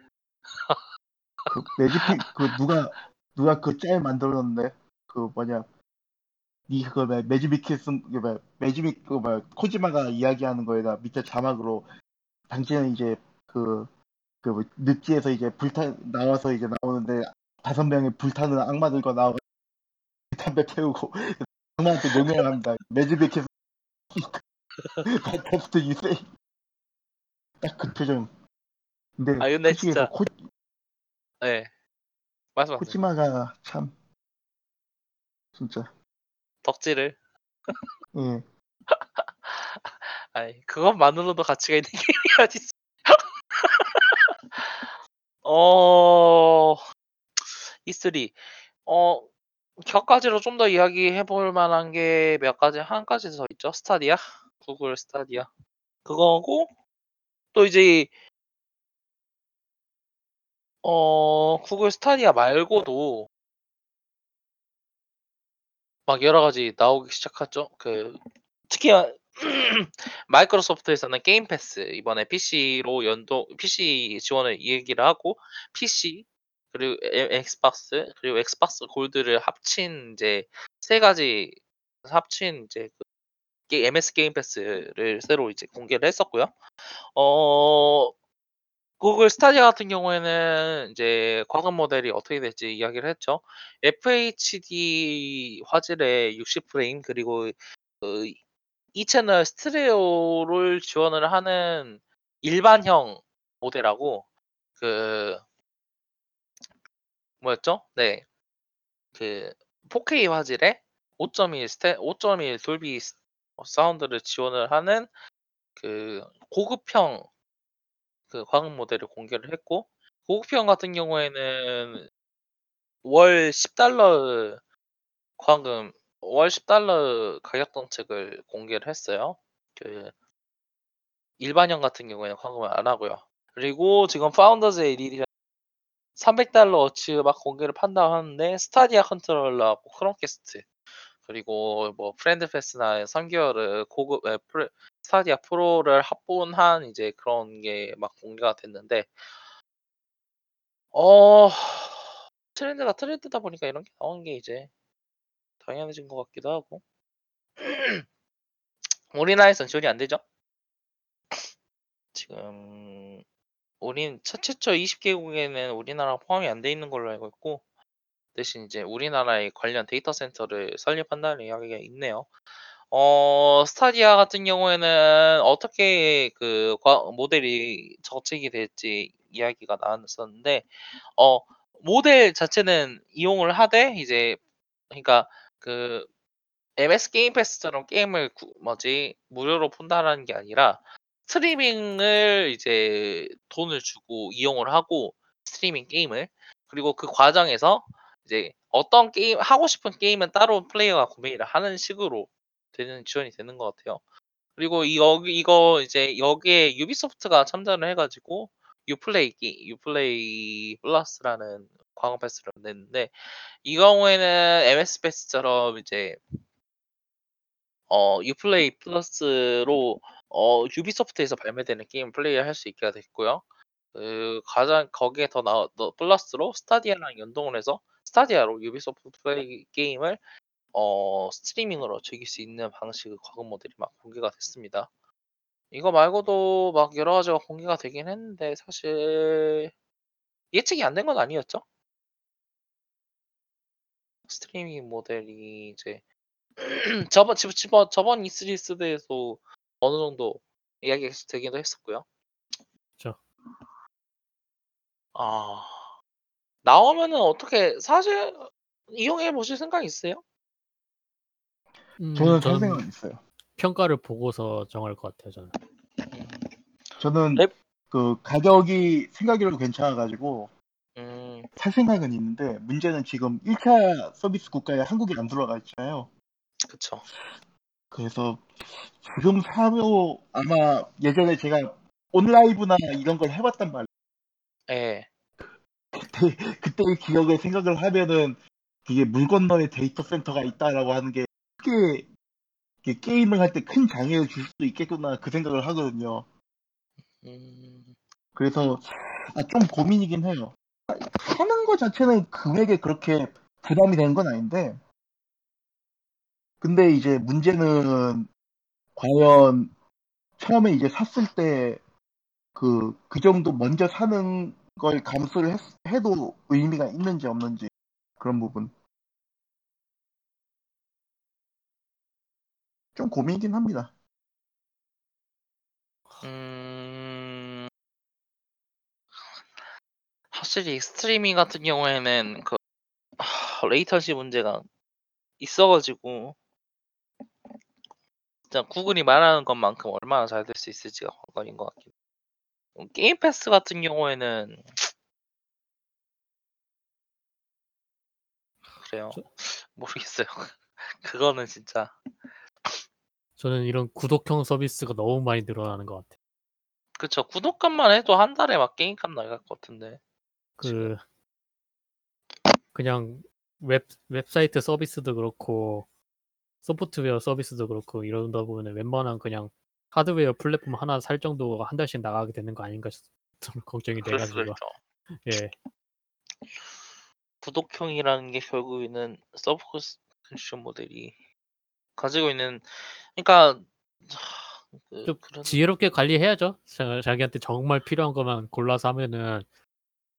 그 매직픽 그 누가 누가 그 짤 만들었는데 그 뭐냐 니 그거 뭐 매직비키 쓴그 뭐야 매직비 그 뭐야 코지마가 이야기하는 거에다 밑에 자막으로 당신은 이제 그 그 뭐 늪지에서 이제 불타 나와서 이제 나오는데 다섯 명의 불타는 악마들과 나와 담배 태우고 [LAUGHS] 악마한테 명령을 합니다. 매직비키 테스트 유세 딱그 표정. 근데 아, 근데 진짜- 코, 네. 말씀하세요. 코지마가 참 진짜 덕질을. 예. [LAUGHS] 아니, 그것만으로도 가치가 있는 [LAUGHS] 게임이야, 진짜. [LAUGHS] 어, E3. 어, 격가지로 좀 더 이야기해 볼 만한 게 몇 가지, 한 가지 더 있죠. 스타디아. Google Stadia. 그거고, 또 이제, 어, Google Stadia 말고도, 막 여러 가지 나오기 시작하죠. 그, 특히, [CLEARS THROAT] Microsoft에서는 Game Pass, 이번에 PC로 연동, PC 지원을 얘기를 하고, PC, 그리고 에- Xbox, 그리고 Xbox Gold를 합친 이제 세 가지 합친 이제 그 게- MS 게임 패스를 새로 이제 공개를 했었고요. 어, 구글 스타디아 같은 경우에는 이제 과금 모델이 어떻게 될지 이야기를 했죠. FHD 화질의 60 프레임 그리고 그 2 채널 스테레오를 지원을 하는 일반형 모델하고 그 뭐였죠? 네. 그 4K 화질의 5.1 스테 5.1 돌비 스- 어, 사운드를 지원을 하는 그 고급형 그 광음 모델을 공개를 했고 고급형 같은 경우에는 월 10달러 광금 월 10달러 가격 정책을 공개를 했어요. 그 일반형 같은 경우에는 광금을 안 하고요. 그리고 지금 Founder's Edition 300달러 어치 막 공개를 판다고 하는데 Stadia 컨트롤러하고 Chromecast 그리고 뭐 friend pass나 3개월을 고급 에, 프레- Stadia Pro를 합본한 이제 그런 게 막 공개가 됐는데 어 트렌드가 트렌드다 보니까 이런 게 나오는 게 이제 당연해진 것 같기도 하고 [CLEARS THROAT] 우리나라에선 지원이 안 되죠? [CLEARS THROAT] 지금 우린 첫 최초 20개국에는 우리나라가 포함이 안 돼 있는 걸로 알고 있고 대신 이제 우리나라의 관련 데이터 센터를 설립한다는 이야기가 있네요. 어, 스타디아 같은 경우에는 어떻게 그 과- 모델이 정책이 될지 이야기가 나왔었는데, 어, 모델 자체는 이용을 하되 이제 그러니까 그 MS Game Pass처럼 게임을 구- 뭐지 무료로 푼다라는 게 아니라 스트리밍을 이제 돈을 주고 이용을 하고 스트리밍 게임을 그리고 그 과정에서 이제 어떤 게임 하고 싶은 게임은 따로 플레이어가 구매를 하는 식으로 되는 지원이 되는 것 같아요. 그리고 이 여기 이거 이제 여기에 Ubisoft가 참전을 해가지고 Uplay 기- Uplay Plus라는 광고 pass를 냈는데 이 경우에는 MS Pass처럼 이제 어 Uplay Plus로 어 Ubisoft에서 발매되는 게임 플레이할 수 있게 됐고요. 그 가장 거기에 더 나, 더 플러스로 Stadia랑 연동을 해서 Stadia로 Ubisoft 플레이 게임을 어 스트리밍으로 즐길 수 있는 방식의 과금 모델이 막 공개가 됐습니다. 이거 말고도 막 여러 가지가 공개가 되긴 했는데 사실 예측이 안 된 건 아니었죠? 스트리밍 모델이 이제 [CLEARS THROAT] 저번 지- 지번 저번 E3 스드에서 어느 정도 이야기가 되기도 했었고요. 그쵸. 아 나오면은 어떻게 사실 이용해 보실 생각 있으세요? 음, 저는 저는 생각은 있어요. 평가를 보고서 정할 것 같아요. 저는. 저는 랩- 그 가격이 생각외로 괜찮아가지고 음, 살 생각은 있는데 문제는 지금 1차 서비스 국가에 한국이 안 들어가 있잖아요. 그쵸. 그래서 지금 사면 아마 예전에 제가 OnLive나 이런 걸 해봤단 말이에요. 예. [LAUGHS] 그때 그때의 기억을 생각을 하면은 이게 물 건너에 데이터 센터가 있다라고 하는 게 크게 게임을 할 때 큰 장애를 줄 수도 있겠구나 그 생각을 하거든요. 음, 그래서 아, 좀 고민이긴 해요. 하는 거 자체는 금액에 그렇게 부담이 되는 건 아닌데, 근데 이제 문제는 과연 처음에 이제 샀을 때 그, 그 정도 먼저 사는 걸 감수를 했, 해도 의미가 있는지 없는지 그런 부분. 좀 고민이긴 합니다. 음, 확실히 스트리밍 같은 경우에는 그 하, latency 문제가 있어가지고 진짜 Google이 말하는 것만큼 얼마나 잘 될 수 있을지가 관건인 것 같긴. 해요. Game Pass 같은 경우에는 그래요. 저- 모르겠어요. [LAUGHS] 그거는 진짜 저는 이런 구독형 서비스가 너무 많이 늘어나는 것 같아요. 그쵸. 구독값만 해도 한 달에 막 게임값 나갈 것 같은데. 그 그냥 웹 웹사이트 서비스도 그렇고 소프트웨어 서비스도 그렇고 이러다 보면 웬만한 그냥 하드웨어 플랫폼 하나 살 정도가 한 달씩 나가게 되는 거 아닌가 싶- 좀 [LAUGHS] 걱정이 그럴 수도 돼가지고 있죠. [LAUGHS] 예 구독형이라는 게 결국에는 서브스크립션 모델이 가지고 있는 그러니까 하, 그, 좀 그런 지혜롭게 관리해야죠. 자, 자기한테 정말 필요한 것만 골라서 하면은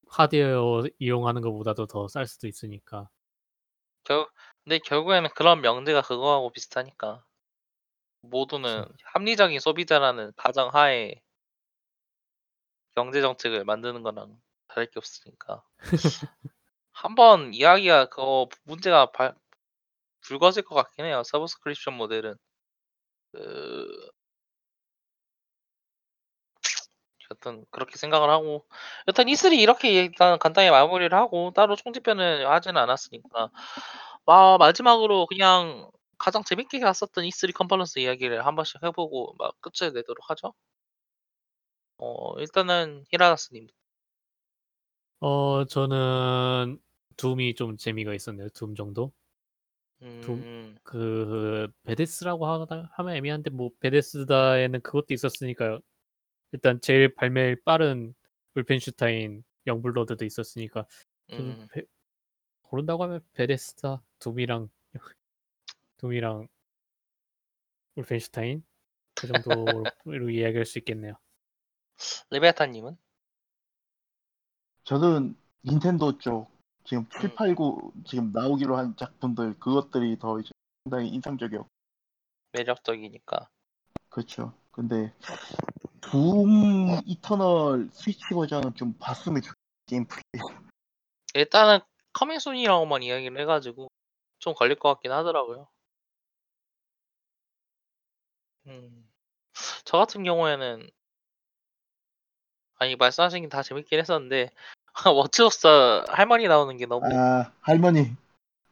하드웨어 이용하는 것보다도 더 쌀 수도 있으니까. 결 근데 결국에는 그런 명제가 그거하고 비슷하니까 모두는 합리적인 소비자라는 가정 하에 경제 정책을 만드는 거랑 다를 게 없으니까. [LAUGHS] 한번 이야기가 그거 문제가 발, 불거질 것 같긴 해요. 서브스크립션 모델은. 그 여튼 그렇게 생각을 하고. 여튼 E3 이렇게 일단 간단히 마무리를 하고 따로 총집편은 하지는 않았으니까. 아, 마지막으로 그냥 가장 재밌게 갔었던 E3 컨퍼런스 이야기를 한 번씩 해보고 막 끝을 내도록 하죠. 어 일단은 히라나스님. 어 저는 둠이 좀 재미가 있었네요. 둠 정도. 음, 그 베데스라고 하다 하면 애매한데 뭐 베데스다에는 그것도 있었으니까요. 일단 제일 발매 빠른 울펜슈타인 영블러드도 있었으니까 음, 베- 고른다고 하면 베데스다 둠이랑 둠이랑 울펜슈타인 그 정도로 [LAUGHS] 이야기할 수 있겠네요. 레베아타님은? 저는 닌텐도 쪽 지금 7, 음. 8, 9 지금 나오기로 한 작품들 그것들이 더 이제 상당히 인상적이었고 매력적이니까. 그렇죠. 근데 둠 이터널 스위치 버전은 좀 봤으면 좋겠 게임 플레이. 일단은 coming soon이라고만 이야기를 해가지고 좀 걸릴 것 같긴 하더라고요. 음, 저 같은 경우에는 아니 말씀하신 게 다 재밌긴 했었는데 [LAUGHS] Watch Dogs 할머니 나오는 게 너무 아 할머니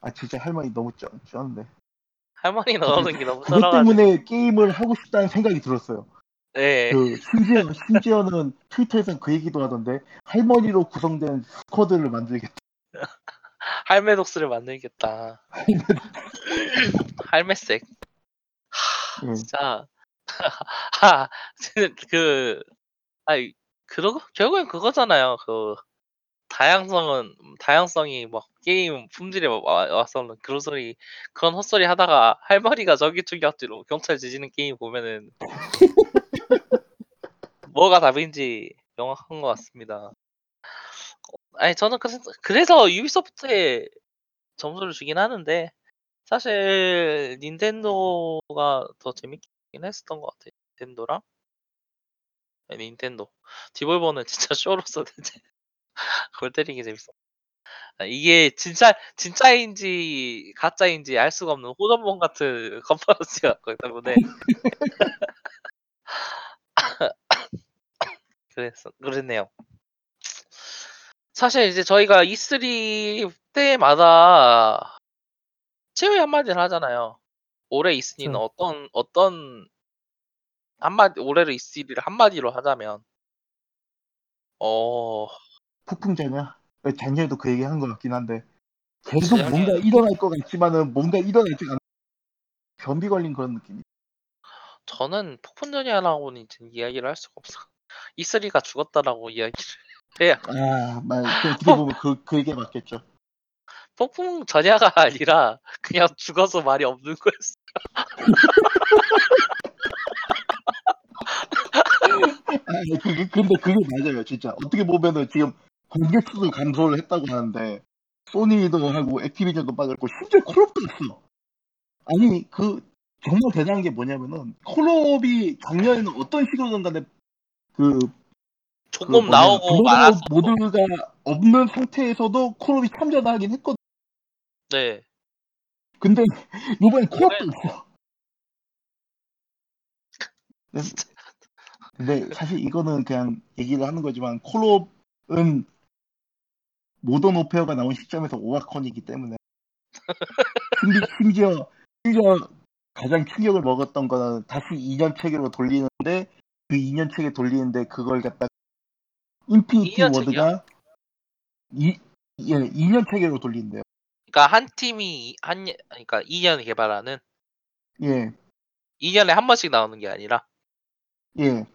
아 진짜 할머니 너무 쩌, 쩌는데 할머니 나오는 게 너무 그것 때문에 게임을 하고 싶다는 생각이 들었어요. 네 그 심지어 심지어는 트위터에서 그 얘기도 하던데 할머니로 구성된 스쿼드를 만들겠다. [LAUGHS] 할매독스를 만들겠다. [LAUGHS] 할매색. 예. 진짜 [LAUGHS] 하, 그 아니 그러 결국엔 그거잖아요. 그 다양성은 다양성이 막 게임 품질에 와- 와서 는 그런 소리 그런 헛소리 하다가 할머니가 저기 저기로 경찰 지지는 게임 보면은 [LAUGHS] 뭐가 답인지 명확한 것 같습니다. 어, 아니 저는 그래서, 그래서 유비소프트에 점수를 주긴 하는데 사실 닌텐도가 더 재밌긴 했었던 것 같아요. 닌텐도랑 네, 닌텐도 디볼버는 진짜 [LAUGHS] 쇼로서 이제 골 때리기 재밌어. 아, 이게 진짜 진짜인지 가짜인지 알 수가 없는 호전본 같은 [LAUGHS] 컨퍼런스였기 때문에 [LAUGHS] 그랬어 그랬네요. 사실 이제 저희가 E3 때마다 최후의 한마디를 하잖아요. 올해 E3는 저- 어떤 어떤 한마디 올해를 E3를 한마디로 하자면 어 폭풍전야? 작년에도 그 얘기 한 것 같긴 한데 계속 뭔가 일어날 것 같지만은 뭔가 일어나지 않 변비 걸린 그런 느낌이 저는 폭풍전야라고는 이제 이야기를 할 수가 없어. E3가 죽었다라고 이야기를 해야 아, 말, 그, 어떻게 [LAUGHS] 보면 그, 그 얘기가 맞겠죠. 폭풍 전야가 [LAUGHS] 아니라 그냥 죽어서 말이 없는 거였어. 아, 그게, 근데 그게 맞아요, 진짜. 어떻게 보면은 지금 관객 수도 감소를 했다고 하는데, 소니도 하고, 액티비전도 빠졌고, 심지어 콜업도 있어. 아니, 그, 정말 대단한 게 뭐냐면은, 콜업이 작년에는 어떤 식으로든 간에, 그, 그 조금 뭐냐, 나오고 말았어. 모드가 없는 상태에서도 콜업이 참전을 하긴 했거든. 네. 근데, 요번에 콜업도 있어. [LAUGHS] 네. 근데 사실 이거는 그냥 얘기를 하는 거지만 콜옵은 모던 오페어가 나온 시점에서 오와컨이기 때문에 [LAUGHS] 심지, 심지어 심지어 가장 충격을 먹었던 거는 다시 2년 체계로 돌리는데 그 2년 체계 돌리는데 그걸 갖다 Infinity 2년 Ward가 이, 예, 2년 체계로 돌린대요. 그러니까 한 팀이 한 년- 그러니까 2년 개발하는 예, 2년에 한 번씩 나오는 게 아니라 예.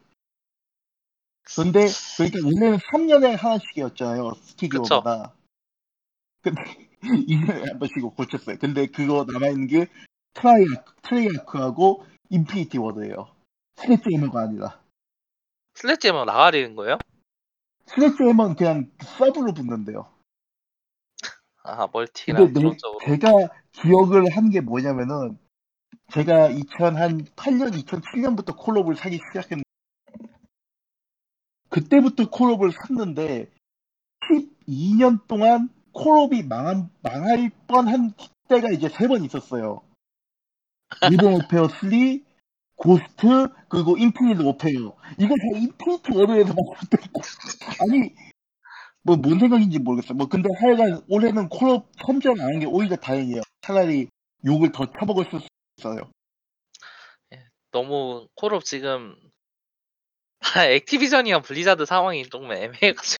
근데 그러니까 원래는 3년에 하나씩이었잖아요. 스튜디오마다. 근데 [LAUGHS] 2년에 한 번씩 고쳤어요. 근데 그거 남아 있는 게 Treyarch, Treyarch하고 Infinity Ward예요. 스레지에머가 아니라. Sledge만 나가리는 거예요? 스레지에머는 그냥 서브로 붙는데요. 아 멀티랑 근데 내, 제가 기억을 한 게 뭐냐면은 제가 2008년, 2007년부터 콜옵을 사기 시작했는데 그때부터 콜옵을 샀는데 12년 동안 콜옵이 망한, 망할 뻔한 때가 이제 세 번 있었어요. [LAUGHS] Modern Warfare 3, Ghosts, 그리고 Infinite Warfare. 이거 다 Infinity Ward에서 만들었고. 아니, 뭐, 뭔 생각인지 모르겠어요. 뭐, 근데 하여간 올해는 콜옵 선전 안한 게 오히려 다행이에요. 차라리 욕을 더 쳐먹을 수 있어요. 너무 콜옵 지금 [LAUGHS] Activision이랑 Blizzard 상황이 조금 애매해가지고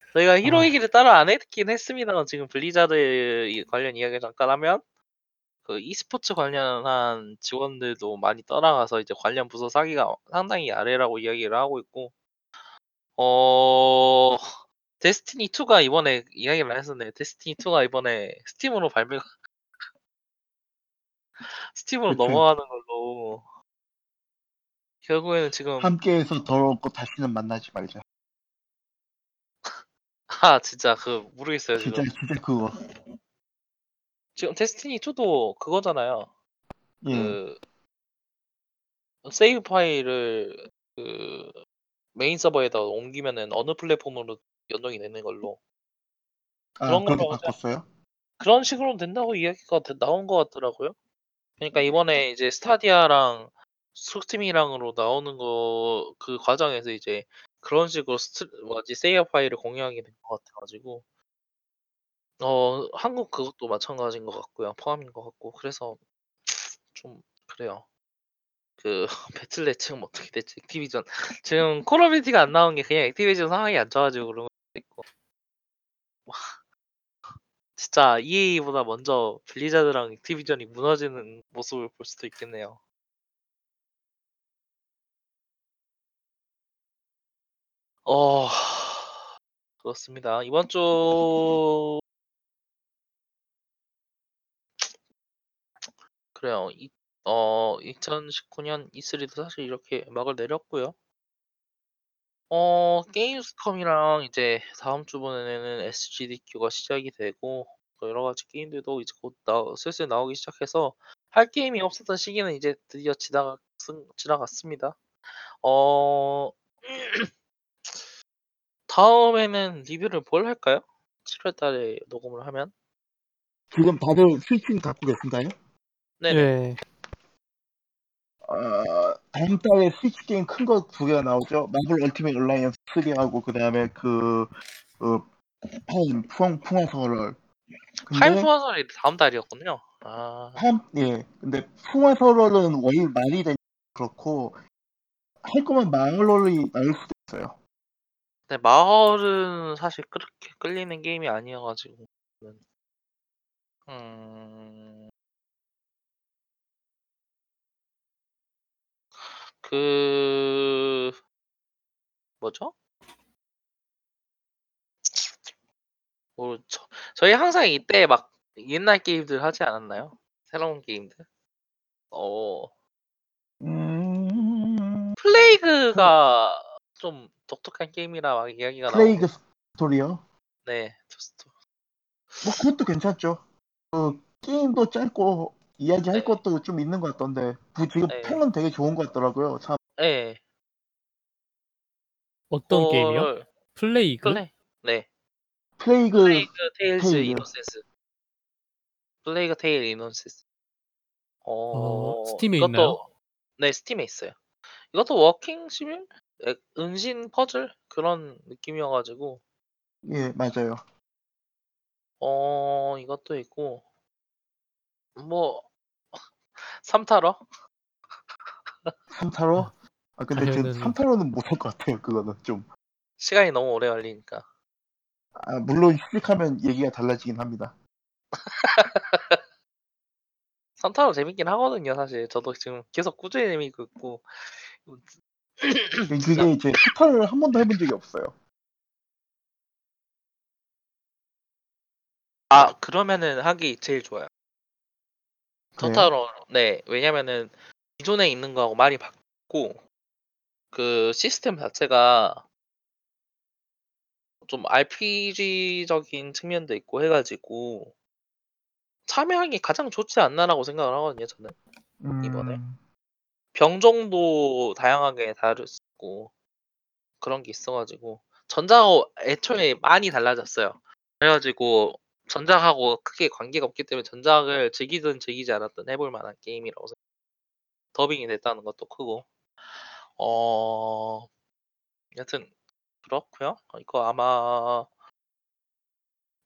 [LAUGHS] 저희가 히로 아. 얘기를 따로 안 했긴 했습니다만 지금 블리자드 이- 관련 이야기 잠깐 하면 그 e스포츠 관련한 직원들도 많이 떠나가서 이제 관련 부서 사기가 상당히 아래라고 이야기를 하고 있고 어 Destiny 2가 이번에 이야기를 했었네요. Destiny 2가 이번에 Steam으로 발매가 [LAUGHS] Steam으로 그쵸. 넘어가는 걸로 결국에는 지금 함께해서 더럽고 다시는 만나지 말자. [LAUGHS] 아 진짜 그 모르겠어요 진짜, 지금 진짜 그거. 지금 Destiny 2도 그거잖아요 예. 그 세이브 파일을 그 메인 서버에다 옮기면은 어느 플랫폼으로 연동이 되는 걸로 아, 그런 그렇게 걸로 하자. 바꿨어요? 그런 식으로 된다고 이야기가 되- 나온 것 같더라고요. 그러니까 이번에 이제 Stadia랑 Steam이랑으로 나오는 거 그 과정에서 이제 그런 식으로 스트 뭐지 세이브 파일을 공유하게 된 것 같아가지고 어 한국 그것도 마찬가지인 것 같고요 포함인 것 같고 그래서 좀 그래요. 그 [LAUGHS] Battle.net 지금 어떻게 됐지? Activision [LAUGHS] 지금 Call of Duty가 안 나온 게 그냥 Activision 상황이 안 좋아가지고 그런 것도 있고 와, 진짜 EA보다 먼저 블리자드랑 액티비전이 무너지는 모습을 볼 수도 있겠네요. 어 그렇습니다. 이번 주 그래요. 이, 어 2019 년 E3도 사실 이렇게 막을 내렸고요. 어 게임스컴이랑 이제 다음 주번에는 SGDQ가 시작이 되고 또 여러 가지 게임들도 이제 곧 나, 슬슬 나오기 시작해서 할 게임이 없었던 시기는 이제 드디어 지나갔, 지나갔습니다. 어 [CLEARS THROAT] 다음에는 리뷰를 뭘 할까요? 7월 달에 녹음을 하면 지금 다들 스위치는 갖고 계신가요? 네네 예. 어, 다음 달에 스위치 게임 큰 거 두 개가 나오죠. 마블 얼티밋 얼라이언스 3하고 그 다음에 그 어, 파임 풍. 타임 근데 소환설이 다음 달이었군요. 아, 한, 예. 근데 풍화설월은 월 말이 되니 그렇고, 할 거면 마을월이 나올 수도 있어요. 근데 마을은 사실 그렇게 끌리는 게임이 아니어가지고. 음, 그, 뭐죠? 뭐, 저, 저희 항상 이때 막 옛날 게임들 하지 않았나요? 새로운 게임들? 어, 음, 플레이그가 좀 독특한 게임이라 막 이야기가 플레이그 나오고. 스토리요? 네, 저스트. 뭐, 그것도 괜찮죠. 그, 게임도 짧고, 이야기할 네. 것도 좀 있는 것 같던데, 부- 지금 네. 평은 되게 좋은 것 같더라고요. 참, 네. 어떤 게임이요? 그걸 플레이그? 플레이. 네. 플레이그, 플레이그 테일즈 테일즈. 이노센스. 플레이그 테일 이노센스. 어, 어, 스팀에 이것도- 있나요? 네, 스팀에 있어요. 이것도 워킹 시뮬? 에, 은신 퍼즐 그런 느낌이어가지고 예, 맞아요. 어 이것도 있고 뭐 삼타러? 삼타로? 아, 근데 지금 당연히. 삼타로는 못할 것 같아요, 그거는 좀. 시간이 너무 오래 걸리니까. 아, 물론 휴직하면 얘기가 달라지긴 합니다. [LAUGHS] 삼타러 재밌긴 하거든요, 사실. 저도 지금 계속 꾸준히 재미있고 있고. 그게 이제 토탈을 한 번도 해본 적이 없어요. 아 그러면은 하기 제일 좋아요. 그래요? 토탈로 네 왜냐면은 기존에 있는 거하고 많이 바뀌고 그 시스템 자체가 좀 RPG적인 측면도 있고 해가지고 참여하기 가장 좋지 않나라고 생각을 하거든요 저는 이번에? 음, 병종도 다양하게 다를 수 있고 그런 게 있어가지고 전작하고 애초에 많이 달라졌어요 그래가지고 전작하고 크게 관계가 없기 때문에 전작을 즐기든 즐기지 않았든 해볼 만한 게임이라고 생각해요 더빙이 됐다는 것도 크고 어 여튼 그렇고요 이거 아마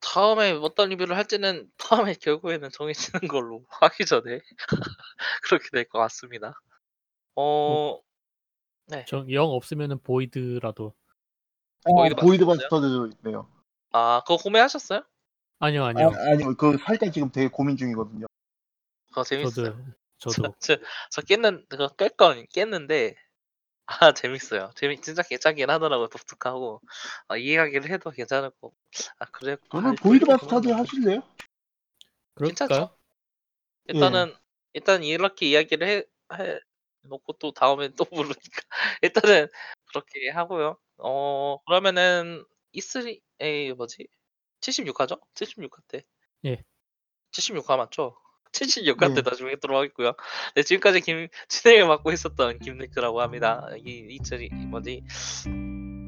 다음에 어떤 리뷰를 할지는 [LAUGHS] 다음에 결국에는 정해지는 걸로 [LAUGHS] 하기 전에 [LAUGHS] 그렇게 될 것 같습니다 어 네. 저영 없으면은 보이드라도. 아, 보이드 보이드? 마스터도 있네요. 아 그거 구매하셨어요? 아니요, 아, 아니요. 아니요, 그 살짝 지금 되게 고민 중이거든요. 그거 재밌어요 저도 저도 [LAUGHS] 저, 저 깼는 그거 깰건 깼는데 아 [LAUGHS] 재밌어요. 재미 진짜 괜찮긴 하더라고 독특하고 아, 이해하기를 해도 괜찮을 거. 아 그래. 그러면 아, Void Bastards 그러면 하실래요? 그럴까요? 괜찮죠? 일단은 일단 이렇게 이야기를 해, 해 놓고 또 다음에 또 [LAUGHS] 부르니까 일단은 그렇게 하고요. 어 그러면은 E3 에 뭐지? 76화죠? 76화 때. 예. 76화 맞죠? 76화 네. 때 나중에 하겠고요. 네, 지금까지 김, 진행을 맡고 있었던 김네크라고 합니다. 이, 2000이, 뭐지?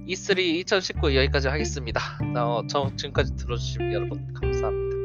E3 2019 여기까지 하겠습니다. 어, 저 지금까지 들어주신 여러분 감사합니다.